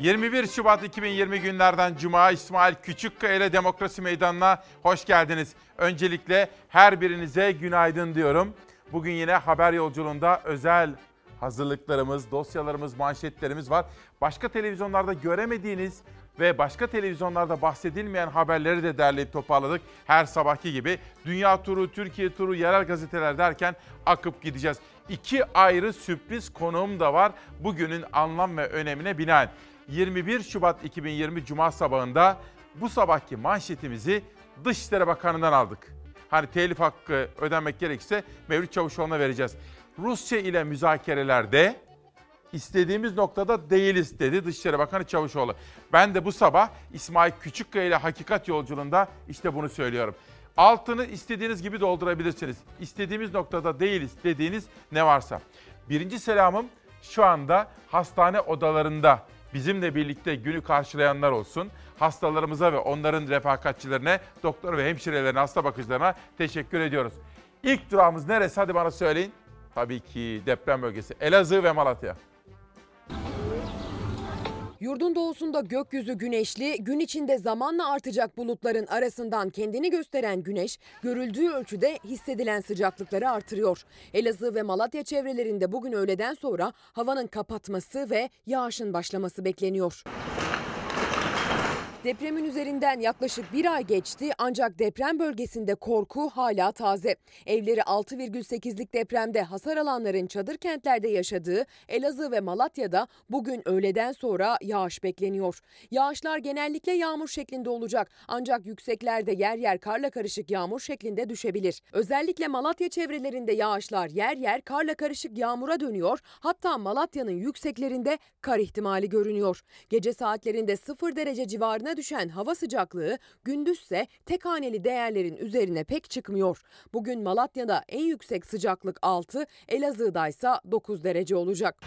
21 Şubat 2020 günlerden Cuma İsmail Küçükkaya ile Demokrasi Meydanı'na hoş geldiniz. Öncelikle her birinize günaydın diyorum. Bugün yine haber yolculuğunda özel hazırlıklarımız, dosyalarımız, manşetlerimiz var. Başka televizyonlarda göremediğiniz ve başka televizyonlarda bahsedilmeyen haberleri de derleyip toparladık. Her sabahki gibi dünya turu, Türkiye turu, yerel gazeteler derken akıp gideceğiz. İki ayrı sürpriz konuğum da var bugünün anlam ve önemine binaen. 21 Şubat 2020 Cuma sabahında bu sabahki manşetimizi Dışişleri Bakanı'ndan aldık. Hani telif hakkı ödenmek gerekirse Mevlüt Çavuşoğlu'na vereceğiz. Rusya ile müzakerelerde istediğimiz noktada değiliz dedi Dışişleri Bakanı Çavuşoğlu. Ben de bu sabah İsmail Küçükkaya ile Hakikat Yolculuğunda işte bunu söylüyorum. Altını istediğiniz gibi doldurabilirsiniz. İstediğimiz noktada değiliz dediğiniz ne varsa. Birinci selamım şu anda hastane odalarında bizimle birlikte günü karşılayanlar olsun. Hastalarımıza ve onların refakatçilerine, doktor ve hemşirelerine, hasta bakıcılarına teşekkür ediyoruz. İlk durağımız neresi? Hadi bana söyleyin. Tabii ki deprem bölgesi. Elazığ ve Malatya. Yurdun doğusunda gökyüzü güneşli, gün içinde zamanla artacak bulutların arasından kendini gösteren güneş, görüldüğü ölçüde hissedilen sıcaklıkları artırıyor. Elazığ ve Malatya çevrelerinde bugün öğleden sonra havanın kapatması ve yağışın başlaması bekleniyor. Depremin üzerinden yaklaşık bir ay geçti ancak deprem bölgesinde korku hala taze. Evleri 6,8'lik depremde hasar alanların çadır kentlerde yaşadığı Elazığ ve Malatya'da bugün öğleden sonra yağış bekleniyor. Yağışlar genellikle yağmur şeklinde olacak ancak yükseklerde yer yer karla karışık yağmur şeklinde düşebilir. Özellikle Malatya çevrelerinde yağışlar yer yer karla karışık yağmura dönüyor. Hatta Malatya'nın yükseklerinde kar ihtimali görünüyor. Gece saatlerinde 0 derece civarına düşen hava sıcaklığı gündüzse tek haneli değerlerin üzerine pek çıkmıyor. Bugün Malatya'da en yüksek sıcaklık 6, Elazığ'da ise 9 derece olacak.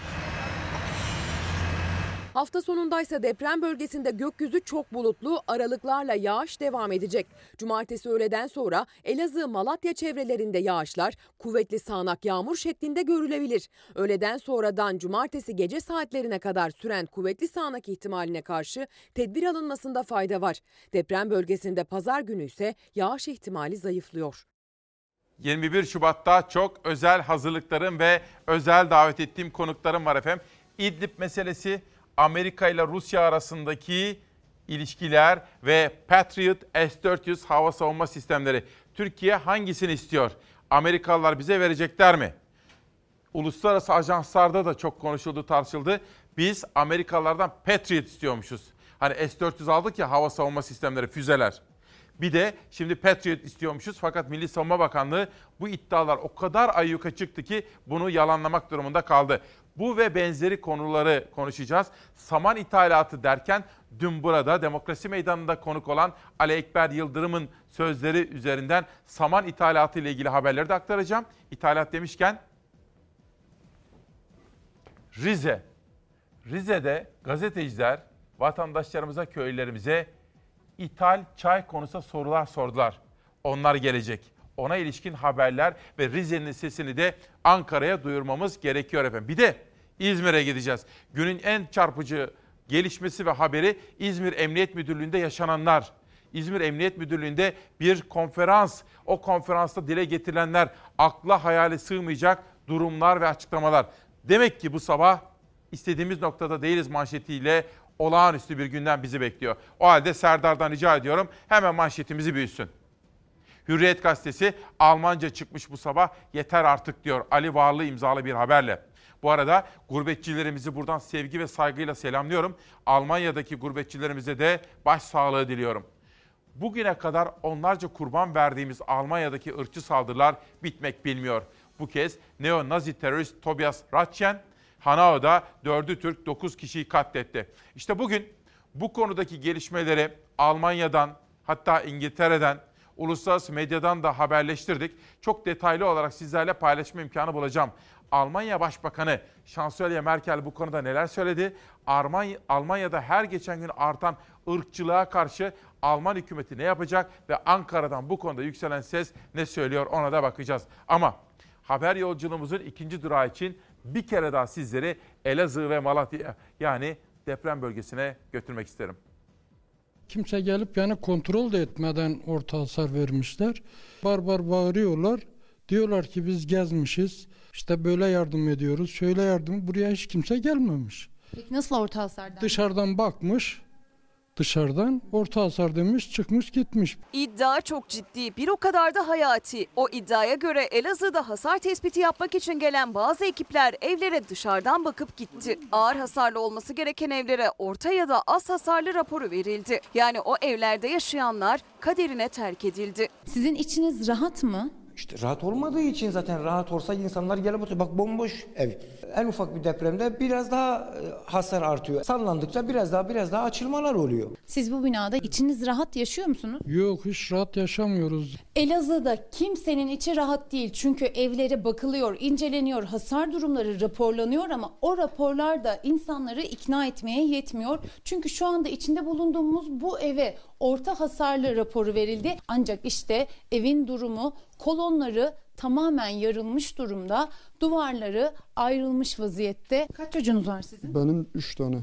Hafta sonundaysa deprem bölgesinde gökyüzü çok bulutlu, aralıklarla yağış devam edecek. Cumartesi öğleden sonra Elazığ, Malatya çevrelerinde yağışlar kuvvetli sağanak yağmur şeklinde görülebilir. Öğleden sonradan cumartesi gece saatlerine kadar süren kuvvetli sağanak ihtimaline karşı tedbir alınmasında fayda var. Deprem bölgesinde pazar günü ise yağış ihtimali zayıflıyor. 21 Şubat'ta çok özel hazırlıklarım ve özel davet ettiğim konuklarım var efendim. İdlib meselesi, Amerika ile Rusya arasındaki ilişkiler ve Patriot S-400 hava savunma sistemleri. Türkiye hangisini istiyor? Amerikalılar bize verecekler mi? Uluslararası ajanslarda da çok konuşuldu, tartışıldı. Biz Amerikalılardan Patriot istiyormuşuz. Hani S-400 aldık ya hava savunma sistemleri, füzeler. Bir de şimdi Patriot istiyormuşuz fakat Milli Savunma Bakanlığı bu iddialar o kadar ayyuka çıktı ki bunu yalanlamak durumunda kaldı. Bu ve benzeri konuları konuşacağız. Saman ithalatı derken dün burada Demokrasi Meydanı'nda konuk olan Ali Ekber Yıldırım'ın sözleri üzerinden saman ithalatı ile ilgili haberleri de aktaracağım. İthalat demişken Rize. Rize'de gazeteciler vatandaşlarımıza, köylülerimize ithal çay konusunda sorular sordular. Onlar gelecek. Ona ilişkin haberler ve Rize'nin sesini de Ankara'ya duyurmamız gerekiyor efendim. Bir de İzmir'e gideceğiz. Günün en çarpıcı gelişmesi ve haberi İzmir Emniyet Müdürlüğü'nde yaşananlar. İzmir Emniyet Müdürlüğü'nde bir konferans. O konferansta dile getirilenler, akla hayale sığmayacak durumlar ve açıklamalar. Demek ki bu sabah istediğimiz noktada değiliz manşetiyle olağanüstü bir günden bizi bekliyor. O halde Serdar'dan rica ediyorum hemen manşetimizi büyüsün. Hürriyet gazetesi Almanca çıkmış bu sabah yeter artık diyor Ali Varlı imzalı bir haberle. Bu arada gurbetçilerimizi buradan sevgi ve saygıyla selamlıyorum. Almanya'daki gurbetçilerimize de başsağlığı diliyorum. Bugüne kadar onlarca kurban verdiğimiz Almanya'daki ırkçı saldırılar bitmek bilmiyor. Bu kez neo-nazi terörist Tobias Ratchen, Hanao'da 4'ü Türk 9 kişiyi katletti. İşte bugün bu konudaki gelişmeleri Almanya'dan hatta İngiltere'den uluslararası medyadan da haberleştirdik. Çok detaylı olarak sizlerle paylaşma imkanı bulacağım. Almanya Başbakanı Şansölye Merkel bu konuda neler söyledi? Almanya'da her geçen gün artan ırkçılığa karşı Alman hükümeti ne yapacak ve Ankara'dan bu konuda yükselen ses ne söylüyor ona da bakacağız. Ama haber yolculuğumuzun ikinci durağı için bir kere daha sizleri Elazığ ve Malatya yani deprem bölgesine götürmek isterim. Kimse gelip yani kontrol de etmeden orta hasar vermişler. Barbar bağırıyorlar. Diyorlar ki biz gezmişiz. İşte böyle yardım ediyoruz. Şöyle yardım. Buraya hiç kimse gelmemiş. Peki nasıl orta hasardan? Dışarıdan bakmış. Dışarıdan orta hasar demiş çıkmış gitmiş. İddia çok ciddi, bir o kadar da hayati. O iddiaya göre Elazığ'da hasar tespiti yapmak için gelen bazı ekipler evlere dışarıdan bakıp gitti. Ağır hasarlı olması gereken evlere orta ya da az hasarlı raporu verildi. Yani o evlerde yaşayanlar kaderine terk edildi. Sizin içiniz rahat mı? İşte rahat olmadığı için zaten rahat olsa insanlar gelip oturuyor. Bak bomboş ev. En ufak bir depremde biraz daha e, hasar artıyor. Sallandıkça biraz daha biraz daha açılmalar oluyor. Siz bu binada içiniz rahat yaşıyor musunuz? Yok hiç rahat yaşamıyoruz. Elazığ'da kimsenin içi rahat değil. Çünkü evlere bakılıyor, inceleniyor, hasar durumları raporlanıyor ama o raporlar da insanları ikna etmeye yetmiyor. Çünkü şu anda içinde bulunduğumuz bu eve orta hasarlı raporu verildi. Ancak işte evin durumu kolonları tamamen yarılmış durumda. Duvarları ayrılmış vaziyette. Kaç çocuğunuz var sizin? Benim üç tane.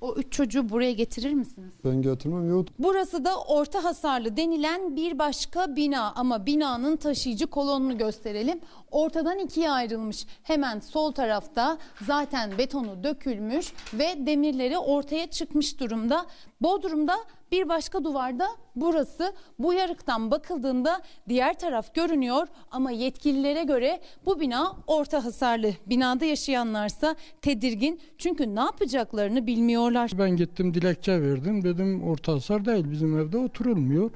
O üç çocuğu buraya getirir misiniz? Ben getirmem yok. Burası da orta hasarlı denilen bir başka bina ama binanın taşıyıcı kolonunu gösterelim. Ortadan ikiye ayrılmış. Hemen sol tarafta zaten betonu dökülmüş ve demirleri ortaya çıkmış durumda. Bodrum'da bir başka duvarda burası. Bu yarıktan bakıldığında diğer taraf görünüyor ama yetkililere göre bu bina orta hasarlı. Binada yaşayanlarsa tedirgin çünkü ne yapacaklarını bilmiyorlar. Ben gittim dilekçe verdim. Dedim orta hasar değil bizim evde oturulmuyor.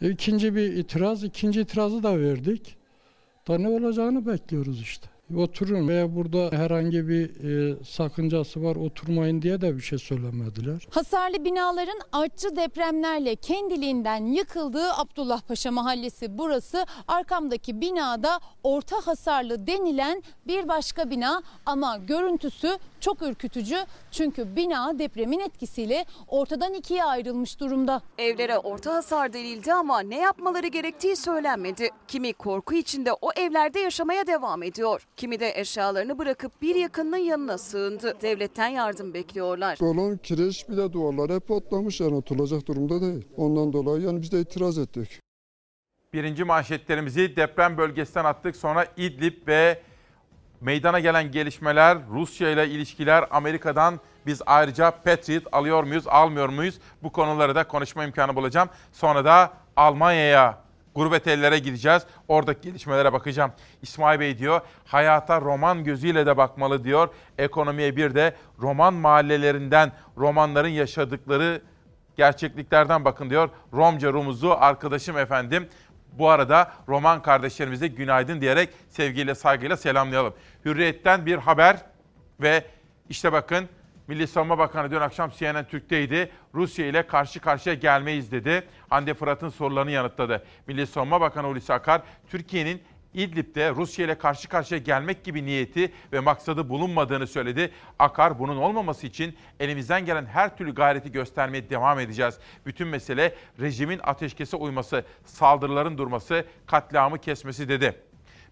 İkinci bir itiraz, ikinci itirazı da verdik. Da ne olacağını bekliyoruz işte. Oturun veya burada herhangi bir e, sakıncası var oturmayın diye de bir şey söylemediler. Hasarlı binaların artçı depremlerle kendiliğinden yıkıldığı Abdullahpaşa Mahallesi burası. Arkamdaki binada orta hasarlı denilen bir başka bina ama görüntüsü çok ürkütücü. Çünkü bina depremin etkisiyle ortadan ikiye ayrılmış durumda. Evlere orta hasar denildi ama ne yapmaları gerektiği söylenmedi. Kimi korku içinde o evlerde yaşamaya devam ediyor. Kimi de eşyalarını bırakıp bir yakınının yanına sığındı. Devletten yardım bekliyorlar. Dolon, kireç bir de duvarlar hep patlamış yani oturulacak durumda değil. Ondan dolayı yani biz de itiraz ettik. Birinci manşetlerimizi deprem bölgesinden attık. Sonra İdlib ve meydana gelen gelişmeler, Rusya ile ilişkiler, Amerika'dan biz ayrıca Patriot alıyor muyuz, almıyor muyuz? Bu konuları da konuşma imkanı bulacağım. Sonra da Almanya'ya, gurbet ellere gideceğiz. Oradaki gelişmelere bakacağım. İsmail Bey diyor, hayata roman gözüyle de bakmalı diyor. Ekonomiye bir de roman mahallelerinden, romanların yaşadıkları gerçekliklerden bakın diyor. Romca Rumuzlu arkadaşım efendim. Bu arada Roman kardeşlerimize günaydın diyerek sevgiyle saygıyla selamlayalım. Hürriyet'ten bir haber ve işte bakın Milli Savunma Bakanı dün akşam CNN Türk'teydi. Rusya ile karşı karşıya gelmeyiz dedi. Hande Fırat'ın sorularını yanıtladı. Milli Savunma Bakanı Hulusi Akar, Türkiye'nin İdlib'de Rusya ile karşı karşıya gelmek gibi niyeti ve maksadı bulunmadığını söyledi. Akar bunun olmaması için elimizden gelen her türlü gayreti göstermeye devam edeceğiz. Bütün mesele rejimin ateşkese uyması, saldırıların durması, katliamı kesmesi dedi.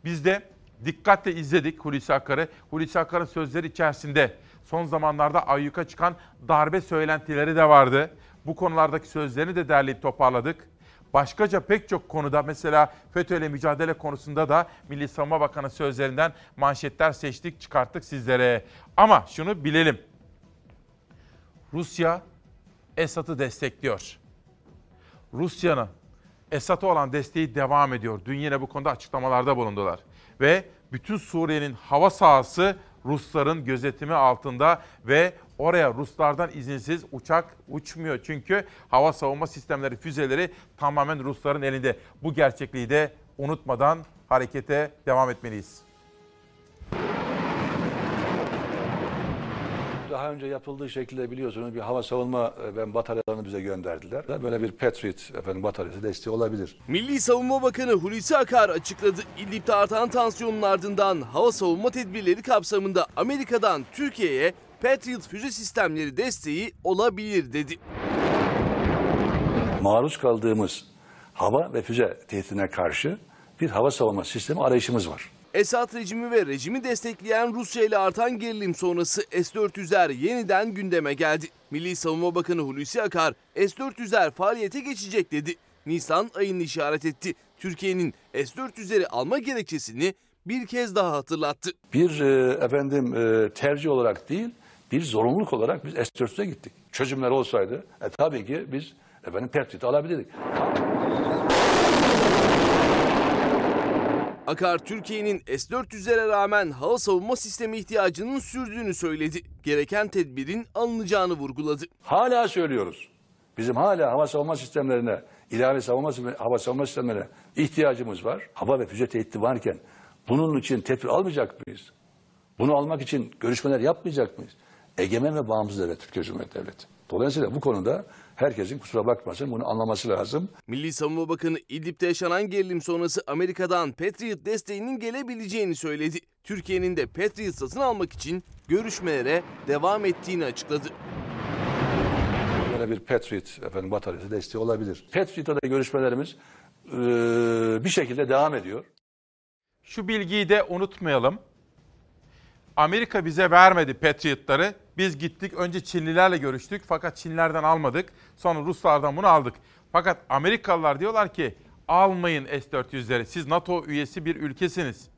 Biz de dikkatle izledik Hulusi Akar'ı. Hulusi Akar'ın sözleri içerisinde son zamanlarda ayyuka çıkan darbe söylentileri de vardı. Bu konulardaki sözlerini de derleyip toparladık. Başkaca pek çok konuda mesela FETÖ'yle mücadele konusunda da Milli Savunma Bakanı sözlerinden manşetler seçtik, çıkarttık sizlere. Ama şunu bilelim. Rusya Esad'ı destekliyor. Rusya'nın Esad'a olan desteği devam ediyor. Dün yine bu konuda açıklamalarda bulundular. Ve bütün Suriye'nin hava sahası Rusların gözetimi altında ve oraya Ruslardan izinsiz uçak uçmuyor. Çünkü hava savunma sistemleri, füzeleri tamamen Rusların elinde. Bu gerçekliği de unutmadan harekete devam etmeliyiz. Daha önce yapıldığı şekilde biliyorsunuz bir hava savunma e, ve bataryalarını bize gönderdiler. Böyle bir Patriot efendim bataryası desteği olabilir. Milli Savunma Bakanı Hulusi Akar açıkladı. İdlib'de artan tansiyonun ardından hava savunma tedbirleri kapsamında Amerika'dan Türkiye'ye Patriot füze sistemleri desteği olabilir dedi. Maruz kaldığımız hava ve füze tehditine karşı bir hava savunma sistemi arayışımız var. Esad rejimi ve rejimi destekleyen Rusya ile artan gerilim sonrası S-400'ler yeniden gündeme geldi. Milli Savunma Bakanı Hulusi Akar S-400'ler faaliyete geçecek dedi. Nisan ayını işaret etti. Türkiye'nin S-400'leri alma gerekçesini bir kez daha hatırlattı. Bir e, efendim e, tercih olarak değil, bir zorunluluk olarak biz S-400'e gittik. Çözümler olsaydı e, tabii ki biz efendim Patriot alabilirdik. Akar Türkiye'nin S-400'lere rağmen hava savunma sistemi ihtiyacının sürdüğünü söyledi. Gereken tedbirin alınacağını vurguladı. Hala söylüyoruz. Bizim hala hava savunma sistemlerine, ilave savunma hava savunma sistemlerine ihtiyacımız var. Hava ve füze tehdidi varken bunun için tedbir almayacak mıyız? Bunu almak için görüşmeler yapmayacak mıyız? Egemen ve bağımsız devlet Türkiye Cumhuriyeti Devleti. Dolayısıyla bu konuda herkesin kusura bakmasın bunu anlaması lazım. Milli Savunma Bakanı İdlib'de yaşanan gerilim sonrası Amerika'dan Patriot desteğinin gelebileceğini söyledi. Türkiye'nin de Patriot satın almak için görüşmelere devam ettiğini açıkladı. Böyle bir Patriot efendim bataryası desteği olabilir. Patriot'ta da görüşmelerimiz eee, bir şekilde devam ediyor. Şu bilgiyi de unutmayalım. Amerika bize vermedi Patriot'ları. Biz gittik önce Çinlilerle görüştük fakat Çinlerden almadık. Sonra Ruslardan bunu aldık. Fakat Amerikalılar diyorlar ki almayın S-400'leri. Siz NATO üyesi bir ülkesiniz.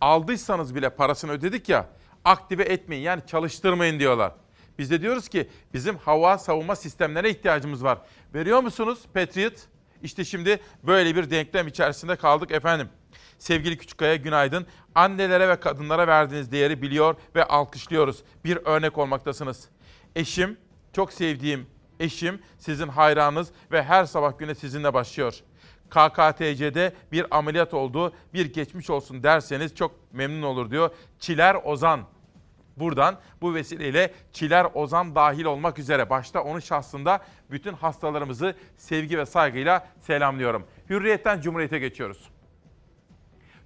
Aldıysanız bile parasını ödedik ya aktive etmeyin yani çalıştırmayın diyorlar. Biz de diyoruz ki bizim hava savunma sistemlerine ihtiyacımız var. Veriyor musunuz Patriot? İşte şimdi böyle bir denklem içerisinde kaldık efendim. Sevgili Küçükkaya günaydın. Annelere ve kadınlara verdiğiniz değeri biliyor ve alkışlıyoruz. Bir örnek olmaktasınız. Eşim, çok sevdiğim eşim sizin hayranınız ve her sabah güne sizinle başlıyor. KKTC'de bir ameliyat oldu, bir geçmiş olsun derseniz çok memnun olur diyor. Çiler Ozan. Buradan bu vesileyle Çiler Ozan dahil olmak üzere başta onun şahsında bütün hastalarımızı sevgi ve saygıyla selamlıyorum. Hürriyetten Cumhuriyet'e geçiyoruz.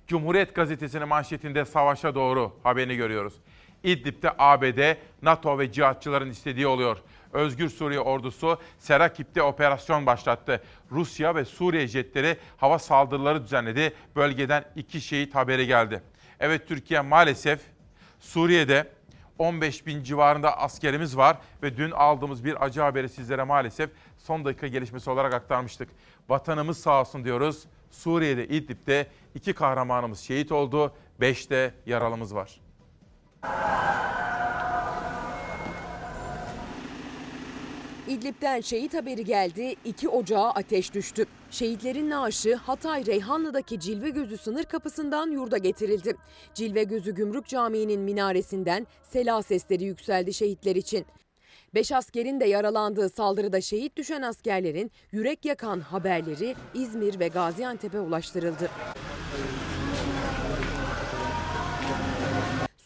Cumhuriyet gazetesinin manşetinde savaşa doğru haberini görüyoruz. İdlib'de ABD, NATO ve cihatçıların istediği oluyor. Özgür Suriye ordusu Serakip'te operasyon başlattı. Rusya ve Suriye jetleri hava saldırıları düzenledi. Bölgeden iki şehit haberi geldi. Evet Türkiye maalesef Suriye'de 15 bin civarında askerimiz var ve dün aldığımız bir acı haberi sizlere maalesef son dakika gelişmesi olarak aktarmıştık. Vatanımız sağ olsun diyoruz. Suriye'de İdlib'de iki kahramanımız şehit oldu, beş de yaralımız var. İdlib'den şehit haberi geldi, 2 Ocağa ateş düştü. Şehitlerin naaşı Hatay Reyhanlı'daki Cilve Gözü sınır kapısından yurda getirildi. Cilve Gözü Gümrük Camii'nin minaresinden sela sesleri yükseldi şehitler için. Beş askerin de yaralandığı saldırıda şehit düşen askerlerin yürek yakan haberleri İzmir ve Gaziantep'e ulaştırıldı.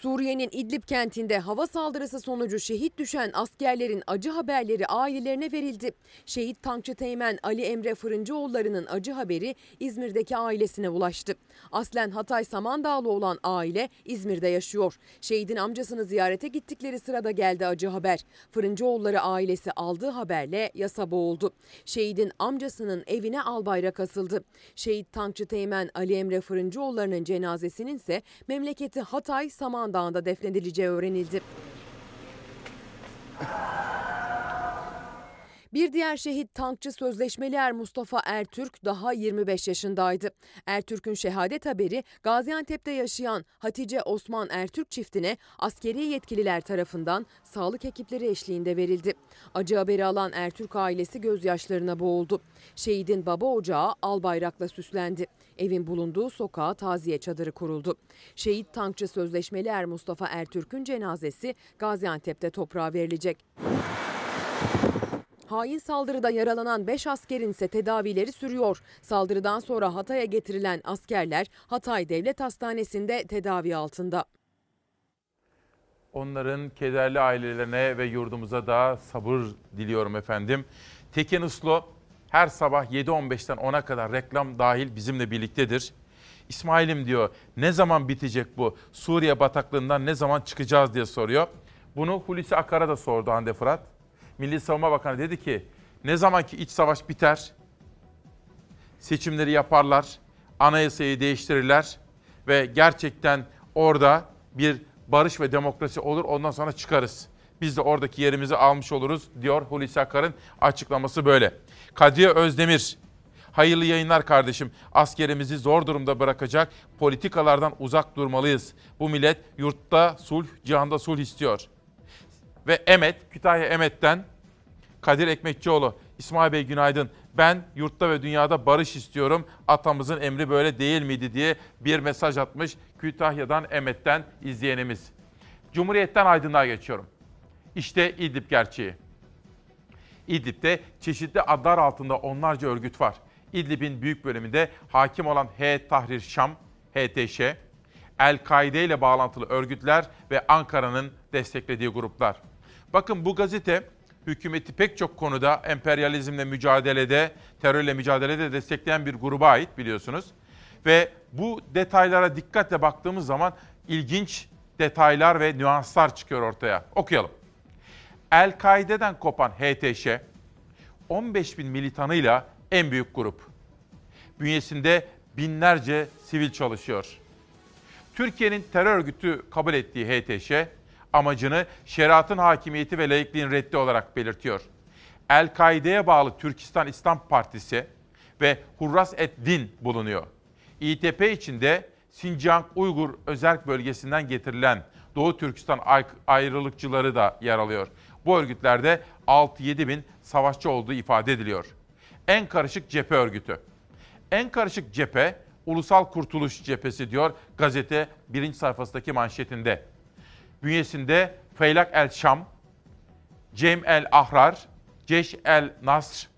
Suriye'nin İdlib kentinde hava saldırısı sonucu şehit düşen askerlerin acı haberleri ailelerine verildi. Şehit tankçı teğmen Ali Emre Fırıncıoğulları'nın acı haberi İzmir'deki ailesine ulaştı. Aslen Hatay Samandağlı olan aile İzmir'de yaşıyor. Şehidin amcasını ziyarete gittikleri sırada geldi acı haber. Fırıncıoğulları ailesi aldığı haberle yasa boğuldu. Şehidin amcasının evine albayrak asıldı. Şehit tankçı teğmen Ali Emre Fırıncıoğulları'nın cenazesinin ise memleketi Hatay Samandağ Dağı'nda defnedileceği öğrenildi. Bir diğer şehit tankçı sözleşmeli er Mustafa Ertürk daha 25 yaşındaydı. Ertürk'ün şehadet haberi Gaziantep'te yaşayan Hatice Osman Ertürk çiftine askeri yetkililer tarafından sağlık ekipleri eşliğinde verildi. Acı haberi alan Ertürk ailesi gözyaşlarına boğuldu. Şehidin baba ocağı al bayrakla süslendi. Evin bulunduğu sokağa taziye çadırı kuruldu. Şehit tankçı sözleşmeli er Mustafa Ertürk'ün cenazesi Gaziantep'te toprağa verilecek. Hain saldırıda yaralanan 5 askerin ise tedavileri sürüyor. Saldırıdan sonra Hatay'a getirilen askerler Hatay Devlet Hastanesi'nde tedavi altında. Onların kederli ailelerine ve yurdumuza da sabır diliyorum efendim. Tekin Uslu her sabah 7.15'ten 10'a kadar reklam dahil bizimle birliktedir. İsmail'im diyor ne zaman bitecek bu? Suriye bataklığından ne zaman çıkacağız diye soruyor. Bunu Hulusi Akar'a da sordu Hande Fırat. Milli Savunma Bakanı dedi ki ne zamanki iç savaş biter, seçimleri yaparlar, anayasayı değiştirirler ve gerçekten orada bir barış ve demokrasi olur ondan sonra çıkarız. Biz de oradaki yerimizi almış oluruz diyor Hulusi Akar'ın açıklaması böyle. Kadriye Özdemir, hayırlı yayınlar kardeşim. Askerimizi zor durumda bırakacak politikalardan uzak durmalıyız. Bu millet yurtta sulh, cihanda sulh istiyor. Ve Emet, Kütahya Emet'ten Kadir Ekmekçioğlu. İsmail Bey günaydın. Ben yurtta ve dünyada barış istiyorum. Atamızın emri böyle değil miydi diye bir mesaj atmış Kütahya'dan Emet'ten izleyenimiz. Cumhuriyet'ten aydınlığa geçiyorum. İşte İdlib gerçeği. İdlib'de çeşitli adlar altında onlarca örgüt var. İdlib'in büyük bölümünde hakim olan H. Tahrir Şam, HTŞ, El-Kaide ile bağlantılı örgütler ve Ankara'nın desteklediği gruplar. Bakın bu gazete hükümeti pek çok konuda emperyalizmle mücadelede, terörle mücadelede destekleyen bir gruba ait biliyorsunuz. Ve bu detaylara dikkatle baktığımız zaman ilginç detaylar ve nüanslar çıkıyor ortaya. Okuyalım. El-Kaide'den kopan HTŞ, 15 bin militanıyla en büyük grup. Bünyesinde binlerce sivil çalışıyor. Türkiye'nin terör örgütü kabul ettiği HTŞ, amacını şeriatın hakimiyeti ve laikliğin reddi olarak belirtiyor. El-Kaide'ye bağlı Türkistan İslam Partisi ve Hurras et Din bulunuyor. İTP içinde Sincan Uygur Özerk Bölgesi'nden getirilen Doğu Türkistan ayrılıkçıları da yer alıyor. Bu örgütlerde 6-7 bin savaşçı olduğu ifade ediliyor. En karışık cephe örgütü. En karışık cephe Ulusal Kurtuluş Cephesi diyor gazete birinci sayfasındaki manşetinde. Bünyesinde Feylak el Şam, Cem el Ahrar, Ceş el Nasr,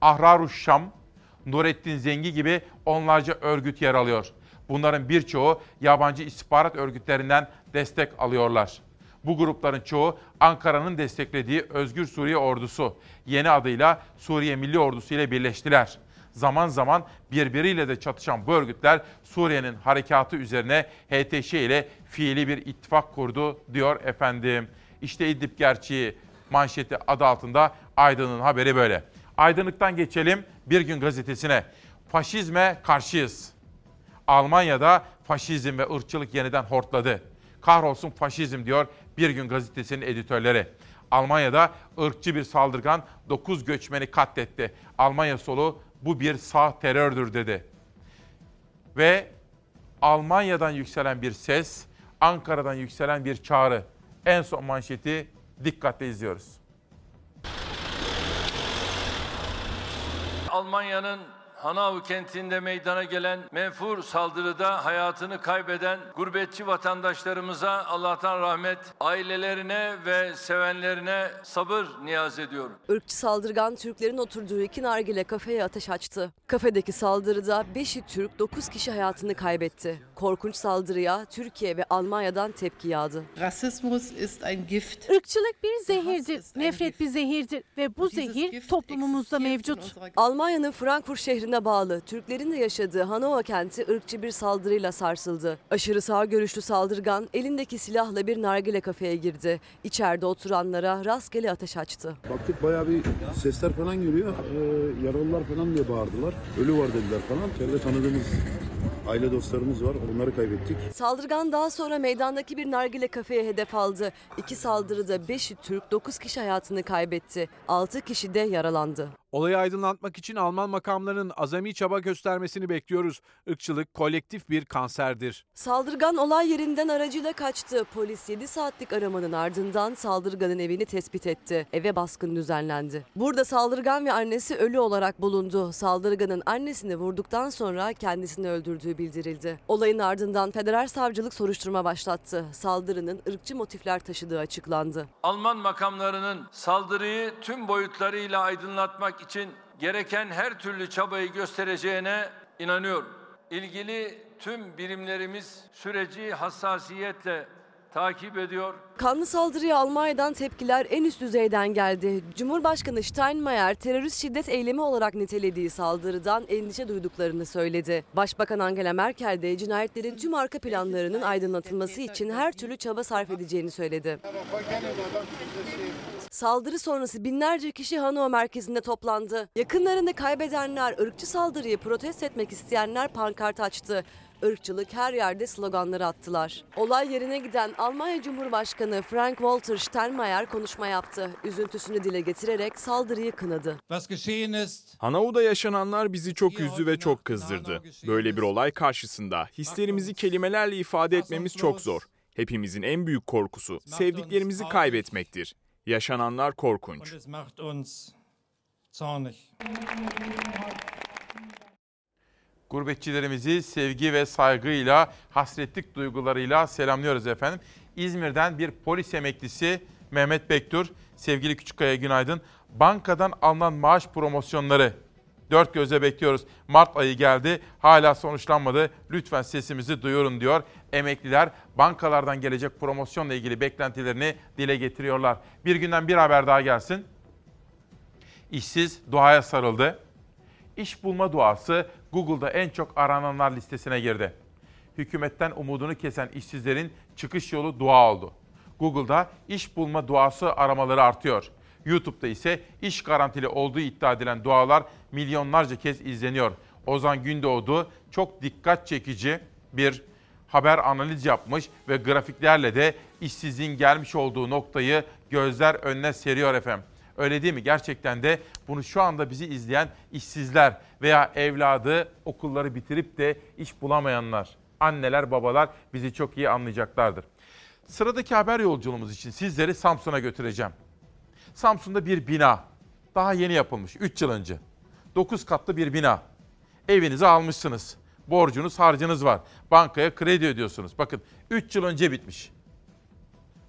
Ahraruş Şam, Nurettin Zengi gibi onlarca örgüt yer alıyor. Bunların birçoğu yabancı istihbarat örgütlerinden destek alıyorlar. Bu grupların çoğu Ankara'nın desteklediği Özgür Suriye Ordusu, yeni adıyla Suriye Milli Ordusu ile birleştiler. Zaman zaman birbiriyle de çatışan bu örgütler Suriye'nin harekatı üzerine HTŞ ile fiili bir ittifak kurdu diyor efendim. İşte İdlib gerçeği manşeti adı altında Aydın'ın haberi böyle. Aydınlıktan geçelim Bir Gün Gazetesi'ne. Faşizme karşıyız. Almanya'da faşizm ve ırkçılık yeniden hortladı. Kahrolsun faşizm diyor Bir Gün Gazetesi'nin editörleri. Almanya'da ırkçı bir saldırgan 9 göçmeni katletti. Almanya solu bu bir sağ terördür dedi. Ve Almanya'dan yükselen bir ses, Ankara'dan yükselen bir çağrı. En son manşeti dikkatle izliyoruz. Almanya'nın Hanau kentinde meydana gelen menfur saldırıda hayatını kaybeden gurbetçi vatandaşlarımıza Allah'tan rahmet, ailelerine ve sevenlerine sabır niyaz ediyorum. Irkçı saldırgan Türklerin oturduğu iki nargile kafeye ateş açtı. Kafedeki saldırıda 5'i Türk, 9 kişi hayatını kaybetti. Korkunç saldırıya Türkiye ve Almanya'dan tepki yağdı. Rassismus ist ein Gift. Irkçılık bir zehirdir, nefret bir zehirdir ve bu zehir toplumumuzda mevcut. Almanya'nın Frankfurt şehrine bağlı Türklerin de yaşadığı Hanova kenti ırkçı bir saldırıyla sarsıldı. Aşırı sağ görüşlü saldırgan elindeki silahla bir nargile kafeye girdi. İçeride oturanlara rastgele ateş açtı. Baktık bayağı bir sesler falan geliyor. Ee, yaralılar falan diye bağırdılar. Ölü var dediler falan. İçeride tanıdığımız aile dostlarımız var. Onları kaybettik. Saldırgan daha sonra meydandaki bir nargile kafeye hedef aldı. İki saldırıda 5'i Türk, 9 kişi hayatını kaybetti. 6 kişi de yaralandı. Olayı aydınlatmak için Alman makamlarının azami çaba göstermesini bekliyoruz. Irkçılık kolektif bir kanserdir. Saldırgan olay yerinden aracıyla kaçtı. Polis 7 saatlik aramanın ardından saldırganın evini tespit etti. Eve baskın düzenlendi. Burada saldırgan ve annesi ölü olarak bulundu. Saldırganın annesini vurduktan sonra kendisini öldürdüğü bildirildi. Olayın ardından federal savcılık soruşturma başlattı. Saldırının ırkçı motifler taşıdığı açıklandı. Alman makamlarının saldırıyı tüm boyutlarıyla aydınlatmak için gereken her türlü çabayı göstereceğine inanıyorum. İlgili tüm birimlerimiz süreci hassasiyetle takip ediyor. Kanlı saldırıya Almanya'dan tepkiler en üst düzeyden geldi. Cumhurbaşkanı Steinmeier terörist şiddet eylemi olarak nitelediği saldırıdan endişe duyduklarını söyledi. Başbakan Angela Merkel de cinayetlerin tüm arka planlarının aydınlatılması için her türlü çaba sarf edeceğini söyledi. Saldırı sonrası binlerce kişi Hanoi merkezinde toplandı. Yakınlarını kaybedenler, ırkçı saldırıyı protesto etmek isteyenler pankart açtı. Irkçılık her yerde sloganları attılar. Olay yerine giden Almanya Cumhurbaşkanı Frank-Walter Steinmeier konuşma yaptı. Üzüntüsünü dile getirerek saldırıyı kınadı. Hanau'da yaşananlar bizi çok üzdü ve çok kızdırdı. Böyle bir olay karşısında hislerimizi kelimelerle ifade etmemiz çok zor. Hepimizin en büyük korkusu sevdiklerimizi kaybetmektir. Yaşananlar korkunç. Gurbetçilerimizi sevgi ve saygıyla, hasretlik duygularıyla selamlıyoruz efendim. İzmir'den bir polis emeklisi Mehmet Bektur. Sevgili Küçükkaya günaydın. Bankadan alınan maaş promosyonları dört gözle bekliyoruz. Mart ayı geldi hala sonuçlanmadı. Lütfen sesimizi duyurun diyor. Emekliler bankalardan gelecek promosyonla ilgili beklentilerini dile getiriyorlar. Bir günden bir haber daha gelsin. İşsiz duaya sarıldı. İş bulma duası Google'da en çok arananlar listesine girdi. Hükümetten umudunu kesen işsizlerin çıkış yolu dua oldu. Google'da iş bulma duası aramaları artıyor. YouTube'da ise iş garantili olduğu iddia edilen dualar milyonlarca kez izleniyor. Ozan Gündoğdu çok dikkat çekici bir haber analiz yapmış ve grafiklerle de işsizliğin gelmiş olduğu noktayı gözler önüne seriyor efendim. Öyle değil mi? Gerçekten de bunu şu anda bizi izleyen işsizler veya evladı okulları bitirip de iş bulamayanlar, anneler, babalar bizi çok iyi anlayacaklardır. Sıradaki haber yolculuğumuz için sizleri Samsun'a götüreceğim. Samsun'da bir bina. Daha yeni yapılmış 3 yıl önce. 9 katlı bir bina. Evinizi almışsınız. Borcunuz, harcınız var. Bankaya kredi ödüyorsunuz. Bakın 3 yıl önce bitmiş.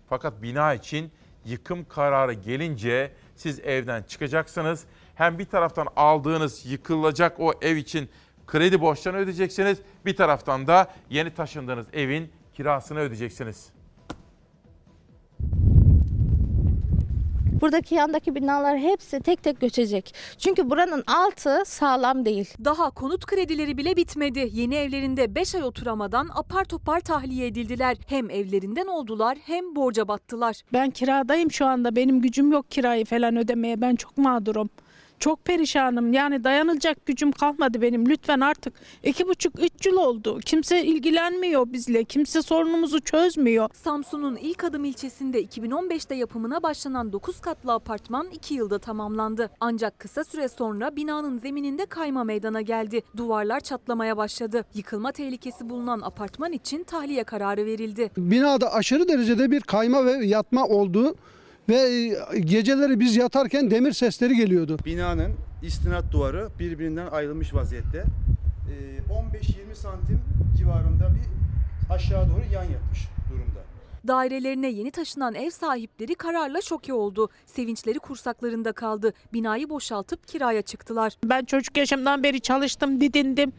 Fakat bina için yıkım kararı gelince siz evden çıkacaksınız. Hem bir taraftan aldığınız yıkılacak o ev için kredi borçlarını ödeyeceksiniz. Bir taraftan da yeni taşındığınız evin kirasını ödeyeceksiniz. Buradaki yandaki binalar hepsi tek tek göçecek. Çünkü buranın altı sağlam değil. Daha konut kredileri bile bitmedi. Yeni evlerinde 5 ay oturamadan apar topar tahliye edildiler. Hem evlerinden oldular hem borca battılar. Ben kiradayım şu anda. Benim gücüm yok kirayı falan ödemeye. Ben çok mağdurum. Çok perişanım. Yani dayanılacak gücüm kalmadı benim. Lütfen artık iki buçuk üç yıl oldu. Kimse ilgilenmiyor bizle. Kimse sorunumuzu çözmüyor. Samsun'un ilk adım ilçesinde 2015'te yapımına başlanan 9 katlı apartman 2 yılda tamamlandı. Ancak kısa süre sonra binanın zemininde kayma meydana geldi. Duvarlar çatlamaya başladı. Yıkılma tehlikesi bulunan apartman için tahliye kararı verildi. Binada aşırı derecede bir kayma ve yatma olduğu ve geceleri biz yatarken demir sesleri geliyordu. Binanın istinat duvarı birbirinden ayrılmış vaziyette. Ee, 15-20 santim civarında bir aşağı doğru yan yatmış durumda. Dairelerine yeni taşınan ev sahipleri kararla şoke oldu. Sevinçleri kursaklarında kaldı. Binayı boşaltıp kiraya çıktılar. Ben çocuk yaşımdan beri çalıştım, didindim.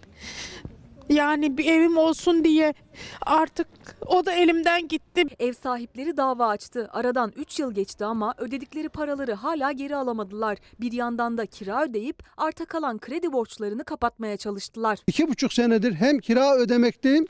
Yani bir evim olsun diye artık o da elimden gitti. Ev sahipleri dava açtı. Aradan 3 yıl geçti ama ödedikleri paraları hala geri alamadılar. Bir yandan da kira ödeyip arta kalan kredi borçlarını kapatmaya çalıştılar. İki buçuk senedir hem kira ödemekteyim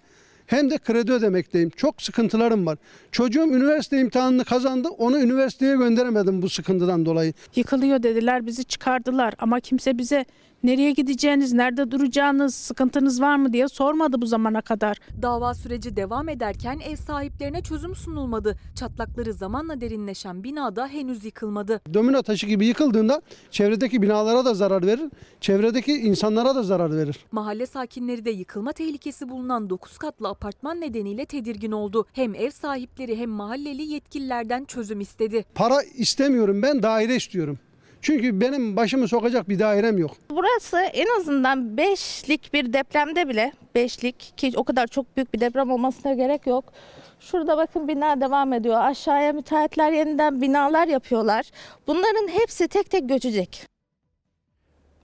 hem de kredi ödemekteyim. Çok sıkıntılarım var. Çocuğum üniversite imtihanını kazandı. Onu üniversiteye gönderemedim bu sıkıntıdan dolayı. Yıkılıyor dediler, bizi çıkardılar ama kimse bize nereye gideceğiniz, nerede duracağınız, sıkıntınız var mı diye sormadı bu zamana kadar. Dava süreci devam ederken ev sahiplerine çözüm sunulmadı. Çatlakları zamanla derinleşen binada henüz yıkılmadı. Domino taşı gibi yıkıldığında çevredeki binalara da zarar verir, çevredeki insanlara da zarar verir. Mahalle sakinleri de yıkılma tehlikesi bulunan 9 katlı apartman nedeniyle tedirgin oldu. Hem ev sahipleri hem mahalleli yetkililerden çözüm istedi. Para istemiyorum ben daire istiyorum. Çünkü benim başımı sokacak bir dairem yok. Burası en azından beşlik bir depremde bile beşlik ki o kadar çok büyük bir deprem olmasına gerek yok. Şurada bakın bina devam ediyor. Aşağıya müteahhitler yeniden binalar yapıyorlar. Bunların hepsi tek tek göçecek.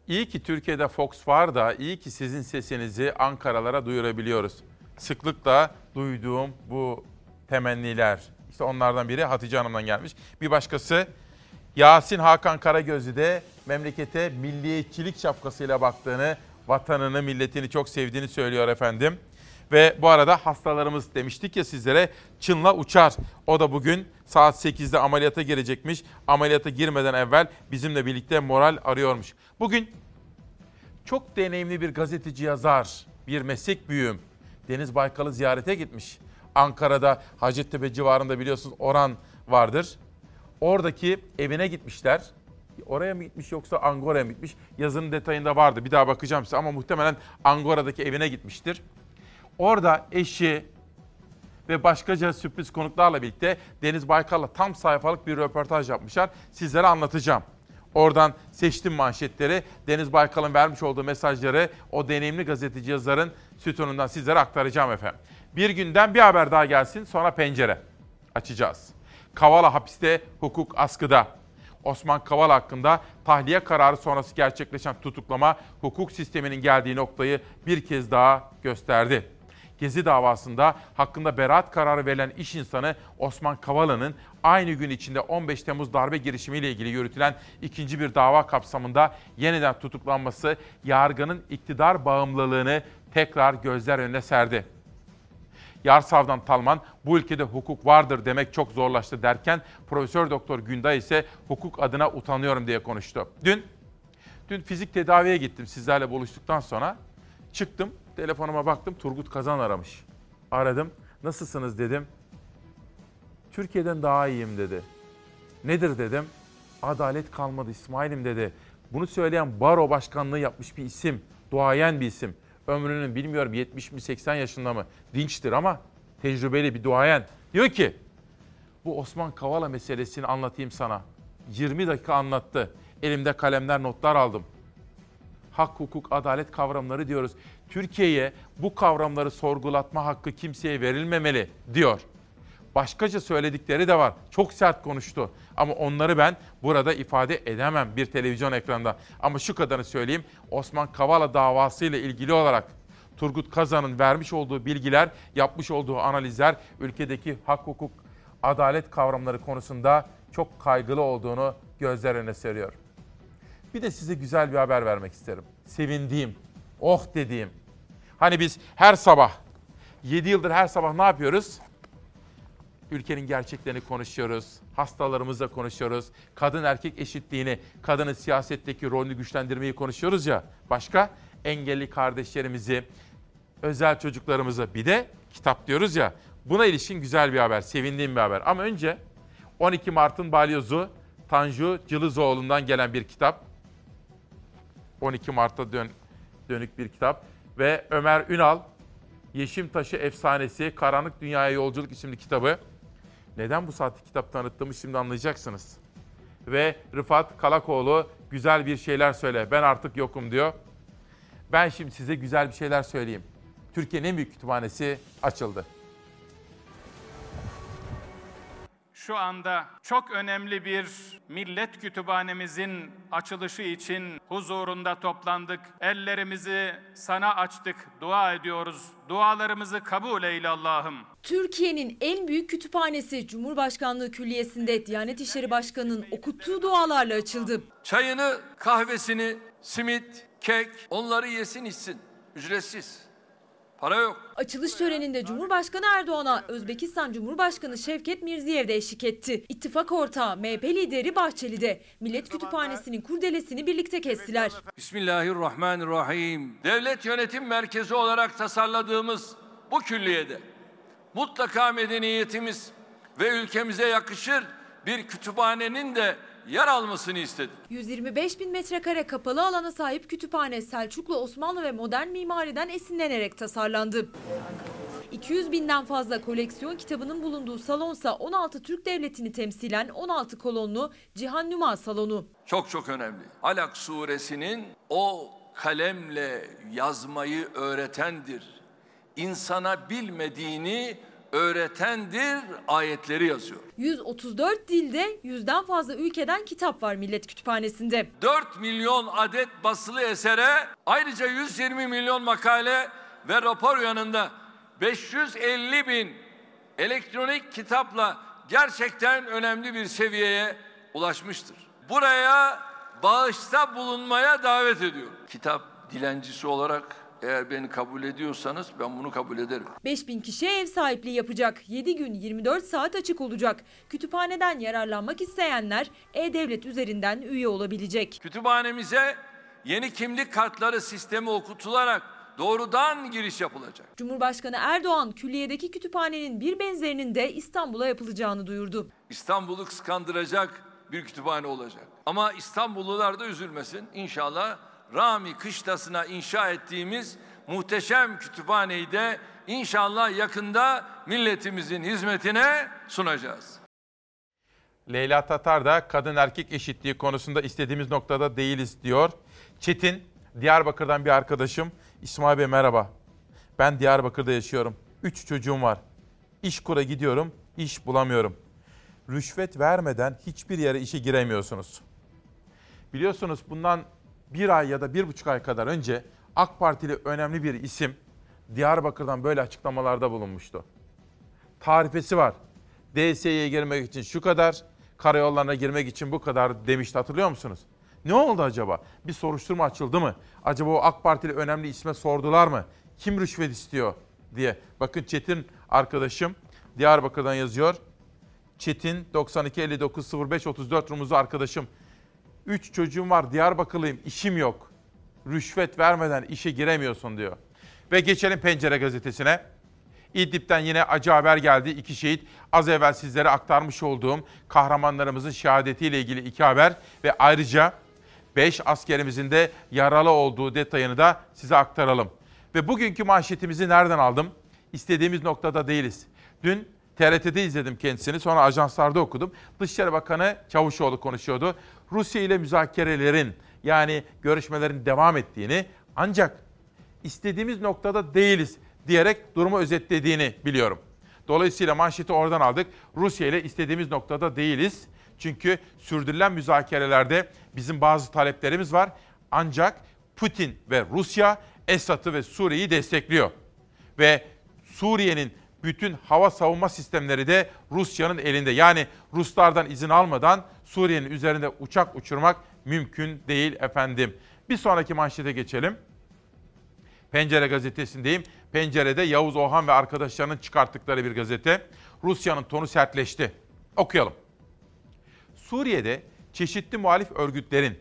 İyi ki Türkiye'de Fox var da iyi ki sizin sesinizi Ankaralara duyurabiliyoruz. Sıklıkla duyduğum bu temenniler. İşte onlardan biri Hatice Hanım'dan gelmiş. Bir başkası Yasin Hakan Karagözlü de memlekete milliyetçilik şapkasıyla baktığını, vatanını, milletini çok sevdiğini söylüyor efendim. Ve bu arada hastalarımız demiştik ya sizlere Çınla Uçar. O da bugün saat 8'de ameliyata girecekmiş. Ameliyata girmeden evvel bizimle birlikte moral arıyormuş. Bugün çok deneyimli bir gazeteci yazar, bir meslek büyüğüm. Deniz Baykal'ı ziyarete gitmiş. Ankara'da Hacettepe civarında biliyorsunuz Oran vardır. Oradaki evine gitmişler. Oraya mı gitmiş yoksa Angora'ya mı gitmiş? Yazının detayında vardı. Bir daha bakacağım size ama muhtemelen Angora'daki evine gitmiştir. Orada eşi ve başkaca sürpriz konuklarla birlikte Deniz Baykal'la tam sayfalık bir röportaj yapmışlar. Sizlere anlatacağım. Oradan seçtim manşetleri. Deniz Baykal'ın vermiş olduğu mesajları o deneyimli gazeteci yazarın sütunundan sizlere aktaracağım efendim. Bir günden bir haber daha gelsin sonra pencere açacağız. Kavala hapiste hukuk askıda. Osman Kavala hakkında tahliye kararı sonrası gerçekleşen tutuklama hukuk sisteminin geldiği noktayı bir kez daha gösterdi. Gezi davasında hakkında beraat kararı verilen iş insanı Osman Kavala'nın aynı gün içinde 15 Temmuz darbe girişimiyle ilgili yürütülen ikinci bir dava kapsamında yeniden tutuklanması yargının iktidar bağımlılığını tekrar gözler önüne serdi. Yarsav'dan Talman bu ülkede hukuk vardır demek çok zorlaştı derken Profesör Doktor Günday ise hukuk adına utanıyorum diye konuştu. Dün dün fizik tedaviye gittim sizlerle buluştuktan sonra. Çıktım telefonuma baktım Turgut Kazan aramış. Aradım. Nasılsınız dedim. Türkiye'den daha iyiyim dedi. Nedir dedim. Adalet kalmadı İsmail'im dedi. Bunu söyleyen baro başkanlığı yapmış bir isim. Duayen bir isim. Ömrünün bilmiyorum 70 mi 80 yaşında mı dinçtir ama tecrübeli bir duayen. Diyor ki bu Osman Kavala meselesini anlatayım sana. 20 dakika anlattı. Elimde kalemler notlar aldım. Hak, hukuk, adalet kavramları diyoruz. Türkiye'ye bu kavramları sorgulatma hakkı kimseye verilmemeli diyor. Başkaca söyledikleri de var. Çok sert konuştu. Ama onları ben burada ifade edemem bir televizyon ekranında. Ama şu kadarını söyleyeyim. Osman Kavala davasıyla ilgili olarak Turgut Kazan'ın vermiş olduğu bilgiler, yapmış olduğu analizler ülkedeki hak, hukuk, adalet kavramları konusunda çok kaygılı olduğunu gözler önüne seriyor. Bir de size güzel bir haber vermek isterim. Sevindiğim, oh dediğim. Hani biz her sabah, 7 yıldır her sabah ne yapıyoruz? Ülkenin gerçeklerini konuşuyoruz. Hastalarımızla konuşuyoruz. Kadın erkek eşitliğini, kadının siyasetteki rolünü güçlendirmeyi konuşuyoruz ya. Başka engelli kardeşlerimizi, özel çocuklarımızı bir de kitap diyoruz ya. Buna ilişkin güzel bir haber, sevindiğim bir haber. Ama önce 12 Mart'ın balyozu Tanju Cılızoğlu'ndan gelen bir kitap. 12 Mart'ta dön, dönük bir kitap. Ve Ömer Ünal, Yeşim Taşı Efsanesi, Karanlık Dünyaya Yolculuk isimli kitabı. Neden bu saatte kitap tanıttığımı şimdi anlayacaksınız. Ve Rıfat Kalakoğlu güzel bir şeyler söyle. Ben artık yokum diyor. Ben şimdi size güzel bir şeyler söyleyeyim. Türkiye'nin en büyük kütüphanesi açıldı. Şu anda çok önemli bir millet kütüphanemizin açılışı için huzurunda toplandık. Ellerimizi sana açtık, dua ediyoruz. Dualarımızı kabul eyle Allah'ım. Türkiye'nin en büyük kütüphanesi Cumhurbaşkanlığı Külliyesi'nde Diyanet İşleri Başkanı'nın okuttuğu dualarla açıldı. Çayını, kahvesini, simit, kek onları yesin içsin. Ücretsiz. Para yok. Açılış töreninde Cumhurbaşkanı Erdoğan'a Özbekistan Cumhurbaşkanı Şevket Mirziyev de eşlik etti. İttifak ortağı MHP lideri Bahçeli de Millet Kütüphanesi'nin kurdelesini birlikte kestiler. Bismillahirrahmanirrahim. Devlet yönetim merkezi olarak tasarladığımız bu külliyede mutlaka medeniyetimiz ve ülkemize yakışır bir kütüphanenin de yer almasını istedim. 125 bin metrekare kapalı alana sahip kütüphane Selçuklu, Osmanlı ve modern mimariden esinlenerek tasarlandı. 200 binden fazla koleksiyon kitabının bulunduğu salonsa 16 Türk Devleti'ni temsilen 16 kolonlu Cihan Nüma Salonu. Çok çok önemli. Alak suresinin o kalemle yazmayı öğretendir. İnsana bilmediğini öğretendir ayetleri yazıyor. 134 dilde yüzden fazla ülkeden kitap var Millet Kütüphanesi'nde. 4 milyon adet basılı esere ayrıca 120 milyon makale ve rapor yanında 550 bin elektronik kitapla gerçekten önemli bir seviyeye ulaşmıştır. Buraya bağışta bulunmaya davet ediyorum. Kitap dilencisi olarak eğer beni kabul ediyorsanız ben bunu kabul ederim. 5000 kişiye ev sahipliği yapacak. 7 gün 24 saat açık olacak. Kütüphaneden yararlanmak isteyenler E-Devlet üzerinden üye olabilecek. Kütüphanemize yeni kimlik kartları sistemi okutularak doğrudan giriş yapılacak. Cumhurbaşkanı Erdoğan külliyedeki kütüphanenin bir benzerinin de İstanbul'a yapılacağını duyurdu. İstanbul'u kıskandıracak bir kütüphane olacak. Ama İstanbullular da üzülmesin. İnşallah Rami Kışlası'na inşa ettiğimiz muhteşem kütüphaneyi de inşallah yakında milletimizin hizmetine sunacağız. Leyla Tatar da kadın erkek eşitliği konusunda istediğimiz noktada değiliz diyor. Çetin, Diyarbakır'dan bir arkadaşım. İsmail Bey merhaba. Ben Diyarbakır'da yaşıyorum. Üç çocuğum var. İş kura gidiyorum, iş bulamıyorum. Rüşvet vermeden hiçbir yere işe giremiyorsunuz. Biliyorsunuz bundan bir ay ya da bir buçuk ay kadar önce AK Partili önemli bir isim Diyarbakır'dan böyle açıklamalarda bulunmuştu. Tarifesi var. DSE'ye girmek için şu kadar, karayollarına girmek için bu kadar demişti hatırlıyor musunuz? Ne oldu acaba? Bir soruşturma açıldı mı? Acaba o AK Partili önemli isme sordular mı? Kim rüşvet istiyor diye. Bakın Çetin arkadaşım Diyarbakır'dan yazıyor. Çetin 92 59 05 34 rumuzlu arkadaşım. 3 çocuğum var Diyarbakırlıyım işim yok. Rüşvet vermeden işe giremiyorsun diyor. Ve geçelim Pencere gazetesine. İdlib'den yine acı haber geldi. İki şehit az evvel sizlere aktarmış olduğum kahramanlarımızın şehadetiyle ilgili iki haber ve ayrıca 5 askerimizin de yaralı olduğu detayını da size aktaralım. Ve bugünkü manşetimizi nereden aldım? İstediğimiz noktada değiliz. Dün TRT'de izledim kendisini sonra ajanslarda okudum. Dışişleri Bakanı Çavuşoğlu konuşuyordu. Rusya ile müzakerelerin yani görüşmelerin devam ettiğini ancak istediğimiz noktada değiliz diyerek durumu özetlediğini biliyorum. Dolayısıyla manşeti oradan aldık. Rusya ile istediğimiz noktada değiliz. Çünkü sürdürülen müzakerelerde bizim bazı taleplerimiz var. Ancak Putin ve Rusya Esad'ı ve Suriye'yi destekliyor. Ve Suriye'nin bütün hava savunma sistemleri de Rusya'nın elinde. Yani Ruslardan izin almadan Suriye'nin üzerinde uçak uçurmak mümkün değil efendim. Bir sonraki manşete geçelim. Pencere gazetesindeyim. Pencerede Yavuz Ohan ve arkadaşlarının çıkarttıkları bir gazete. Rusya'nın tonu sertleşti. Okuyalım. Suriye'de çeşitli muhalif örgütlerin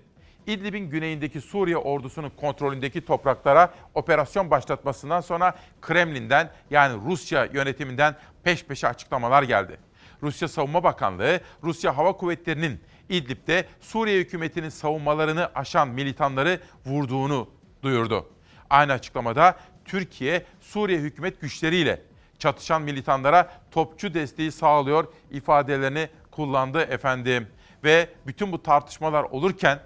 İdlib'in güneyindeki Suriye ordusunun kontrolündeki topraklara operasyon başlatmasından sonra Kremlin'den yani Rusya yönetiminden peş peşe açıklamalar geldi. Rusya Savunma Bakanlığı, Rusya Hava Kuvvetleri'nin İdlib'de Suriye hükümetinin savunmalarını aşan militanları vurduğunu duyurdu. Aynı açıklamada Türkiye, Suriye hükümet güçleriyle çatışan militanlara topçu desteği sağlıyor ifadelerini kullandı efendim. Ve bütün bu tartışmalar olurken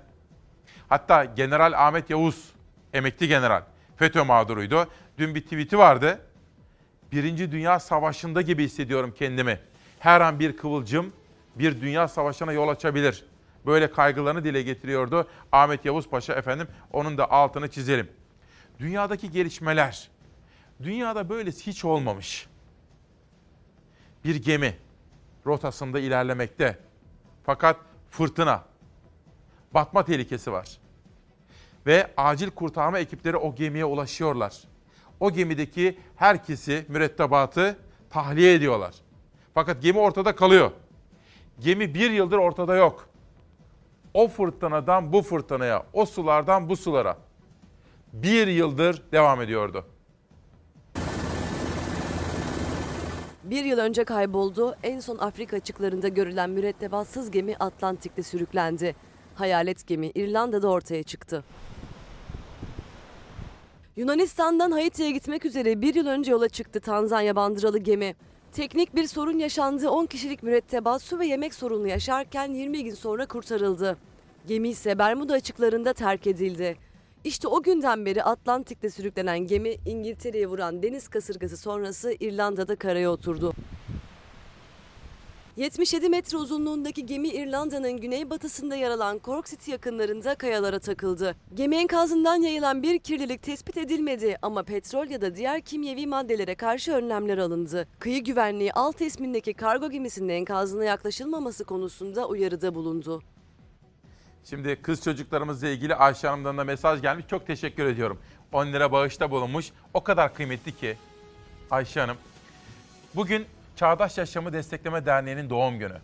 hatta General Ahmet Yavuz, emekli general, FETÖ mağduruydu. Dün bir tweet'i vardı. Birinci Dünya Savaşı'nda gibi hissediyorum kendimi. Her an bir kıvılcım bir dünya savaşına yol açabilir. Böyle kaygılarını dile getiriyordu Ahmet Yavuz Paşa efendim. Onun da altını çizelim. Dünyadaki gelişmeler, dünyada böylesi hiç olmamış. Bir gemi rotasında ilerlemekte. Fakat fırtına, batma tehlikesi var. Ve acil kurtarma ekipleri o gemiye ulaşıyorlar. O gemideki herkesi, mürettebatı tahliye ediyorlar. Fakat gemi ortada kalıyor. Gemi bir yıldır ortada yok. O fırtınadan bu fırtınaya, o sulardan bu sulara bir yıldır devam ediyordu. Bir yıl önce kayboldu. En son Afrika açıklarında görülen mürettebatsız gemi Atlantik'te sürüklendi. Hayalet gemi İrlanda'da ortaya çıktı. Yunanistan'dan Haiti'ye gitmek üzere bir yıl önce yola çıktı Tanzanya bandıralı gemi. Teknik bir sorun yaşandı. 10 kişilik mürettebat su ve yemek sorunu yaşarken 20 gün sonra kurtarıldı. Gemi ise Bermuda açıklarında terk edildi. İşte o günden beri Atlantik'te sürüklenen gemi İngiltere'ye vuran deniz kasırgası sonrası İrlanda'da karaya oturdu. 77 metre uzunluğundaki gemi İrlanda'nın güneybatısında yer alan Cork City yakınlarında kayalara takıldı. Gemi enkazından yayılan bir kirlilik tespit edilmedi ama petrol ya da diğer kimyevi maddelere karşı önlemler alındı. Kıyı güvenliği alt ismindeki kargo gemisinin enkazına yaklaşılmaması konusunda uyarıda bulundu. Şimdi kız çocuklarımızla ilgili Ayşe Hanım'dan da mesaj gelmiş. Çok teşekkür ediyorum. 10 lira bağışta bulunmuş. O kadar kıymetli ki Ayşe Hanım. Bugün Çağdaş Yaşamı Destekleme Derneği'nin doğum günü.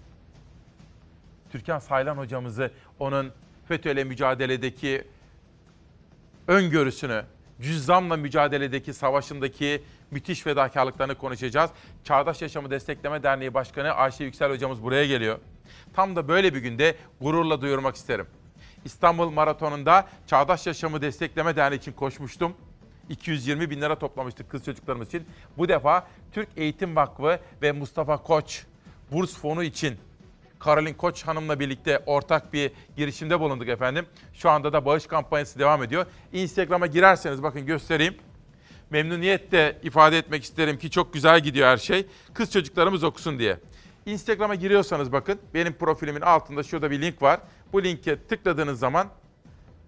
Türkan Saylan hocamızı onun FETÖ ile mücadeledeki öngörüsünü, cüzzamla mücadeledeki savaşındaki müthiş fedakarlıklarını konuşacağız. Çağdaş Yaşamı Destekleme Derneği Başkanı Ayşe Yüksel hocamız buraya geliyor. Tam da böyle bir günde gururla duyurmak isterim. İstanbul Maratonu'nda Çağdaş Yaşamı Destekleme Derneği için koşmuştum. 220 bin lira toplamıştık kız çocuklarımız için. Bu defa Türk Eğitim Vakfı ve Mustafa Koç burs fonu için Karolin Koç Hanım'la birlikte ortak bir girişimde bulunduk efendim. Şu anda da bağış kampanyası devam ediyor. Instagram'a girerseniz bakın göstereyim. Memnuniyetle ifade etmek isterim ki çok güzel gidiyor her şey. Kız çocuklarımız okusun diye. Instagram'a giriyorsanız bakın benim profilimin altında şurada bir link var. Bu linke tıkladığınız zaman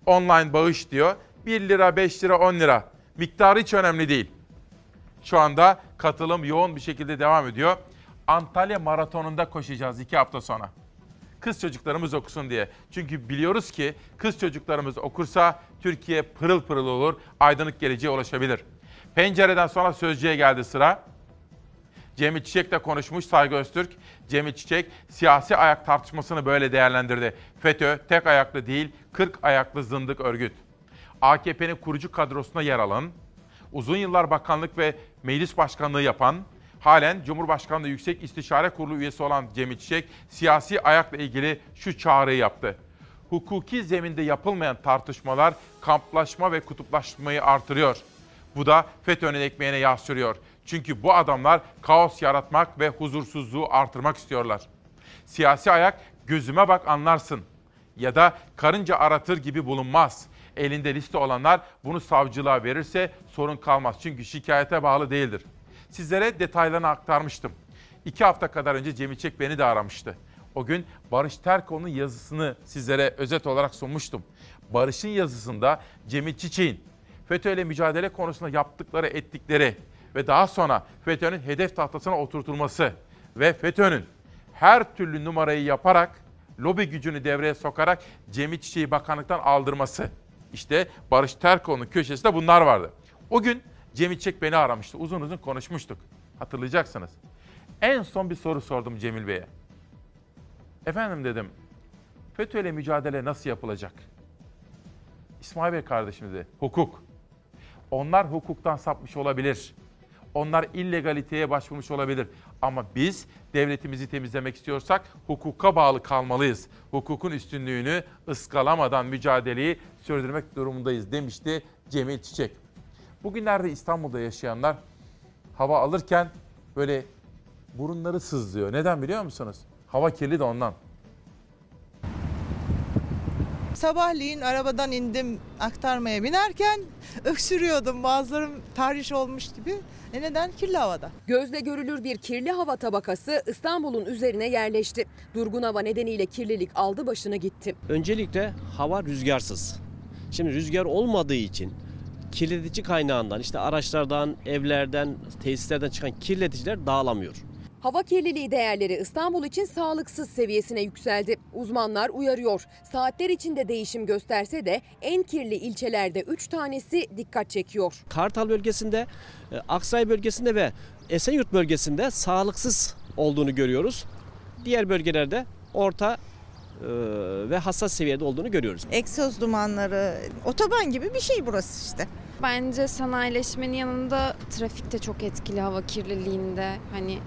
online bağış diyor. 1 lira, 5 lira, 10 lira. Miktarı hiç önemli değil. Şu anda katılım yoğun bir şekilde devam ediyor. Antalya Maratonu'nda koşacağız iki hafta sonra. Kız çocuklarımız okusun diye. Çünkü biliyoruz ki kız çocuklarımız okursa Türkiye pırıl pırıl olur, aydınlık geleceğe ulaşabilir. Pencereden sonra sözcüye geldi sıra. Cemil Çiçek de konuşmuş Saygı Öztürk. Cemil Çiçek siyasi ayak tartışmasını böyle değerlendirdi. FETÖ tek ayaklı değil 40 ayaklı zındık örgüt. AKP'nin kurucu kadrosuna yer alan, uzun yıllar bakanlık ve meclis başkanlığı yapan, halen Cumhurbaşkanlığı Yüksek İstişare Kurulu üyesi olan Cemil Çiçek siyasi ayakla ilgili şu çağrıyı yaptı. Hukuki zeminde yapılmayan tartışmalar kamplaşma ve kutuplaşmayı artırıyor. Bu da FETÖ'nün ekmeğine yağ sürüyor. Çünkü bu adamlar kaos yaratmak ve huzursuzluğu artırmak istiyorlar. Siyasi ayak gözüme bak anlarsın ya da karınca aratır gibi bulunmaz. Elinde liste olanlar bunu savcılığa verirse sorun kalmaz. Çünkü şikayete bağlı değildir. Sizlere detaylarını aktarmıştım. İki hafta kadar önce Cemil Çek beni de aramıştı. O gün Barış Terkoğlu'nun yazısını sizlere özet olarak sunmuştum. Barış'ın yazısında Cemil Çiçek'in FETÖ ile mücadele konusunda yaptıkları, ettikleri ve daha sonra FETÖ'nün hedef tahtasına oturtulması ve FETÖ'nün her türlü numarayı yaparak, lobi gücünü devreye sokarak Cemil Çiçek'i bakanlıktan aldırması. İşte Barış Terkoğlu'nun köşesinde bunlar vardı. O gün Cemil Çiçek beni aramıştı. Uzun uzun konuşmuştuk. Hatırlayacaksınız. En son bir soru sordum Cemil Bey'e. Efendim dedim, FETÖ ile mücadele nasıl yapılacak? İsmail Bey kardeşim dedi, hukuk. Onlar hukuktan sapmış olabilir. Onlar illegaliteye başvurmuş olabilir. Ama biz devletimizi temizlemek istiyorsak hukuka bağlı kalmalıyız. Hukukun üstünlüğünü ıskalamadan mücadeleyi sürdürmek durumundayız demişti Cemil Çiçek. Bugünlerde İstanbul'da yaşayanlar hava alırken böyle burunları sızlıyor. Neden biliyor musunuz? Hava kirli de ondan. Sabahleyin arabadan indim aktarmaya binerken öksürüyordum. Bazılarım tahriş olmuş gibi. E neden? Kirli havada. Gözle görülür bir kirli hava tabakası İstanbul'un üzerine yerleşti. Durgun hava nedeniyle kirlilik aldı başını gitti. Öncelikle hava rüzgarsız. Şimdi rüzgar olmadığı için kirletici kaynağından işte araçlardan, evlerden, tesislerden çıkan kirleticiler dağılamıyor. Hava kirliliği değerleri İstanbul için sağlıksız seviyesine yükseldi. Uzmanlar uyarıyor. Saatler içinde değişim gösterse de en kirli ilçelerde 3 tanesi dikkat çekiyor. Kartal bölgesinde, e, Aksaray bölgesinde ve Esenyurt bölgesinde sağlıksız olduğunu görüyoruz. Diğer bölgelerde orta e, ve hassas seviyede olduğunu görüyoruz. Egzoz dumanları, otoban gibi bir şey burası işte. Bence sanayileşmenin yanında trafik de çok etkili hava kirliliğinde. Hani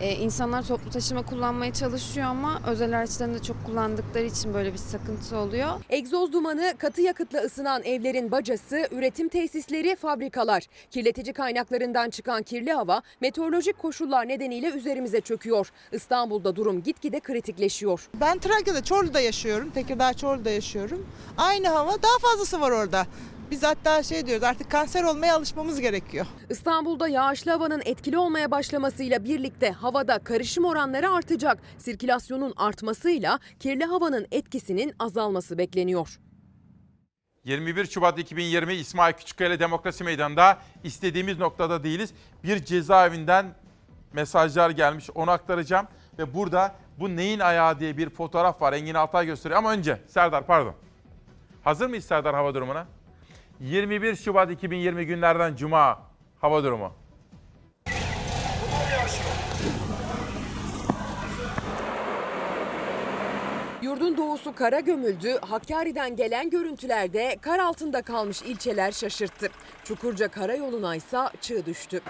e, insanlar toplu taşıma kullanmaya çalışıyor ama özel araçlarını da çok kullandıkları için böyle bir sıkıntı oluyor. Egzoz dumanı katı yakıtla ısınan evlerin bacası, üretim tesisleri, fabrikalar. Kirletici kaynaklarından çıkan kirli hava meteorolojik koşullar nedeniyle üzerimize çöküyor. İstanbul'da durum gitgide kritikleşiyor. Ben Trakya'da Çorlu'da yaşıyorum. Tekirdağ Çorlu'da yaşıyorum. Aynı hava daha fazlası var orada. Biz hatta şey diyoruz artık kanser olmaya alışmamız gerekiyor. İstanbul'da yağışlı havanın etkili olmaya başlamasıyla birlikte havada karışım oranları artacak. Sirkülasyonun artmasıyla kirli havanın etkisinin azalması bekleniyor. 21 Şubat 2020 İsmail Küçükkaya Demokrasi Meydanı'nda istediğimiz noktada değiliz. Bir cezaevinden mesajlar gelmiş onu aktaracağım. Ve burada bu neyin ayağı diye bir fotoğraf var Engin Altay gösteriyor. Ama önce Serdar pardon. Hazır mıyız Serdar hava durumuna? 21 Şubat 2020 günlerden Cuma hava durumu. Yurdun doğusu kara gömüldü. Hakkari'den gelen görüntülerde kar altında kalmış ilçeler şaşırttı. Çukurca karayoluna ise çığ düştü.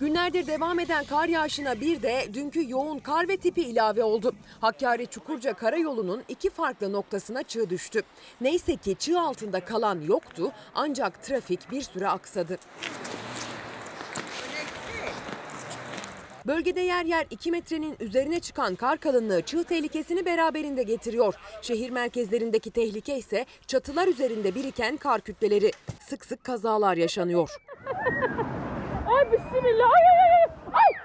Günlerdir devam eden kar yağışına bir de dünkü yoğun kar ve tipi ilave oldu. Hakkari Çukurca Karayolu'nun iki farklı noktasına çığ düştü. Neyse ki çığ altında kalan yoktu ancak trafik bir süre aksadı. Bölgede yer yer 2 metrenin üzerine çıkan kar kalınlığı çığ tehlikesini beraberinde getiriyor. Şehir merkezlerindeki tehlike ise çatılar üzerinde biriken kar kütleleri. Sık sık kazalar yaşanıyor. Ay bismillah. Ay ay ay. Ay.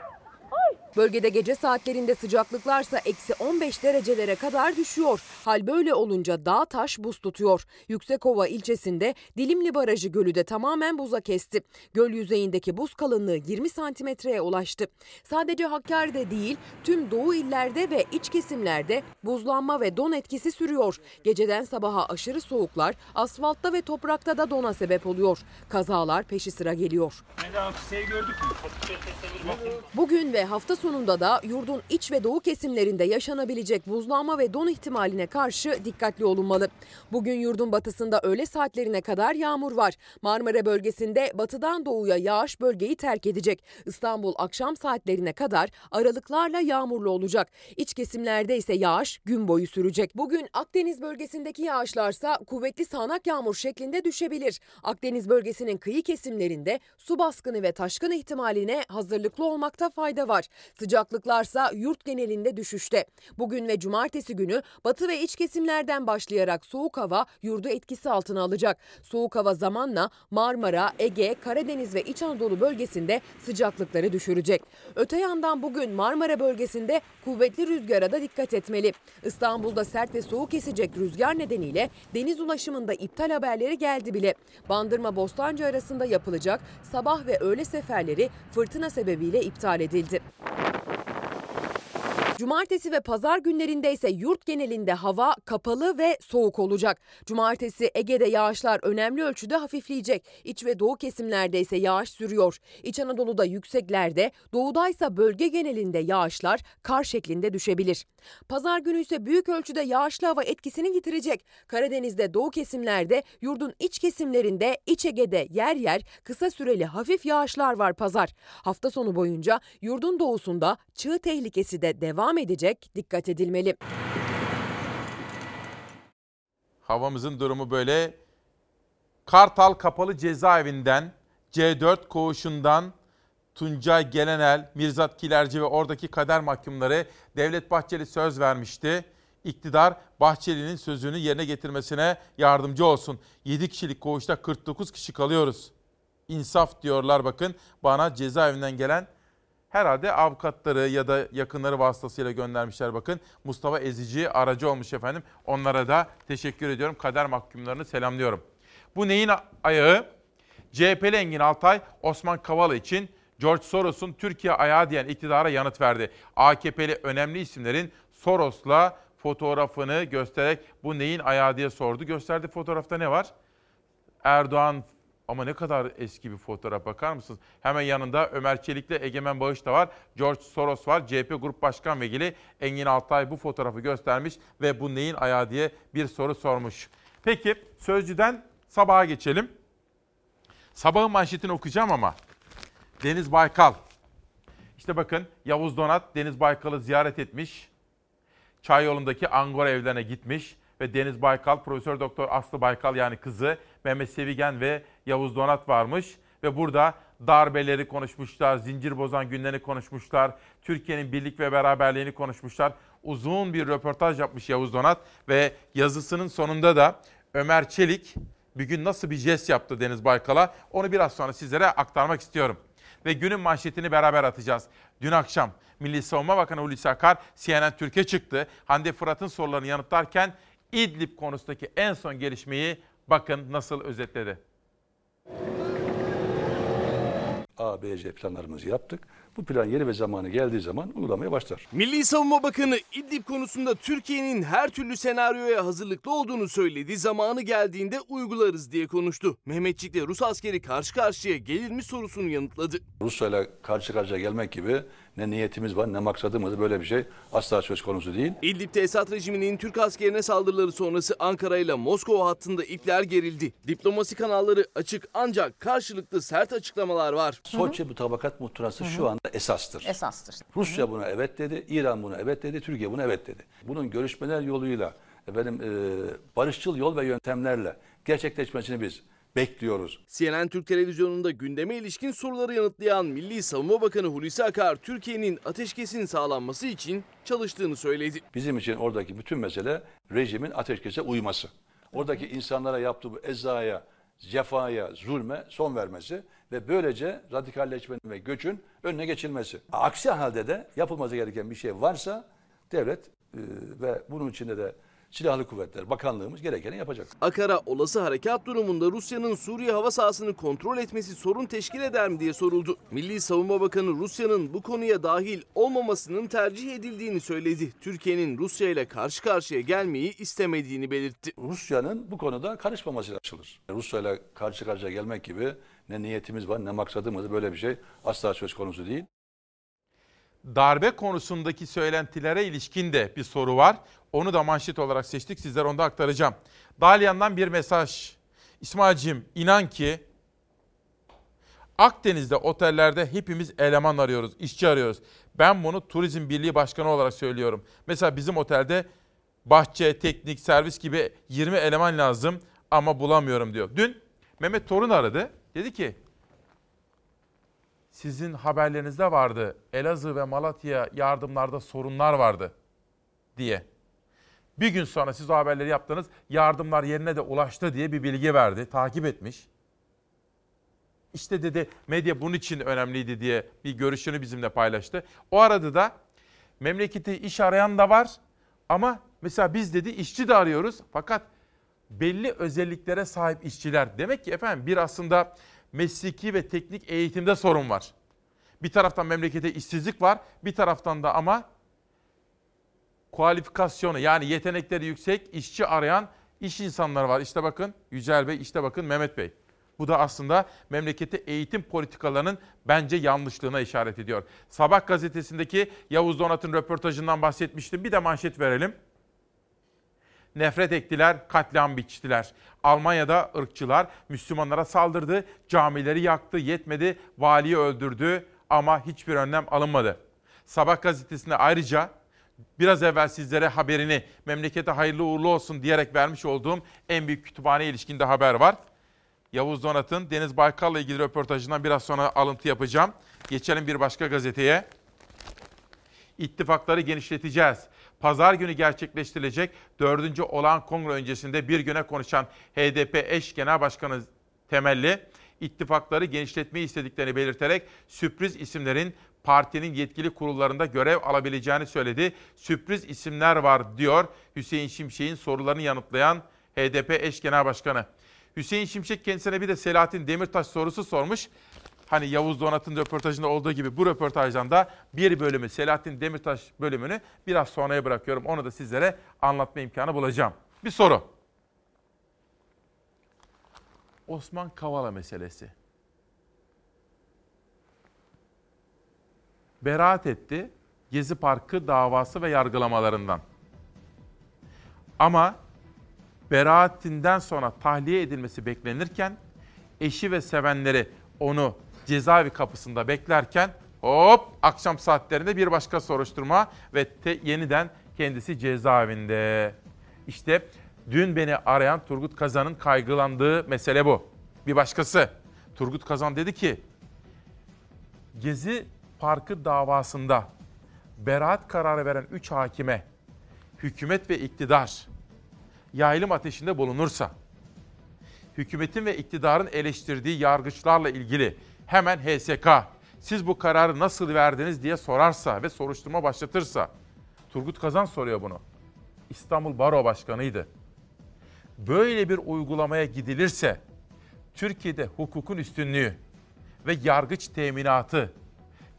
Bölgede gece saatlerinde sıcaklıklarsa eksi 15 derecelere kadar düşüyor. Hal böyle olunca dağ taş buz tutuyor. Yüksekova ilçesinde Dilimli Barajı gölü de tamamen buza kesti. Göl yüzeyindeki buz kalınlığı 20 santimetreye ulaştı. Sadece Hakkari'de değil tüm doğu illerde ve iç kesimlerde buzlanma ve don etkisi sürüyor. Geceden sabaha aşırı soğuklar asfaltta ve toprakta da dona sebep oluyor. Kazalar peşi sıra geliyor. Bugün ve hafta sonunda da yurdun iç ve doğu kesimlerinde yaşanabilecek buzlanma ve don ihtimaline karşı dikkatli olunmalı. Bugün yurdun batısında öğle saatlerine kadar yağmur var. Marmara bölgesinde batıdan doğuya yağış bölgeyi terk edecek. İstanbul akşam saatlerine kadar aralıklarla yağmurlu olacak. İç kesimlerde ise yağış gün boyu sürecek. Bugün Akdeniz bölgesindeki yağışlarsa kuvvetli sağanak yağmur şeklinde düşebilir. Akdeniz bölgesinin kıyı kesimlerinde su baskını ve taşkın ihtimaline hazırlıklı olmakta fayda var. Sıcaklıklarsa yurt genelinde düşüşte. Bugün ve cumartesi günü batı ve iç kesimlerden başlayarak soğuk hava yurdu etkisi altına alacak. Soğuk hava zamanla Marmara, Ege, Karadeniz ve İç Anadolu bölgesinde sıcaklıkları düşürecek. Öte yandan bugün Marmara bölgesinde kuvvetli rüzgara da dikkat etmeli. İstanbul'da sert ve soğuk esecek rüzgar nedeniyle deniz ulaşımında iptal haberleri geldi bile. Bandırma Bostancı arasında yapılacak sabah ve öğle seferleri fırtına sebebiyle iptal edildi. Cumartesi ve pazar günlerinde ise yurt genelinde hava kapalı ve soğuk olacak. Cumartesi Ege'de yağışlar önemli ölçüde hafifleyecek. İç ve doğu kesimlerde ise yağış sürüyor. İç Anadolu'da yükseklerde, doğudaysa bölge genelinde yağışlar kar şeklinde düşebilir. Pazar günü ise büyük ölçüde yağışlı hava etkisini yitirecek. Karadeniz'de doğu kesimlerde, yurdun iç kesimlerinde, iç Ege'de yer yer kısa süreli hafif yağışlar var pazar. Hafta sonu boyunca yurdun doğusunda çığ tehlikesi de devam edecek, dikkat edilmeli. Havamızın durumu böyle. Kartal Kapalı Cezaevinden, C4 koğuşundan Tuncay Gelenel, Mirzat Kilerci ve oradaki kader mahkumları Devlet Bahçeli söz vermişti. İktidar Bahçeli'nin sözünü yerine getirmesine yardımcı olsun. 7 kişilik koğuşta 49 kişi kalıyoruz. İnsaf diyorlar bakın bana cezaevinden gelen herhalde avukatları ya da yakınları vasıtasıyla göndermişler bakın. Mustafa Ezici aracı olmuş efendim. Onlara da teşekkür ediyorum. Kader mahkumlarını selamlıyorum. Bu neyin ayağı? CHP'li Engin Altay, Osman Kavala için George Soros'un Türkiye ayağı diyen iktidara yanıt verdi. AKP'li önemli isimlerin Soros'la fotoğrafını göstererek bu neyin ayağı diye sordu. Gösterdi fotoğrafta ne var? Erdoğan ama ne kadar eski bir fotoğraf bakar mısınız? Hemen yanında Ömer Çelik'le Egemen Bağış da var. George Soros var. CHP Grup Başkan Vekili Engin Altay bu fotoğrafı göstermiş ve bu neyin ayağı diye bir soru sormuş. Peki Sözcü'den sabaha geçelim. Sabahın manşetini okuyacağım ama Deniz Baykal. İşte bakın Yavuz Donat Deniz Baykal'ı ziyaret etmiş. Çay yolundaki Angora evlerine gitmiş ve Deniz Baykal, Profesör Doktor Aslı Baykal yani kızı Mehmet Sevigen ve Yavuz Donat varmış ve burada darbeleri konuşmuşlar, zincir bozan günlerini konuşmuşlar, Türkiye'nin birlik ve beraberliğini konuşmuşlar. Uzun bir röportaj yapmış Yavuz Donat ve yazısının sonunda da Ömer Çelik bir gün nasıl bir jest yaptı Deniz Baykal'a onu biraz sonra sizlere aktarmak istiyorum. Ve günün manşetini beraber atacağız. Dün akşam Milli Savunma Bakanı Hulusi Akar CNN Türkiye çıktı. Hande Fırat'ın sorularını yanıtlarken İdlib konusundaki en son gelişmeyi bakın nasıl özetledi. A, B, C planlarımızı yaptık. Bu plan yeri ve zamanı geldiği zaman uygulamaya başlar. Milli Savunma Bakanı İdlib konusunda Türkiye'nin her türlü senaryoya hazırlıklı olduğunu söyledi. Zamanı geldiğinde uygularız diye konuştu. Mehmetçik'le Rus askeri karşı karşıya gelir mi sorusunu yanıtladı. Rusya ile karşı karşıya gelmek gibi ne niyetimiz var ne maksadımız böyle bir şey asla söz konusu değil. İdlib'de Esad rejiminin Türk askerine saldırıları sonrası Ankara ile Moskova hattında ipler gerildi. Diplomasi kanalları açık ancak karşılıklı sert açıklamalar var. Soçi mutabakat muhtırası şu anda esastır. Esastır. Rusya buna evet dedi, İran buna evet dedi, Türkiye buna evet dedi. Bunun görüşmeler yoluyla, efendim, e, barışçıl yol ve yöntemlerle gerçekleşmesini biz bekliyoruz. CNN Türk televizyonunda gündeme ilişkin soruları yanıtlayan Milli Savunma Bakanı Hulusi Akar, Türkiye'nin ateşkesin sağlanması için çalıştığını söyledi. Bizim için oradaki bütün mesele rejimin ateşkese uyması. Oradaki insanlara yaptığı bu ezaya, cefaya, zulme son vermesi ve böylece radikalleşmenin ve göçün önüne geçilmesi. Aksi halde de yapılması gereken bir şey varsa devlet e, ve bunun içinde de Silahlı Kuvvetler Bakanlığımız gerekeni yapacak. Akar'a olası harekat durumunda Rusya'nın Suriye hava sahasını kontrol etmesi sorun teşkil eder mi diye soruldu. Milli Savunma Bakanı Rusya'nın bu konuya dahil olmamasının tercih edildiğini söyledi. Türkiye'nin Rusya ile karşı karşıya gelmeyi istemediğini belirtti. Rusya'nın bu konuda karışmaması açılır. Rusya ile karşı karşıya gelmek gibi ne niyetimiz var ne maksadımız böyle bir şey asla söz konusu değil. Darbe konusundaki söylentilere ilişkin de bir soru var. Onu da manşet olarak seçtik. Sizlere onu da aktaracağım. Dalyan'dan bir mesaj. İsmail'cim inan ki Akdeniz'de otellerde hepimiz eleman arıyoruz, işçi arıyoruz. Ben bunu Turizm Birliği Başkanı olarak söylüyorum. Mesela bizim otelde bahçe, teknik, servis gibi 20 eleman lazım ama bulamıyorum diyor. Dün Mehmet Torun aradı. Dedi ki sizin haberlerinizde vardı. Elazığ ve Malatya yardımlarda sorunlar vardı diye. Bir gün sonra siz o haberleri yaptınız. Yardımlar yerine de ulaştı diye bir bilgi verdi. Takip etmiş. İşte dedi medya bunun için önemliydi diye bir görüşünü bizimle paylaştı. O arada da memleketi iş arayan da var ama mesela biz dedi işçi de arıyoruz fakat belli özelliklere sahip işçiler. Demek ki efendim bir aslında mesleki ve teknik eğitimde sorun var. Bir taraftan memlekete işsizlik var, bir taraftan da ama kualifikasyonu yani yetenekleri yüksek işçi arayan iş insanları var. İşte bakın Yücel Bey, işte bakın Mehmet Bey. Bu da aslında memlekette eğitim politikalarının bence yanlışlığına işaret ediyor. Sabah gazetesindeki Yavuz Donat'ın röportajından bahsetmiştim. Bir de manşet verelim. Nefret ettiler, katliam biçtiler. Almanya'da ırkçılar Müslümanlara saldırdı, camileri yaktı, yetmedi, valiyi öldürdü ama hiçbir önlem alınmadı. Sabah gazetesinde ayrıca biraz evvel sizlere haberini memlekete hayırlı uğurlu olsun diyerek vermiş olduğum en büyük kütüphane ilişkinde haber var. Yavuz Donat'ın Deniz Baykal'la ilgili röportajından biraz sonra alıntı yapacağım. Geçelim bir başka gazeteye. İttifakları genişleteceğiz. Pazar günü gerçekleştirilecek 4. olağan kongre öncesinde bir güne konuşan HDP eş genel başkanı temelli ittifakları genişletmeyi istediklerini belirterek sürpriz isimlerin partinin yetkili kurullarında görev alabileceğini söyledi. Sürpriz isimler var diyor Hüseyin Şimşek'in sorularını yanıtlayan HDP eş genel başkanı. Hüseyin Şimşek kendisine bir de Selahattin Demirtaş sorusu sormuş. Hani Yavuz Donat'ın röportajında olduğu gibi bu röportajdan da bir bölümü Selahattin Demirtaş bölümünü biraz sonraya bırakıyorum. Onu da sizlere anlatma imkanı bulacağım. Bir soru. Osman Kavala meselesi. Beraat etti Gezi Parkı davası ve yargılamalarından. Ama beraatinden sonra tahliye edilmesi beklenirken eşi ve sevenleri onu cezaevi kapısında beklerken hop akşam saatlerinde bir başka soruşturma ve te, yeniden kendisi cezaevinde. İşte dün beni arayan Turgut Kazan'ın kaygılandığı mesele bu. Bir başkası Turgut Kazan dedi ki Gezi Parkı davasında beraat kararı veren 3 hakime hükümet ve iktidar yaylım ateşinde bulunursa, hükümetin ve iktidarın eleştirdiği yargıçlarla ilgili hemen HSK siz bu kararı nasıl verdiniz diye sorarsa ve soruşturma başlatırsa, Turgut Kazan soruyor bunu. İstanbul Baro Başkanı'ydı. Böyle bir uygulamaya gidilirse Türkiye'de hukukun üstünlüğü ve yargıç teminatı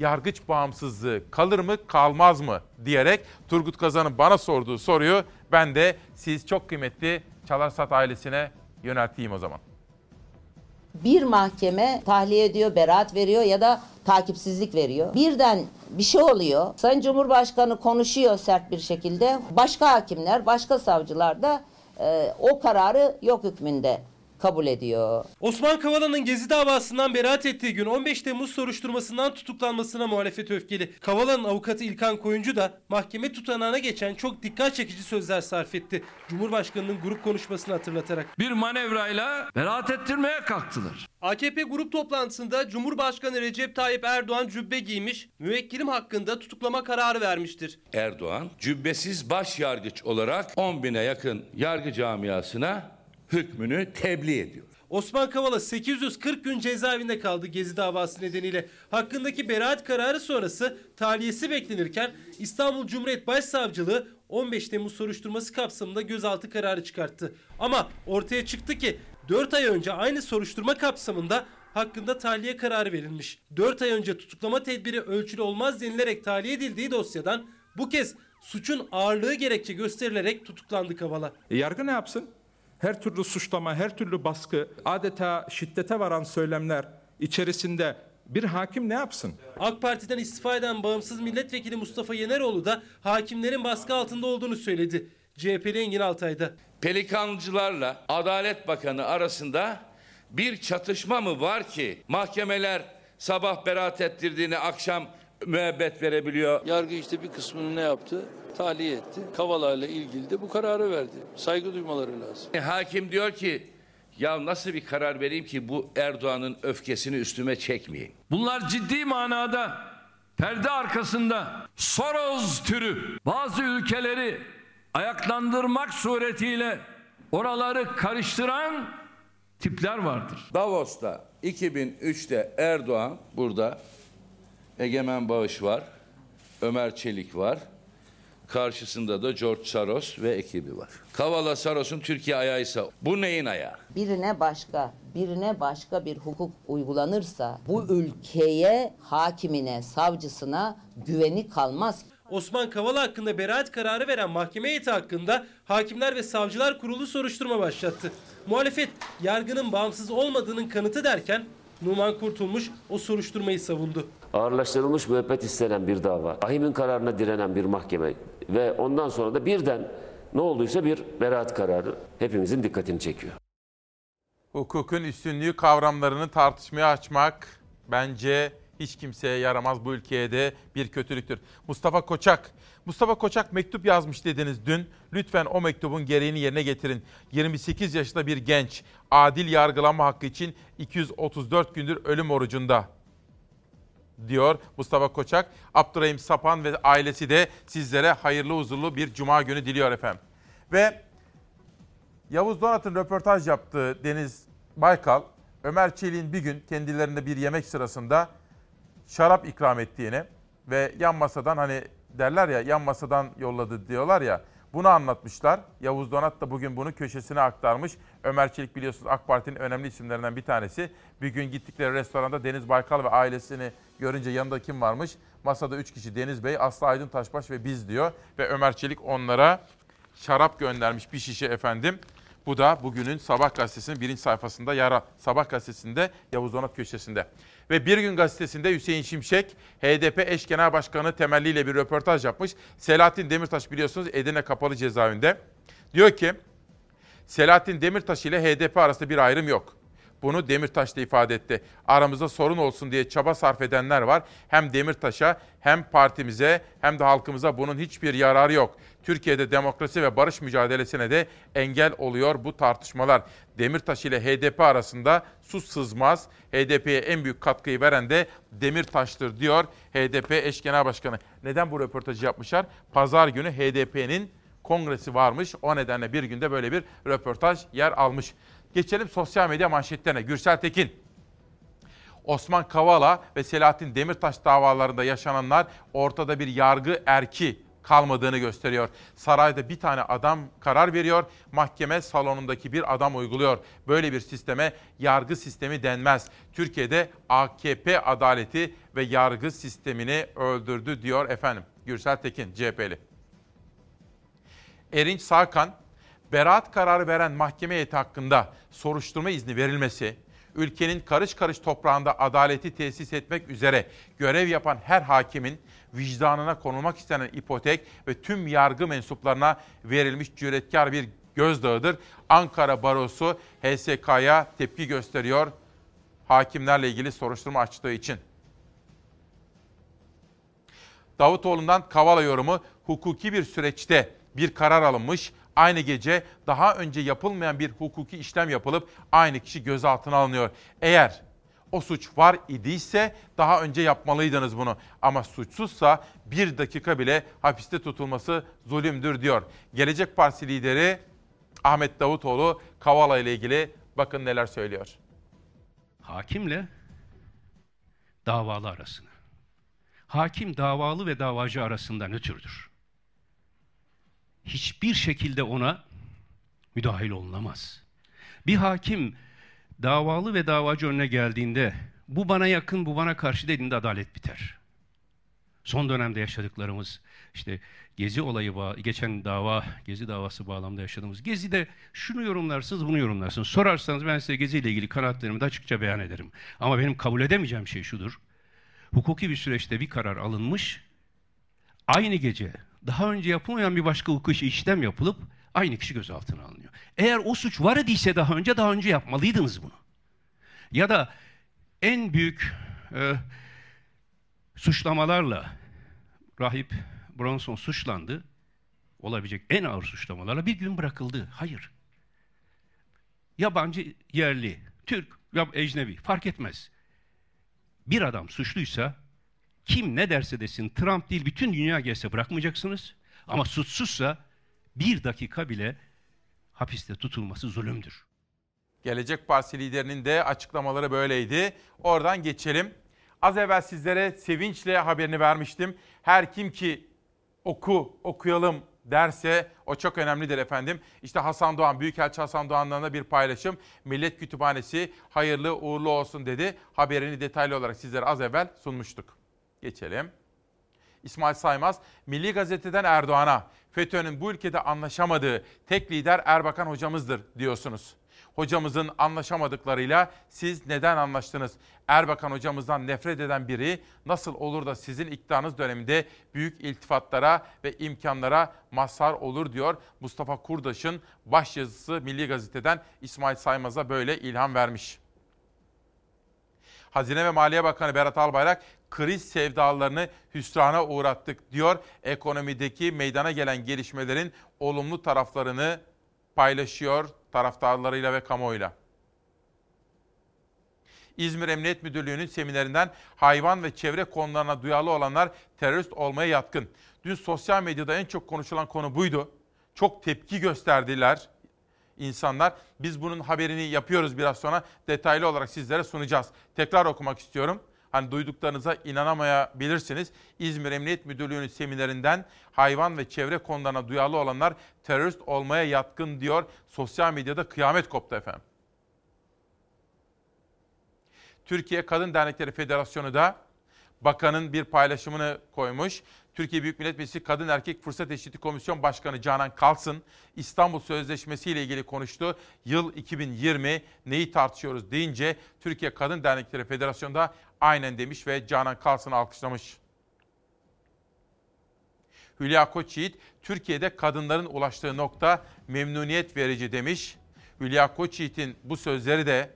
yargıç bağımsızlığı kalır mı kalmaz mı diyerek Turgut Kazan'ın bana sorduğu soruyu ben de siz çok kıymetli Çalarsat ailesine yönelteyim o zaman. Bir mahkeme tahliye ediyor, beraat veriyor ya da takipsizlik veriyor. Birden bir şey oluyor. Sayın Cumhurbaşkanı konuşuyor sert bir şekilde. Başka hakimler, başka savcılar da e, o kararı yok hükmünde kabul ediyor. Osman Kavala'nın Gezi davasından beraat ettiği gün 15 Temmuz soruşturmasından tutuklanmasına muhalefet öfkeli. Kavala'nın avukatı İlkan Koyuncu da mahkeme tutanağına geçen çok dikkat çekici sözler sarf etti. Cumhurbaşkanının grup konuşmasını hatırlatarak. Bir manevrayla beraat ettirmeye kalktılar. AKP grup toplantısında Cumhurbaşkanı Recep Tayyip Erdoğan cübbe giymiş, müvekkilim hakkında tutuklama kararı vermiştir. Erdoğan cübbesiz baş yargıç olarak 10 bine yakın yargı camiasına hükmünü tebliğ ediyor. Osman Kavala 840 gün cezaevinde kaldı Gezi davası nedeniyle. Hakkındaki beraat kararı sonrası tahliyesi beklenirken İstanbul Cumhuriyet Başsavcılığı 15 Temmuz soruşturması kapsamında gözaltı kararı çıkarttı. Ama ortaya çıktı ki 4 ay önce aynı soruşturma kapsamında hakkında tahliye kararı verilmiş. 4 ay önce tutuklama tedbiri ölçülü olmaz denilerek tahliye edildiği dosyadan bu kez suçun ağırlığı gerekçe gösterilerek tutuklandı Kavala. E, yargı ne yapsın? Her türlü suçlama, her türlü baskı, adeta şiddete varan söylemler içerisinde bir hakim ne yapsın? AK Parti'den istifa eden bağımsız milletvekili Mustafa Yeneroğlu da hakimlerin baskı altında olduğunu söyledi. CHP'li Engin Altay'da. Pelikancılarla Adalet Bakanı arasında bir çatışma mı var ki mahkemeler sabah beraat ettirdiğini akşam müebbet verebiliyor. Yargı işte bir kısmını ne yaptı? Tahliye etti. Kavala ile ilgili de bu kararı verdi. Saygı duymaları lazım. E, Hakim diyor ki ya nasıl bir karar vereyim ki bu Erdoğan'ın öfkesini üstüme çekmeyeyim. Bunlar ciddi manada perde arkasında Soros türü bazı ülkeleri ayaklandırmak suretiyle oraları karıştıran tipler vardır. Davos'ta 2003'te Erdoğan burada Egemen Bağış var, Ömer Çelik var. Karşısında da George Soros ve ekibi var. Kavala Soros'un Türkiye ayağıysa bu neyin ayağı? Birine başka, birine başka bir hukuk uygulanırsa bu ülkeye, hakimine, savcısına güveni kalmaz. Osman Kavala hakkında beraat kararı veren mahkeme heyeti hakkında Hakimler ve Savcılar Kurulu soruşturma başlattı. Muhalefet yargının bağımsız olmadığının kanıtı derken Numan Kurtulmuş o soruşturmayı savundu. Ağırlaştırılmış müebbet istenen bir dava, ahimin kararına direnen bir mahkeme ve ondan sonra da birden ne olduysa bir beraat kararı hepimizin dikkatini çekiyor. Hukukun üstünlüğü kavramlarını tartışmaya açmak bence hiç kimseye yaramaz bu ülkeye de bir kötülüktür. Mustafa Koçak, Mustafa Koçak mektup yazmış dediniz dün. Lütfen o mektubun gereğini yerine getirin. 28 yaşında bir genç adil yargılanma hakkı için 234 gündür ölüm orucunda diyor Mustafa Koçak. Abdurrahim Sapan ve ailesi de sizlere hayırlı huzurlu bir cuma günü diliyor efendim. Ve Yavuz Donat'ın röportaj yaptığı Deniz Baykal, Ömer Çelik'in bir gün kendilerinde bir yemek sırasında şarap ikram ettiğini ve yan masadan hani derler ya yan masadan yolladı diyorlar ya bunu anlatmışlar. Yavuz Donat da bugün bunu köşesine aktarmış. Ömer Çelik biliyorsunuz AK Parti'nin önemli isimlerinden bir tanesi. Bir gün gittikleri restoranda Deniz Baykal ve ailesini görünce yanında kim varmış? Masada 3 kişi Deniz Bey, Aslı Aydın Taşbaş ve biz diyor. Ve Ömer Çelik onlara şarap göndermiş bir şişe efendim. Bu da bugünün Sabah gazetesinin birinci sayfasında yara. Sabah gazetesinde Yavuz Donat köşesinde. Ve Bir Gün gazetesinde Hüseyin Şimşek, HDP eş genel başkanı temelliyle bir röportaj yapmış. Selahattin Demirtaş biliyorsunuz Edirne Kapalı Cezaevinde. Diyor ki, Selahattin Demirtaş ile HDP arasında bir ayrım yok. Bunu Demirtaş da ifade etti. Aramızda sorun olsun diye çaba sarf edenler var. Hem Demirtaş'a hem partimize hem de halkımıza bunun hiçbir yararı yok. Türkiye'de demokrasi ve barış mücadelesine de engel oluyor bu tartışmalar. Demirtaş ile HDP arasında su sızmaz. HDP'ye en büyük katkıyı veren de Demirtaş'tır diyor HDP eş genel başkanı. Neden bu röportajı yapmışlar? Pazar günü HDP'nin kongresi varmış. O nedenle bir günde böyle bir röportaj yer almış. Geçelim sosyal medya manşetlerine. Gürsel Tekin. Osman Kavala ve Selahattin Demirtaş davalarında yaşananlar ortada bir yargı erki kalmadığını gösteriyor. Sarayda bir tane adam karar veriyor, mahkeme salonundaki bir adam uyguluyor. Böyle bir sisteme yargı sistemi denmez. Türkiye'de AKP adaleti ve yargı sistemini öldürdü diyor efendim. Gürsel Tekin, CHP'li. Erinç Sakan, beraat kararı veren mahkeme heyeti hakkında soruşturma izni verilmesi, ülkenin karış karış toprağında adaleti tesis etmek üzere görev yapan her hakimin vicdanına konulmak istenen ipotek ve tüm yargı mensuplarına verilmiş cüretkar bir gözdağıdır. Ankara Barosu HSK'ya tepki gösteriyor hakimlerle ilgili soruşturma açtığı için. Davutoğlu'ndan Kavala yorumu hukuki bir süreçte bir karar alınmış. Aynı gece daha önce yapılmayan bir hukuki işlem yapılıp aynı kişi gözaltına alınıyor. Eğer o suç var idiyse daha önce yapmalıydınız bunu. Ama suçsuzsa bir dakika bile hapiste tutulması zulümdür diyor. Gelecek Partisi lideri Ahmet Davutoğlu Kavala ile ilgili bakın neler söylüyor. Hakimle davalı arasını. Hakim davalı ve davacı arasında nötrdür. Hiçbir şekilde ona müdahil olunamaz. Bir hakim davalı ve davacı önüne geldiğinde bu bana yakın, bu bana karşı dediğinde adalet biter. Son dönemde yaşadıklarımız işte Gezi olayı, geçen dava, Gezi davası bağlamında yaşadığımız Gezi'de şunu yorumlarsınız, bunu yorumlarsınız. Sorarsanız ben size Gezi ile ilgili kanaatlerimi de açıkça beyan ederim. Ama benim kabul edemeyeceğim şey şudur. Hukuki bir süreçte bir karar alınmış, aynı gece daha önce yapılmayan bir başka hukuki işlem yapılıp aynı kişi gözaltına alınıyor. Eğer o suç var idiyse daha önce daha önce yapmalıydınız bunu. Ya da en büyük e, suçlamalarla rahip Bronson suçlandı. Olabilecek en ağır suçlamalarla bir gün bırakıldı. Hayır. Yabancı, yerli, Türk ya ecnebi fark etmez. Bir adam suçluysa kim ne derse desin Trump değil bütün dünya gelse bırakmayacaksınız. Ama suçsuzsa bir dakika bile hapiste tutulması zulümdür. Gelecek Partisi liderinin de açıklamaları böyleydi. Oradan geçelim. Az evvel sizlere sevinçle haberini vermiştim. Her kim ki oku, okuyalım derse o çok önemlidir efendim. İşte Hasan Doğan, Büyükelçi Hasan Doğan'dan da bir paylaşım. Millet Kütüphanesi hayırlı uğurlu olsun dedi. Haberini detaylı olarak sizlere az evvel sunmuştuk. Geçelim. İsmail Saymaz, Milli Gazete'den Erdoğan'a FETÖ'nün bu ülkede anlaşamadığı tek lider Erbakan hocamızdır diyorsunuz. Hocamızın anlaşamadıklarıyla siz neden anlaştınız? Erbakan hocamızdan nefret eden biri nasıl olur da sizin iktidarınız döneminde büyük iltifatlara ve imkanlara mazhar olur diyor Mustafa Kurdaş'ın başyazısı Milli Gazete'den İsmail Saymaz'a böyle ilham vermiş. Hazine ve Maliye Bakanı Berat Albayrak kriz sevdalarını hüsrana uğrattık diyor. Ekonomideki meydana gelen gelişmelerin olumlu taraflarını paylaşıyor taraftarlarıyla ve kamuoyuyla. İzmir Emniyet Müdürlüğü'nün seminerinden hayvan ve çevre konularına duyarlı olanlar terörist olmaya yatkın. Dün sosyal medyada en çok konuşulan konu buydu. Çok tepki gösterdiler insanlar. Biz bunun haberini yapıyoruz biraz sonra detaylı olarak sizlere sunacağız. Tekrar okumak istiyorum. Hani duyduklarınıza inanamayabilirsiniz. İzmir Emniyet Müdürlüğü'nün seminerinden hayvan ve çevre konularına duyarlı olanlar terörist olmaya yatkın diyor. Sosyal medyada kıyamet koptu efendim. Türkiye Kadın Dernekleri Federasyonu da bakanın bir paylaşımını koymuş. Türkiye Büyük Millet Meclisi Kadın Erkek Fırsat Eşitliği Komisyon Başkanı Canan Kalsın İstanbul Sözleşmesi ile ilgili konuştu. Yıl 2020 neyi tartışıyoruz deyince Türkiye Kadın Dernekleri Federasyonu da aynen demiş ve Canan Kalsın'ı alkışlamış. Hülya Koçyiğit, Türkiye'de kadınların ulaştığı nokta memnuniyet verici demiş. Hülya Koçyiğit'in bu sözleri de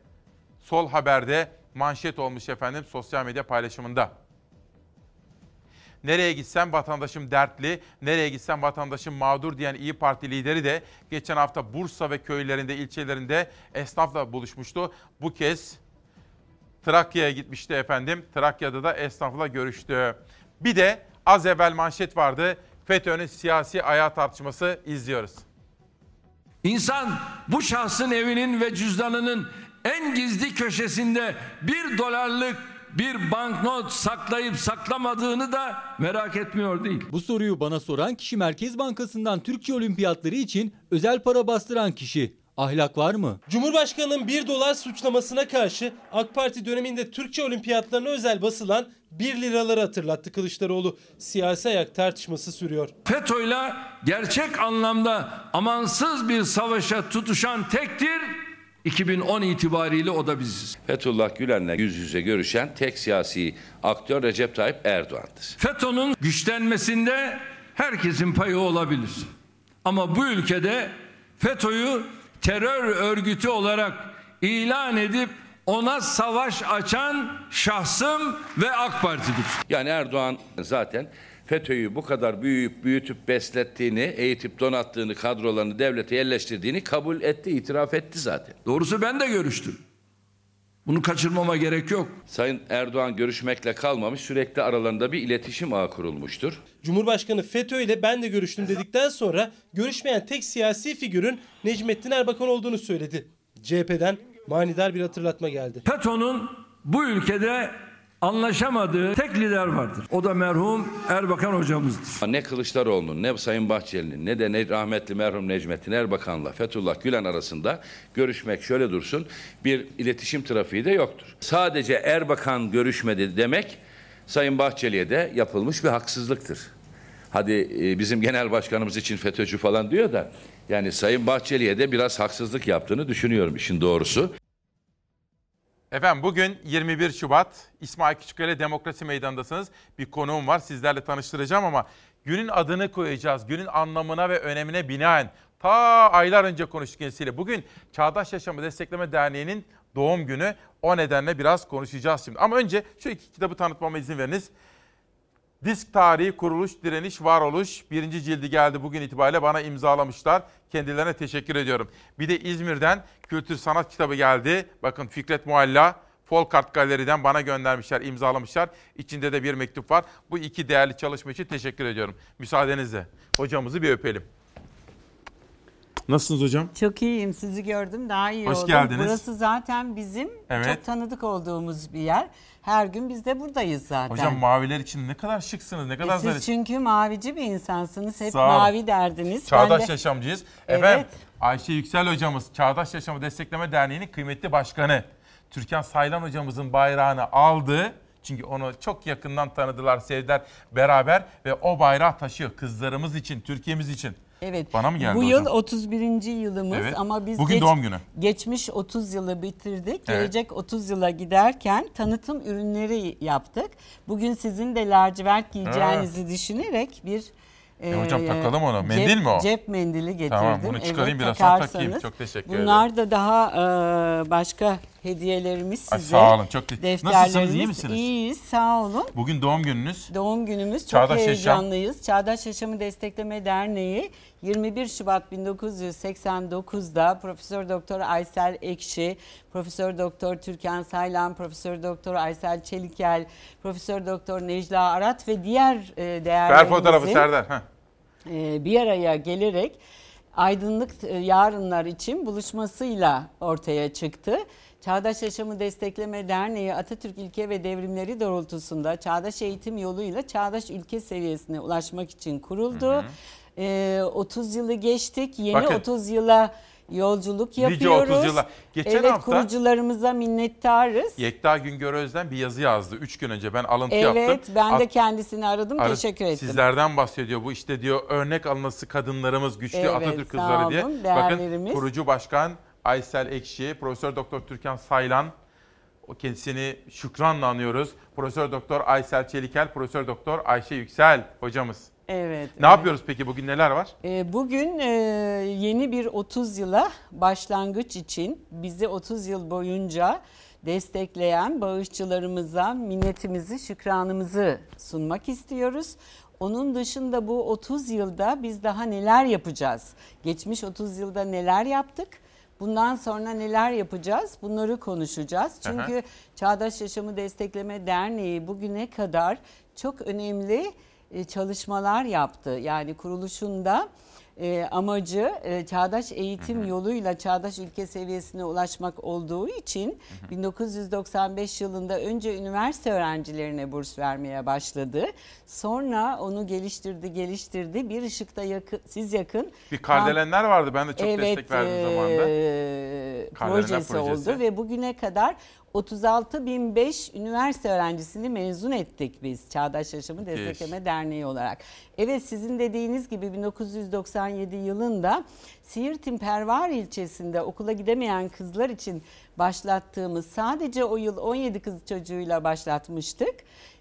Sol Haber'de manşet olmuş efendim sosyal medya paylaşımında. Nereye gitsem vatandaşım dertli, nereye gitsem vatandaşım mağdur diyen İyi Parti lideri de geçen hafta Bursa ve köylerinde, ilçelerinde esnafla buluşmuştu. Bu kez Trakya'ya gitmişti efendim. Trakya'da da esnafla görüştü. Bir de az evvel manşet vardı. FETÖ'nün siyasi ayağı tartışması izliyoruz. İnsan bu şahsın evinin ve cüzdanının en gizli köşesinde bir dolarlık bir banknot saklayıp saklamadığını da merak etmiyor değil. Bu soruyu bana soran kişi Merkez Bankası'ndan Türkiye Olimpiyatları için özel para bastıran kişi. Ahlak var mı? Cumhurbaşkanının 1 dolar suçlamasına karşı AK Parti döneminde Türkçe olimpiyatlarına özel basılan 1 liraları hatırlattı Kılıçdaroğlu. Siyasi ayak tartışması sürüyor. FETÖ'yle gerçek anlamda amansız bir savaşa tutuşan tektir 2010 itibariyle o da biziz. Fethullah Gülen'le yüz yüze görüşen tek siyasi aktör Recep Tayyip Erdoğan'dır. FETÖ'nün güçlenmesinde herkesin payı olabilir. Ama bu ülkede FETÖ'yü terör örgütü olarak ilan edip ona savaş açan şahsım ve AK Parti'dir. Yani Erdoğan zaten FETÖ'yü bu kadar büyüyüp büyütüp beslettiğini, eğitip donattığını, kadrolarını devlete yerleştirdiğini kabul etti, itiraf etti zaten. Doğrusu ben de görüştüm. Bunu kaçırmama gerek yok. Sayın Erdoğan görüşmekle kalmamış, sürekli aralarında bir iletişim ağı kurulmuştur. Cumhurbaşkanı FETÖ ile ben de görüştüm dedikten sonra görüşmeyen tek siyasi figürün Necmettin Erbakan olduğunu söyledi. CHP'den manidar bir hatırlatma geldi. FETÖ'nün bu ülkede anlaşamadığı tek lider vardır. O da merhum Erbakan hocamızdır. Ne Kılıçdaroğlu'nun, ne Sayın Bahçeli'nin, ne de ne rahmetli merhum Necmettin Erbakan'la Fethullah Gülen arasında görüşmek şöyle dursun, bir iletişim trafiği de yoktur. Sadece Erbakan görüşmedi demek, Sayın Bahçeli'ye de yapılmış bir haksızlıktır. Hadi e, bizim genel başkanımız için FETÖ'cü falan diyor da, yani Sayın Bahçeli'ye de biraz haksızlık yaptığını düşünüyorum işin doğrusu. Efendim bugün 21 Şubat İsmail Küçükkale Demokrasi Meydanı'ndasınız. Bir konuğum var sizlerle tanıştıracağım ama günün adını koyacağız. Günün anlamına ve önemine binaen ta aylar önce konuştuk kendisiyle. Bugün Çağdaş Yaşamı Destekleme Derneği'nin doğum günü. O nedenle biraz konuşacağız şimdi. Ama önce şu iki kitabı tanıtmama izin veriniz. Disk Tarihi, Kuruluş, Direniş, Varoluş birinci cildi geldi bugün itibariyle bana imzalamışlar. Kendilerine teşekkür ediyorum. Bir de İzmir'den Kültür Sanat kitabı geldi. Bakın Fikret Mualla, Folkart Galeri'den bana göndermişler, imzalamışlar. İçinde de bir mektup var. Bu iki değerli çalışma için teşekkür ediyorum. Müsaadenizle hocamızı bir öpelim. Nasılsınız hocam? Çok iyiyim. Sizi gördüm. Daha iyi Hoş oldum. geldiniz. Burası zaten bizim Evet. çok tanıdık olduğumuz bir yer. Her gün biz de buradayız zaten. Hocam maviler için ne kadar şıksınız, ne E kadar Siz zarif. çünkü mavici bir insansınız. Hep Sağ olun. mavi derdiniz. Çağdaş Ben de- Yaşamcıyız. Evet. Efendim Ayşe Yüksel hocamız Çağdaş Yaşamı Destekleme Derneği'nin kıymetli başkanı. Türkan Saylan hocamızın bayrağını aldı. Çünkü onu çok yakından tanıdılar, sevdiler beraber ve o bayrağı taşıyor kızlarımız için, Türkiye'miz için. Evet. Bana mı geldi Bu hocam? yıl 31. yılımız Evet. ama biz Bugün doğum günü. geçmiş 30 yılı bitirdik. Evet. Gelecek 30 yıla giderken tanıtım ürünleri yaptık. Bugün sizin de lacivert giyeceğinizi düşünerek bir E hocam takalım onu. cep- Mendil mi o? Cep mendili getirdim. Tamam, bunu çıkarayım, biraz sonra takayım. Çok teşekkür ederim. Bunlar da daha e, başka hediyelerimiz Ay, size. sağ olun, çok te-. Nasılsınız, iyi misiniz? İyiyiz, sağ olun. Bugün doğum gününüz. Doğum günümüz çok Çağdaş Yaşam. heyecanlıyız. Çağdaş Yaşamı Destekleme Derneği 21 Şubat 1989'da Profesör Doktor Aysel Ekşi, Profesör Doktor Türkan Saylan, Profesör Doktor Aysel Çelikel, Profesör Doktor Necla Arat ve diğer e, Ver fotoğrafı değerlerimizin Serdar. Heh. e, bir araya gelerek aydınlık e, yarınlar için buluşmasıyla ortaya çıktı. Çağdaş Yaşamı Destekleme Derneği Atatürk ilke ve devrimleri doğrultusunda çağdaş eğitim yoluyla çağdaş ülke seviyesine ulaşmak için kuruldu. E, 30 yılı geçtik. Yeni Bakın. 30 yıla yolculuk Nice yapıyoruz. 30 yıla. Geçen evet hafta- kurucularımıza minnettarız. Yekta Güngör Özden bir yazı yazdı 3 gün önce. Ben alıntı Evet yaptım. ben de kendisini aradım Arı- teşekkür ettim. Sizlerden bahsediyor. Bu işte diyor örnek alınması kadınlarımız, güçlü Evet, Atatürk kızları diye. olun, Bakın değerlerimiz. kurucu başkan Aysel Ekşi, Profesör Doktor Türkan Saylan, o kendisini şükranla anıyoruz. Profesör Doktor Aysel Çelikel, Profesör Doktor Ayşe Yüksel hocamız. Evet. Ne yapıyoruz peki bugün neler var? Ee, Bugün e, yeni bir 30 yıla başlangıç için bizi 30 yıl boyunca destekleyen bağışçılarımıza minnetimizi, şükranımızı sunmak istiyoruz. Onun dışında bu 30 yılda biz daha neler yapacağız? Geçmiş 30 yılda neler yaptık? Bundan sonra neler yapacağız? Bunları konuşacağız. Çünkü Çağdaş Yaşamı Destekleme Derneği bugüne kadar çok önemli e, çalışmalar yaptı. Yani kuruluşunda e, amacı e, çağdaş eğitim yoluyla çağdaş ülke seviyesine ulaşmak olduğu için 1995 yılında önce üniversite öğrencilerine burs vermeye başladı. Sonra onu geliştirdi, geliştirdi. Bir ışıkta yakın, siz yakın. Bir kardelenler vardı. Ben de çok evet, destek verdim e, zamanında. Kardelenler projesi, projesi. oldu ve bugüne kadar 36.005 üniversite öğrencisini mezun ettik biz Çağdaş Yaşamı Destekleme Derneği olarak. Evet sizin dediğiniz gibi 1997 yılında Siirt'in Pervar ilçesinde okula gidemeyen kızlar için başlattığımız sadece o yıl 17 kız çocuğuyla başlatmıştık.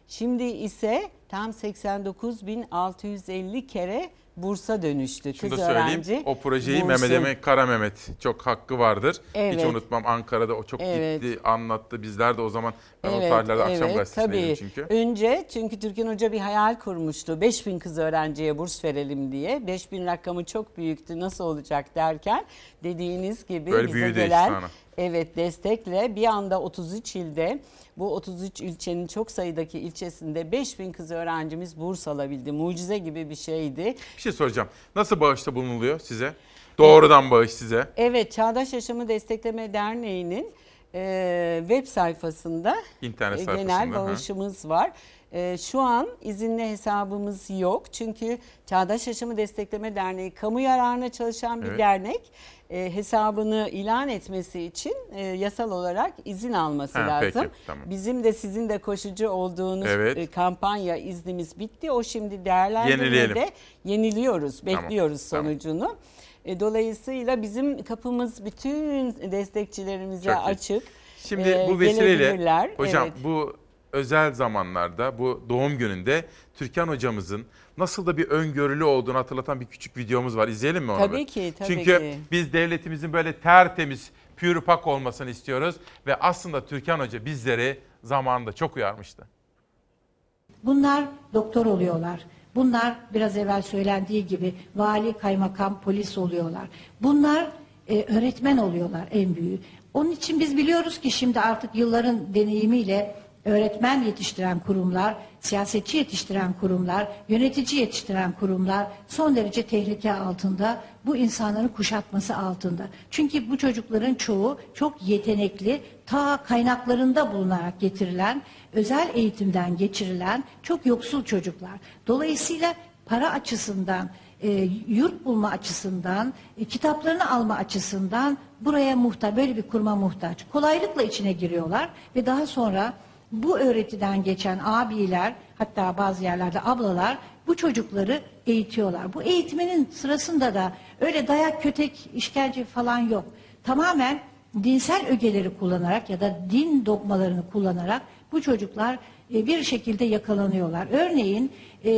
Şimdi ise tam 89.650 kere bursa dönüştü. Şunu Kız da söyleyeyim. öğrenci O projeyi bursu. Mehmet Emin Kara Mehmet çok hakkı vardır. Hiç Evet. unutmam Ankara'da o çok Evet. gitti, anlattı. Bizler de o zaman ben o Evet, tarihlerde akşam evet, gazetesindeydim tabii. çünkü. Önce çünkü Türkan Hoca bir hayal kurmuştu. 5000 kız öğrenciye burs verelim diye. 5000 rakamı çok büyüktü nasıl olacak derken dediğiniz gibi Böyle bize gelen efsane. Evet destekle bir anda 33 ilde bu 33 ilçenin çok sayıdaki ilçesinde 5000 kız öğrencimiz burs alabildi. Mucize gibi bir şeydi. Bir şey soracağım. Nasıl bağışta bulunuluyor size? Doğrudan bağış size. Evet Çağdaş Yaşamı Destekleme Derneği'nin e, web sayfasında İnternet e, sayfasında, genel hı. bağışımız var. E, şu an izinli hesabımız yok. Çünkü Çağdaş Yaşamı Destekleme Derneği kamu yararına çalışan bir Evet. dernek. E, hesabını ilan etmesi için e, yasal olarak izin alması Ha, lazım. peki, tamam. Bizim de sizin de koşucu olduğunuz Evet. e, kampanya iznimiz bitti. O şimdi değerlendirmede yeniliyoruz, Tamam, bekliyoruz tamam. sonucunu. E, Dolayısıyla bizim kapımız bütün destekçilerimize Çok iyi. açık. Şimdi E, bu vesileyle hocam Evet. bu özel zamanlarda bu doğum gününde Türkan hocamızın nasıl da bir öngörülü olduğunu hatırlatan bir küçük videomuz var. İzleyelim mi onu? Tabii ki, tabii Çünkü ki. biz devletimizin böyle tertemiz, pür pak olmasını istiyoruz ve aslında Türkan Hoca bizleri zamanında çok uyarmıştı. Bunlar doktor oluyorlar. Bunlar biraz evvel söylendiği gibi vali, kaymakam, polis oluyorlar. Bunlar e, öğretmen oluyorlar en büyüğü. Onun için biz biliyoruz ki şimdi artık yılların deneyimiyle öğretmen yetiştiren kurumlar, siyasetçi yetiştiren kurumlar, yönetici yetiştiren kurumlar son derece tehlike altında. Bu insanların kuşatması altında. Çünkü bu çocukların çoğu çok yetenekli, ta kaynaklarında bulunarak getirilen, özel eğitimden geçirilen çok yoksul çocuklar. Dolayısıyla para açısından, e, yurt bulma açısından, e, kitaplarını alma açısından buraya muhtaç, böyle bir kuruma muhtaç. Kolaylıkla içine giriyorlar ve daha sonra bu öğretiden geçen abiler, hatta bazı yerlerde ablalar bu çocukları eğitiyorlar. Bu eğitmenin sırasında da öyle dayak, kötek, işkence falan yok. Tamamen dinsel ögeleri kullanarak ya da din dogmalarını kullanarak bu çocuklar e, bir şekilde yakalanıyorlar. Örneğin e,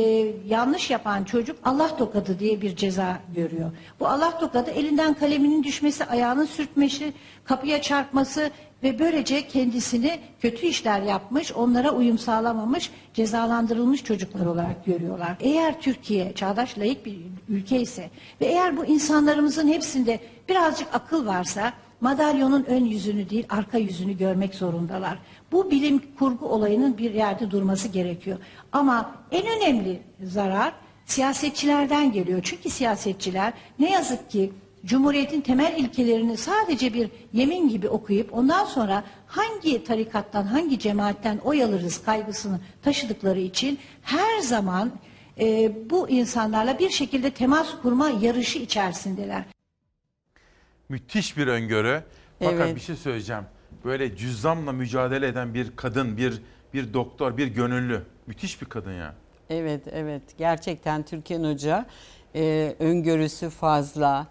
yanlış yapan çocuk Allah tokadı diye bir ceza görüyor. Bu Allah tokadı elinden kaleminin düşmesi, ayağının sürtmesi, kapıya çarpması ve böylece kendisini kötü işler yapmış, onlara uyum sağlamamış, cezalandırılmış çocuklar olarak görüyorlar. Eğer Türkiye çağdaş layık bir ülke ise ve eğer bu insanlarımızın hepsinde birazcık akıl varsa madalyonun ön yüzünü değil arka yüzünü görmek zorundalar. Bu bilim kurgu olayının bir yerde durması gerekiyor. Ama en önemli zarar siyasetçilerden geliyor. Çünkü siyasetçiler ne yazık ki Cumhuriyetin temel ilkelerini sadece bir yemin gibi okuyup ondan sonra hangi tarikattan, hangi cemaatten oy alırız kaygısını taşıdıkları için her zaman e, bu insanlarla bir şekilde temas kurma yarışı içerisindeler. Müthiş bir öngörü. Fakat Evet. bir şey söyleyeceğim. Böyle cüzzamla mücadele eden bir kadın, bir bir doktor, bir gönüllü. Müthiş bir kadın ya. Evet, evet. Gerçekten Türkan Hoca e, öngörüsü fazla.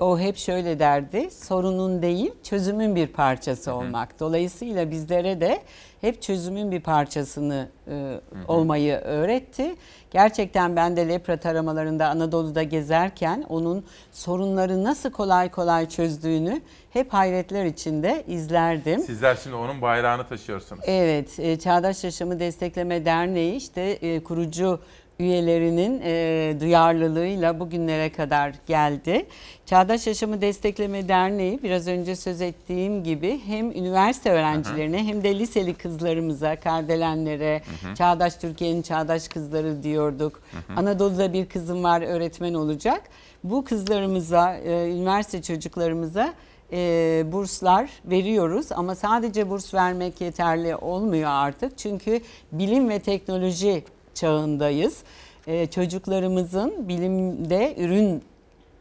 O hep şöyle derdi, sorunun değil çözümün bir parçası olmak. Dolayısıyla bizlere de hep çözümün bir parçasını e, olmayı öğretti. Gerçekten ben de lepra taramalarında Anadolu'da gezerken onun sorunları nasıl kolay kolay çözdüğünü hep hayretler içinde izlerdim. Sizler şimdi onun bayrağını taşıyorsunuz. Evet, e, Çağdaş Yaşamı Destekleme Derneği işte e, kurucu üyelerinin e, duyarlılığıyla bugünlere kadar geldi. Çağdaş Yaşamı Destekleme Derneği biraz önce söz ettiğim gibi hem üniversite öğrencilerine hem de liseli kızlarımıza, kardelenlere, Hı hı. Çağdaş Türkiye'nin Çağdaş Kızları diyorduk. hı. Anadolu'da bir kızım var öğretmen olacak. Bu kızlarımıza, e, üniversite çocuklarımıza e, burslar veriyoruz ama sadece burs vermek yeterli olmuyor artık. Çünkü bilim ve teknoloji çağındayız. E, çocuklarımızın bilimde ürün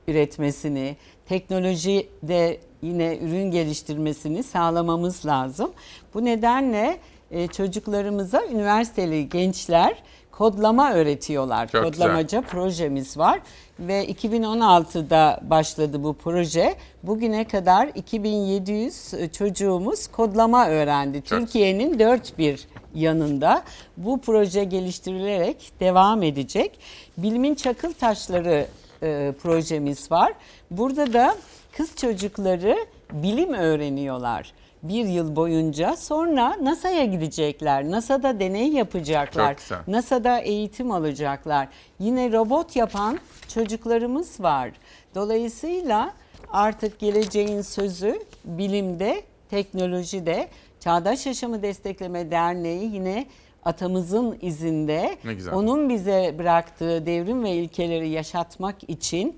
üretmesini, teknolojide yine ürün geliştirmesini sağlamamız lazım. Bu nedenle e, çocuklarımıza üniversiteli gençler kodlama öğretiyorlar. Çok Kodlamaca projemiz var ve 2016'da başladı bu proje. Bugüne kadar 2700 çocuğumuz kodlama öğrendi. Türkiye'nin dört bir yanında bu proje geliştirilerek devam edecek. Bilimin çakıl taşları e, projemiz var. Burada da kız çocukları bilim öğreniyorlar bir yıl boyunca. Sonra NASA'ya gidecekler. NASA'da deney yapacaklar. NASA'da eğitim alacaklar. Yine robot yapan çocuklarımız var. Dolayısıyla artık geleceğin sözü bilimde, teknolojide Çağdaş Yaşamı Destekleme Derneği yine atamızın izinde onun bize bıraktığı devrim ve ilkeleri yaşatmak için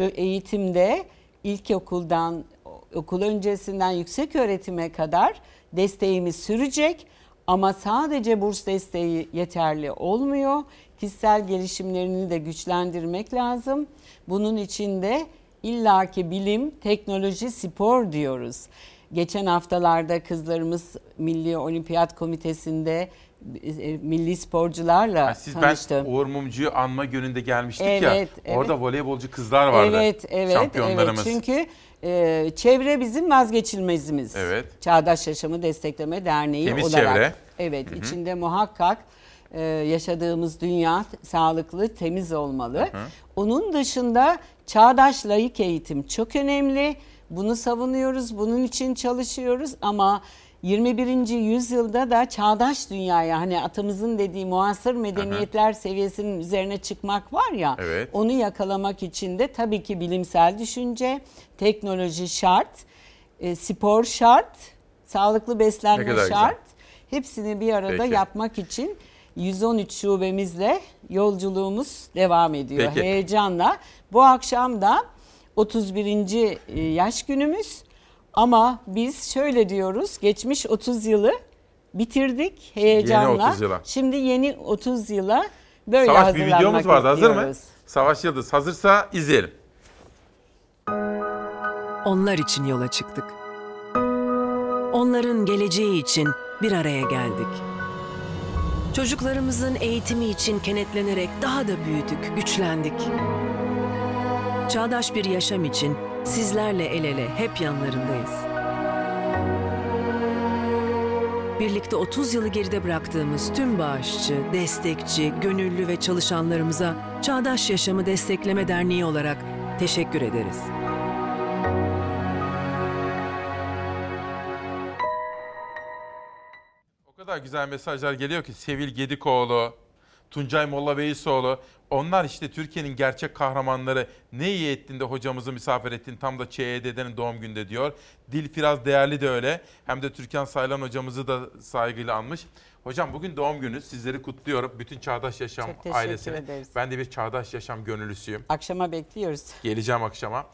eğitimde ilkokuldan okul öncesinden yüksek öğretime kadar desteğimiz sürecek ama sadece burs desteği yeterli olmuyor. Kişisel gelişimlerini de güçlendirmek lazım. Bunun için de illaki bilim, teknoloji, spor diyoruz. Geçen haftalarda kızlarımız Milli Olimpiyat Komitesi'nde e, milli sporcularla Siz tanıştım. ben Uğur Mumcu'yu anma gününde gelmiştik Evet, ya. evet. Orada voleybolcu kızlar vardı. Evet, evet, evet. Şampiyonlarımız. Çünkü e, çevre bizim vazgeçilmezimiz. Evet. Çağdaş Yaşamı Destekleme Derneği Temiz olarak. çevre. Evet, Hı hı. içinde muhakkak e, yaşadığımız dünya sağlıklı, temiz olmalı. Hı hı. Onun dışında çağdaş layık eğitim çok önemli. Bunu savunuyoruz, bunun için çalışıyoruz ama 21. yüzyılda da çağdaş dünyaya hani atamızın dediği muasır medeniyetler seviyesinin üzerine çıkmak var ya Evet. onu yakalamak için de tabii ki bilimsel düşünce, teknoloji şart, e, spor şart, sağlıklı beslenme kadar güzel. şart. Hepsini bir arada Peki. yapmak için 113 şubemizle yolculuğumuz devam ediyor. Peki. Heyecanla. Bu akşam da 31. yaş günümüz. Ama biz şöyle diyoruz. Geçmiş 30 yılı bitirdik heyecanla. 30 yıla. Şimdi yeni 30 yıla böyle Savaş bir hazırlanmak videomuz vardı hazır mı? Savaş Yıldız hazırsa izleyelim. Onlar için yola çıktık. Onların geleceği için bir araya geldik. Çocuklarımızın eğitimi için kenetlenerek daha da büyüdük, güçlendik. Çağdaş bir yaşam için sizlerle el ele hep yanlarındayız. Birlikte 30 yılı geride bıraktığımız tüm bağışçı, destekçi, gönüllü ve çalışanlarımıza Çağdaş Yaşamı Destekleme Derneği olarak teşekkür ederiz. O kadar güzel mesajlar geliyor ki Sevil Gedikoğlu, Tuncay Molla Veysoğlu. Onlar işte Türkiye'nin gerçek kahramanları. Ne iyi ettin de hocamızı misafir ettin tam da ÇED'nin doğum günde diyor. Dilfiraz Değerli de öyle. Hem de Türkan Saylan hocamızı da saygıyla anmış. Hocam bugün doğum günü. Sizleri kutluyorum. Bütün Çağdaş Yaşam Çok teşekkür ailesini. ederiz. Ben de bir Çağdaş Yaşam gönüllüsüyüm. Akşama bekliyoruz. Geleceğim akşama.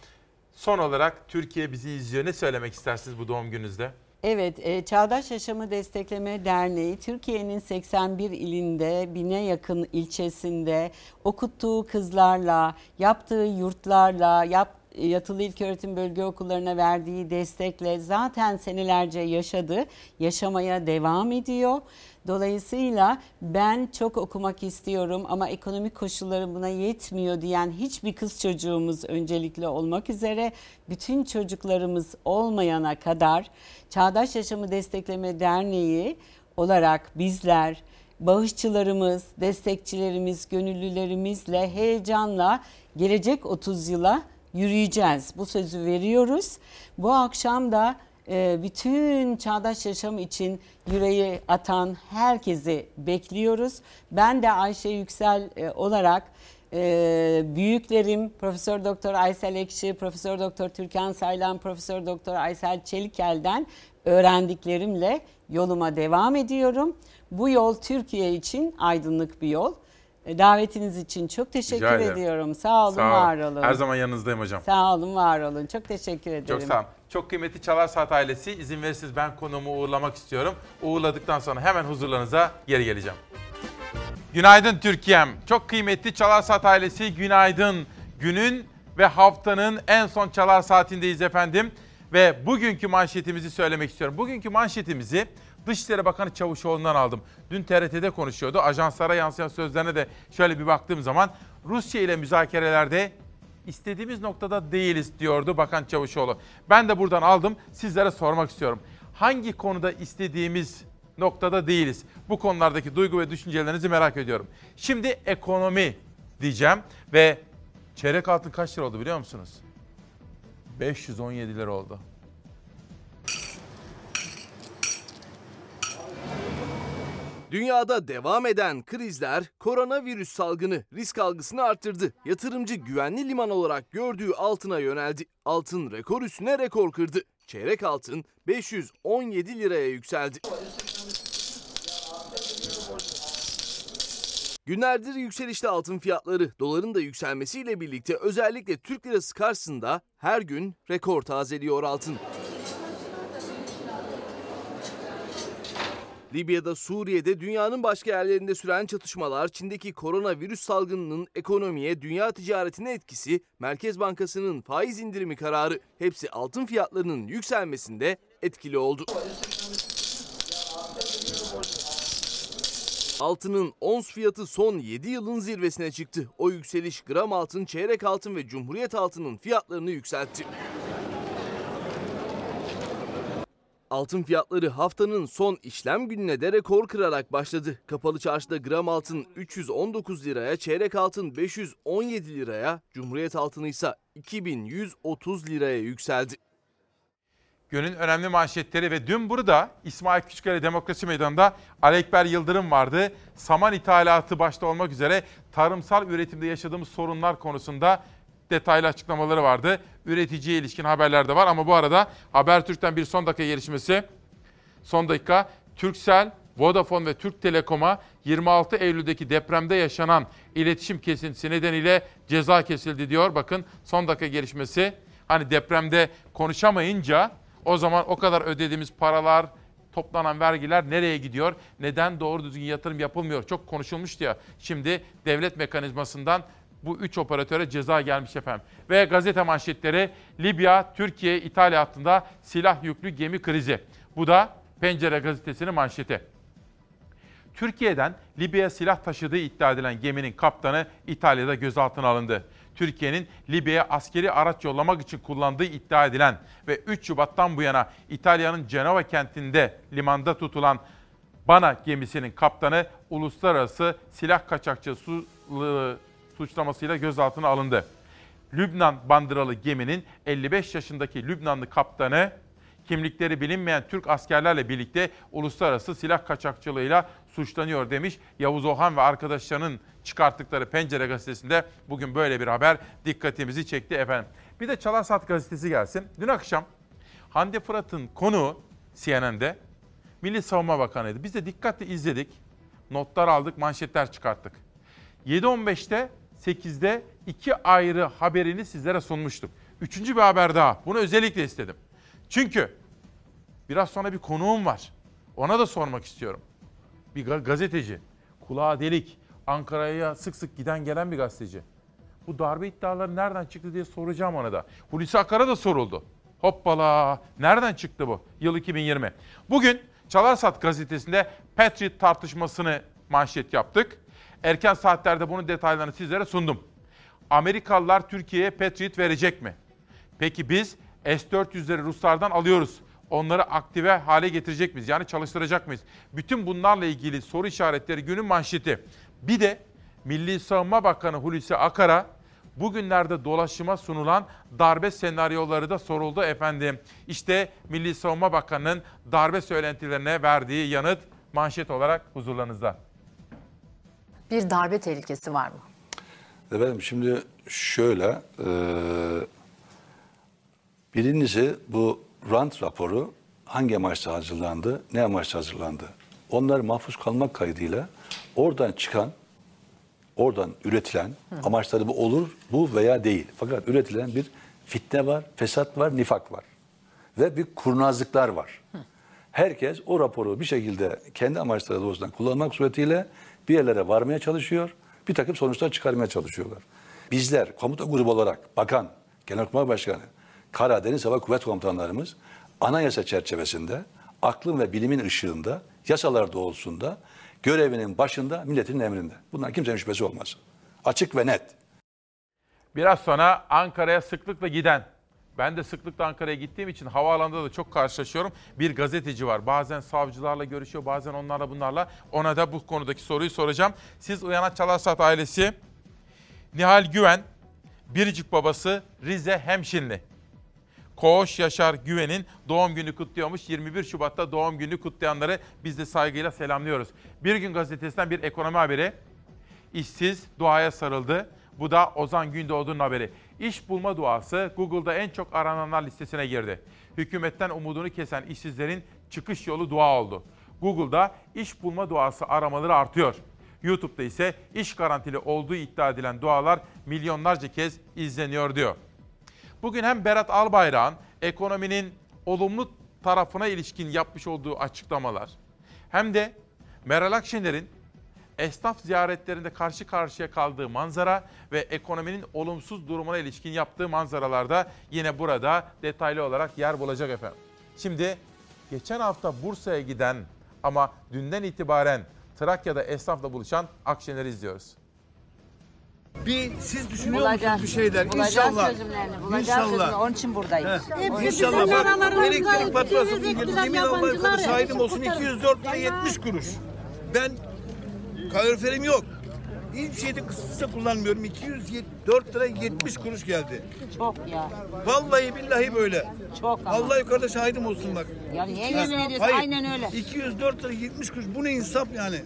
Son olarak Türkiye bizi izliyor. Ne söylemek istersiniz bu doğum gününüzde? Evet, e, Çağdaş Yaşamı Destekleme Derneği Türkiye'nin 81 ilinde, bine yakın ilçesinde okuttuğu kızlarla, yaptığı yurtlarla, yap, yatılı ilköğretim bölge okullarına verdiği destekle zaten senelerce yaşadı, yaşamaya devam ediyor. Dolayısıyla ben çok okumak istiyorum ama ekonomik koşullarım buna yetmiyor diyen hiçbir kız çocuğumuz öncelikle olmak üzere bütün çocuklarımız olmayana kadar Çağdaş Yaşamı Destekleme Derneği olarak bizler bağışçılarımız, destekçilerimiz, gönüllülerimizle heyecanla gelecek 30 yıla yürüyeceğiz. Bu sözü veriyoruz. Bu akşam da bütün çağdaş yaşam için yüreği atan herkesi bekliyoruz. Ben de Ayşe Yüksel e, olarak e, büyüklerim Profesör Doktor Aysel Ekşi, Profesör Doktor Türkan Saylan, Profesör Doktor Aysel Çelikel'den öğrendiklerimle yoluma devam ediyorum. Bu yol Türkiye için aydınlık bir yol. E, Davetiniz için çok teşekkür ederim. ediyorum. Sağ olun, Sağ var olun. Her zaman yanınızdayım hocam. Sağ olun, var olun. Çok teşekkür ederim. Çok sağ olun. Çok kıymetli Çalar Saat ailesi izin verirseniz ben konuğumu uğurlamak istiyorum. Uğurladıktan sonra hemen huzurlarınıza geri geleceğim. Günaydın Türkiye'm. Çok kıymetli Çalar Saat ailesi günaydın. Günün ve haftanın en son Çalar Saati'ndeyiz efendim. Ve bugünkü manşetimizi söylemek istiyorum. Bugünkü manşetimizi Dışişleri Bakanı Çavuşoğlu'ndan aldım. Dün TRT'de konuşuyordu. Ajanslara yansıyan sözlerine de şöyle bir baktığım zaman Rusya ile müzakerelerde istediğimiz noktada değiliz diyordu Bakan Çavuşoğlu. Ben de buradan aldım sizlere sormak istiyorum. Hangi konuda istediğimiz noktada değiliz? Bu konulardaki duygu ve düşüncelerinizi merak ediyorum. Şimdi ekonomi diyeceğim ve çeyrek altın kaç lira oldu biliyor musunuz? 517 lira oldu. Dünyada devam eden krizler koronavirüs salgını risk algısını arttırdı. Yatırımcı güvenli liman olarak gördüğü altına yöneldi. Altın rekor üstüne rekor kırdı. Çeyrek altın 517 liraya yükseldi. Günlerdir yükselişte altın fiyatları doların da yükselmesiyle birlikte özellikle Türk lirası karşısında her gün rekor tazeliyor altın. Libya'da, Suriye'de, dünyanın başka yerlerinde süren çatışmalar, Çin'deki koronavirüs salgınının ekonomiye, dünya ticaretine etkisi, Merkez Bankası'nın faiz indirimi kararı hepsi altın fiyatlarının yükselmesinde etkili oldu. Altının ons fiyatı son 7 yılın zirvesine çıktı. O yükseliş gram altın, çeyrek altın ve cumhuriyet altının fiyatlarını yükseltti. Altın fiyatları haftanın son işlem gününe de rekor kırarak başladı. Kapalı çarşıda gram altın 319 liraya, çeyrek altın 517 liraya, cumhuriyet altını ise 2130 liraya yükseldi. Günün önemli manşetleri ve dün burada İsmail Küçükkale Demokrasi Meydanı'nda Ali Ekber Yıldırım vardı. Saman ithalatı başta olmak üzere tarımsal üretimde yaşadığımız sorunlar konusunda detaylı açıklamaları vardı. Üreticiye ilişkin haberler de var ama bu arada Habertürk'ten bir son dakika gelişmesi. Son dakika Turkcell, Vodafone ve Türk Telekom'a 26 Eylül'deki depremde yaşanan iletişim kesintisi nedeniyle ceza kesildi diyor. Bakın son dakika gelişmesi. Hani depremde konuşamayınca o zaman o kadar ödediğimiz paralar, toplanan vergiler nereye gidiyor? Neden doğru düzgün yatırım yapılmıyor? Çok konuşulmuştu ya. Şimdi devlet mekanizmasından bu üç operatöre ceza gelmiş efendim. Ve gazete manşetleri Libya, Türkiye, İtalya hattında silah yüklü gemi krizi. Bu da Pencere gazetesinin manşeti. Türkiye'den Libya'ya silah taşıdığı iddia edilen geminin kaptanı İtalya'da gözaltına alındı. Türkiye'nin Libya'ya askeri araç yollamak için kullandığı iddia edilen ve 3 Şubat'tan bu yana İtalya'nın Cenova kentinde limanda tutulan Bana gemisinin kaptanı uluslararası silah kaçakçısı suçlamasıyla gözaltına alındı. Lübnan bandıralı geminin 55 yaşındaki Lübnanlı kaptanı kimlikleri bilinmeyen Türk askerlerle birlikte uluslararası silah kaçakçılığıyla suçlanıyor demiş. Yavuz Ohan ve arkadaşlarının çıkarttıkları Pencere gazetesinde bugün böyle bir haber dikkatimizi çekti efendim. Bir de Çalar Saat gazetesi gelsin. Dün akşam Hande Fırat'ın konu CNN'de Milli Savunma Bakanı'ydı. Biz de dikkatle izledik. Notlar aldık, manşetler çıkarttık. 7.15'te 8'de iki ayrı haberini sizlere sunmuştum. Üçüncü bir haber daha. Bunu özellikle istedim. Çünkü biraz sonra bir konuğum var. Ona da sormak istiyorum. Bir gazeteci. Kulağa delik. Ankara'ya sık sık giden gelen bir gazeteci. Bu darbe iddiaları nereden çıktı diye soracağım ona da. Hulusi Akar'a da soruldu. Hoppala nereden çıktı bu? Yıl 2020. Bugün Çalarsat gazetesinde Patriot tartışmasını manşet yaptık. Erken saatlerde bunun detaylarını sizlere sundum. Amerikalılar Türkiye'ye Patriot verecek mi? Peki biz S-400'leri Ruslardan alıyoruz. Onları aktive hale getirecek miyiz? Yani çalıştıracak mıyız? Bütün bunlarla ilgili soru işaretleri günün manşeti. Bir de Milli Savunma Bakanı Hulusi Akar'a bugünlerde dolaşıma sunulan darbe senaryoları da soruldu efendim. İşte Milli Savunma Bakanı'nın darbe söylentilerine verdiği yanıt manşet olarak huzurlarınızda. Bir darbe tehlikesi var mı? Efendim şimdi şöyle, e, birincisi bu rant raporu hangi amaçla hazırlandı, ne amaçla hazırlandı? Onlar mahfuz kalmak kaydıyla oradan çıkan, oradan üretilen amaçları bu olur, bu veya değil. Fakat üretilen bir fitne var, fesat var, nifak var. Ve bir kurnazlıklar var. Herkes o raporu bir şekilde kendi amaçları doğrultusunda kullanmak suretiyle bir yerlere varmaya çalışıyor. Bir takım sonuçlar çıkarmaya çalışıyorlar. Bizler komuta grubu olarak bakan, genelkurmay başkanı, kara, deniz, hava kuvvet komutanlarımız anayasa çerçevesinde, aklın ve bilimin ışığında, yasalar doğrultusunda, görevinin başında, milletin emrinde. Bundan kimsenin şüphesi olmaz. Açık ve net. Biraz sonra Ankara'ya sıklıkla giden, ben de sıklıkla Ankara'ya gittiğim için havaalanında da çok karşılaşıyorum. Bir gazeteci var. Bazen savcılarla görüşüyor, bazen onlarla bunlarla. Ona da bu konudaki soruyu soracağım. Siz Uyanat Çalarsat ailesi, Nihal Güven, biricik babası Rize Hemşinli. Koğuş Yaşar Güven'in doğum günü kutluyormuş. 21 Şubat'ta doğum günü kutlayanları biz de saygıyla selamlıyoruz. Bir gün gazetesinden bir ekonomi haberi. İşsiz duaya sarıldı. Bu da Ozan Gündoğdu'nun haberi. İş bulma duası Google'da en çok arananlar listesine girdi. Hükümetten umudunu kesen işsizlerin çıkış yolu dua oldu. Google'da iş bulma duası aramaları artıyor. YouTube'da ise iş garantili olduğu iddia edilen dualar milyonlarca kez izleniyor diyor. Bugün hem Berat Albayrak'ın ekonominin olumlu tarafına ilişkin yapmış olduğu açıklamalar hem de Meral Akşener'in esnaf ziyaretlerinde karşı karşıya kaldığı manzara ve ekonominin olumsuz durumuna ilişkin yaptığı manzaralarda yine burada detaylı olarak yer bulacak efendim. Şimdi geçen hafta Bursa'ya giden ama dünden itibaren Trakya'da esnafla buluşan Akşener'i izliyoruz. Bir siz düşünüyor Bulacağız. musunuz bir şeyler? Bulacağız İnşallah. çözümlerini. Bulacağız İnşallah. çözümleri. Onun için buradayız. Heh. İnşallah bak elektrik faturası bugün yemin Allah'a şahidim olsun 204 lira 70 kuruş. Ben kaloriferim yok. Hiçbir şeyde kısıtsa kullanmıyorum. 204 lira 70 kuruş geldi. Çok ya. Vallahi billahi böyle. Çok ama. Allah yukarıda şahidim olsun bak. Ya niye hayır. Aynen öyle. 204 lira 70 kuruş. Bu ne insaf yani?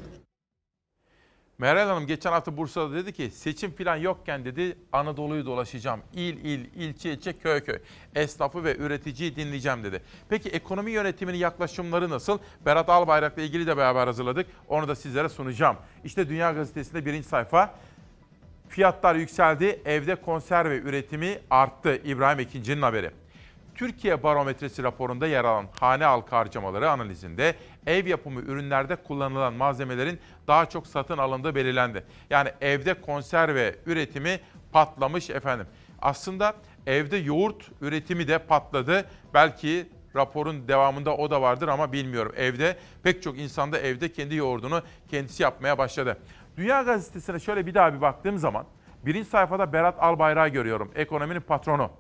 Meral Hanım geçen hafta Bursa'da dedi ki seçim falan yokken dedi Anadolu'yu dolaşacağım. İl il, ilçe ilçe, köy köy. Esnafı ve üreticiyi dinleyeceğim dedi. Peki ekonomi yönetiminin yaklaşımları nasıl? Berat Albayrak'la ilgili de beraber hazırladık. Onu da sizlere sunacağım. İşte Dünya Gazetesi'nde birinci sayfa. Fiyatlar yükseldi, evde konserve üretimi arttı. İbrahim Ekinci'nin haberi. Türkiye Barometresi raporunda yer alan hane halkı harcamaları analizinde ev yapımı ürünlerde kullanılan malzemelerin daha çok satın alındığı belirlendi. Yani evde konserve üretimi patlamış efendim. Aslında evde yoğurt üretimi de patladı. Belki raporun devamında o da vardır ama bilmiyorum. Evde pek çok insan da evde kendi yoğurdunu kendisi yapmaya başladı. Dünya Gazetesi'ne şöyle bir daha bir baktığım zaman birinci sayfada Berat Albayrak'ı görüyorum. Ekonominin patronu.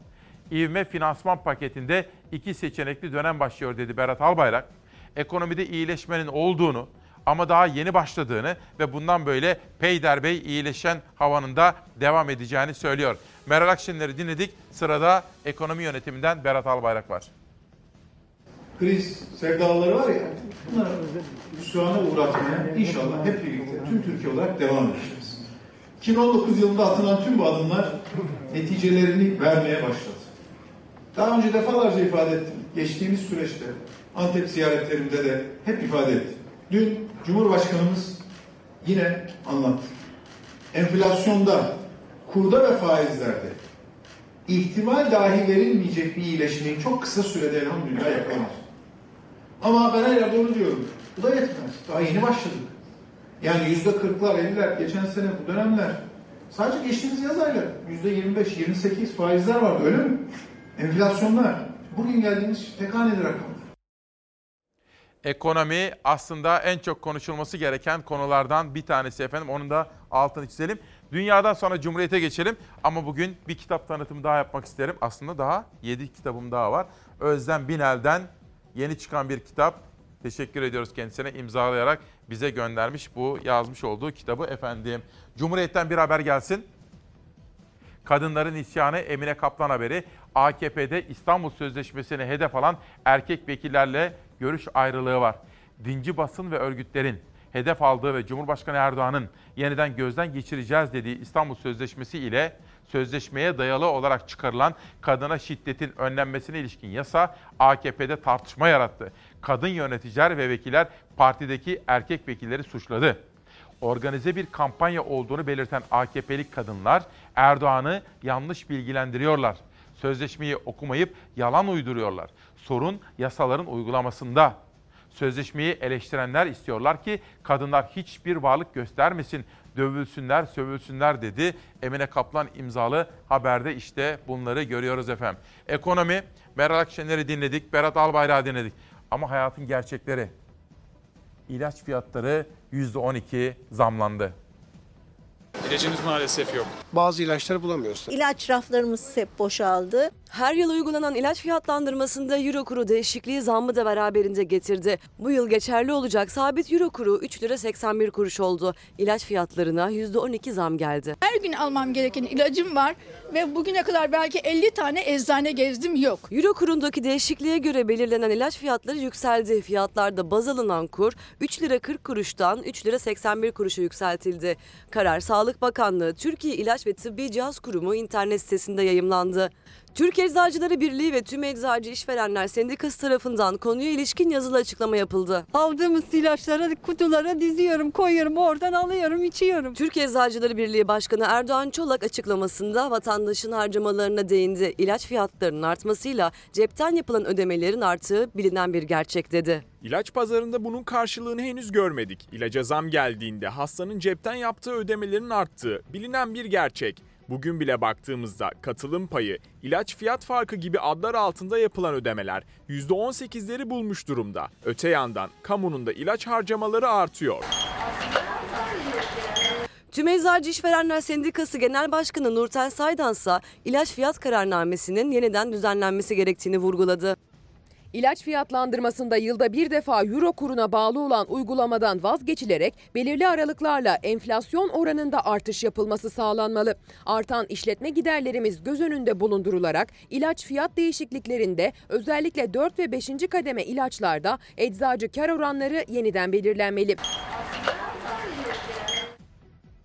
İvme finansman paketinde iki seçenekli dönem başlıyor dedi Berat Albayrak. Ekonomide iyileşmenin olduğunu ama daha yeni başladığını ve bundan böyle peyderbey iyileşen havanın da devam edeceğini söylüyor. Meral Akşener'i dinledik. Sırada ekonomi yönetiminden Berat Albayrak var. kriz sevdaları var ya, bunları hüsrana uğratmaya inşallah hep birlikte tüm Türkiye olarak devam edeceğiz. 2019 yılında atılan tüm bu adımlar neticelerini vermeye başladı. Daha önce defalarca ifade ettim. Geçtiğimiz süreçte Antep ziyaretlerimde de hep ifade ettim. Dün Cumhurbaşkanımız yine anlattı. Enflasyonda, kurda ve faizlerde ihtimal dahi verilmeyecek bir iyileşmeyi çok kısa sürede elhamdülillah yakalamış. Ama ben hala doğru diyorum. Bu da yetmez. Daha yeni başladık. Yani yüzde kırklar, elliler, geçen sene bu dönemler. Sadece geçtiğimiz yaz ayları yüzde yirmi beş, yirmi sekiz faizler vardı öyle mi? Enflasyonlar. Bugün geldiğimiz tek haneli rakam. Ekonomi aslında en çok konuşulması gereken konulardan bir tanesi efendim. Onun da altını çizelim. Dünyadan sonra Cumhuriyet'e geçelim. Ama bugün bir kitap tanıtımı daha yapmak isterim. Aslında daha 7 kitabım daha var. Özlem Binel'den yeni çıkan bir kitap. Teşekkür ediyoruz kendisine imzalayarak bize göndermiş bu yazmış olduğu kitabı efendim. Cumhuriyet'ten bir haber gelsin. Kadınların isyanı Emine Kaplan haberi. AKP'de İstanbul Sözleşmesi'ne hedef alan erkek vekillerle görüş ayrılığı var. Dinci basın ve örgütlerin hedef aldığı ve Cumhurbaşkanı Erdoğan'ın yeniden gözden geçireceğiz dediği İstanbul Sözleşmesi ile sözleşmeye dayalı olarak çıkarılan kadına şiddetin önlenmesine ilişkin yasa AKP'de tartışma yarattı. Kadın yöneticiler ve vekiller partideki erkek vekilleri suçladı. Organize bir kampanya olduğunu belirten AKP'li kadınlar Erdoğan'ı yanlış bilgilendiriyorlar. Sözleşmeyi okumayıp yalan uyduruyorlar. Sorun yasaların uygulamasında. Sözleşmeyi eleştirenler istiyorlar ki kadınlar hiçbir varlık göstermesin, dövülsünler, sövülsünler dedi. Emine Kaplan imzalı haberde işte bunları görüyoruz efendim. Ekonomi, Meral Akşener'i dinledik, Berat Albayrak'ı dinledik. Ama hayatın gerçekleri. İlaç fiyatları %12 zamlandı. İlacımız maalesef yok. Bazı ilaçları bulamıyoruz. İlaç raflarımız hep boşaldı. Her yıl uygulanan ilaç fiyatlandırmasında euro kuru değişikliği zammı da beraberinde getirdi. Bu yıl geçerli olacak sabit euro kuru 3 lira 81 kuruş oldu. İlaç fiyatlarına %12 zam geldi. Her gün almam gereken ilacım var ve bugüne kadar belki 50 tane eczane gezdim yok. Euro kurundaki değişikliğe göre belirlenen ilaç fiyatları yükseldi. Fiyatlarda baz alınan kur 3 lira 40 kuruştan 3 lira 81 kuruşa yükseltildi. Karar Sağlık Bakanlığı Türkiye İlaç ve Tıbbi Cihaz Kurumu internet sitesinde yayımlandı. Türk Eczacıları Birliği ve tüm eczacı işverenler sendikası tarafından konuya ilişkin yazılı açıklama yapıldı. Aldığımız ilaçları kutulara diziyorum, koyuyorum, oradan alıyorum, içiyorum. Türk Eczacıları Birliği Başkanı Erdoğan Çolak açıklamasında vatandaşın harcamalarına değindi. İlaç fiyatlarının artmasıyla cepten yapılan ödemelerin arttığı bilinen bir gerçek dedi. İlaç pazarında bunun karşılığını henüz görmedik. İlaca zam geldiğinde hastanın cepten yaptığı ödemelerin arttığı bilinen bir gerçek. Bugün bile baktığımızda katılım payı, ilaç fiyat farkı gibi adlar altında yapılan ödemeler %18'leri bulmuş durumda. Öte yandan kamunun da ilaç harcamaları artıyor. Tüm Eczacı İşverenler Sendikası Genel Başkanı Nurten Saydan ilaç fiyat kararnamesinin yeniden düzenlenmesi gerektiğini vurguladı. İlaç fiyatlandırmasında yılda bir defa euro kuruna bağlı olan uygulamadan vazgeçilerek belirli aralıklarla enflasyon oranında artış yapılması sağlanmalı. Artan işletme giderlerimiz göz önünde bulundurularak ilaç fiyat değişikliklerinde özellikle 4 ve 5. kademe ilaçlarda eczacı kar oranları yeniden belirlenmeli.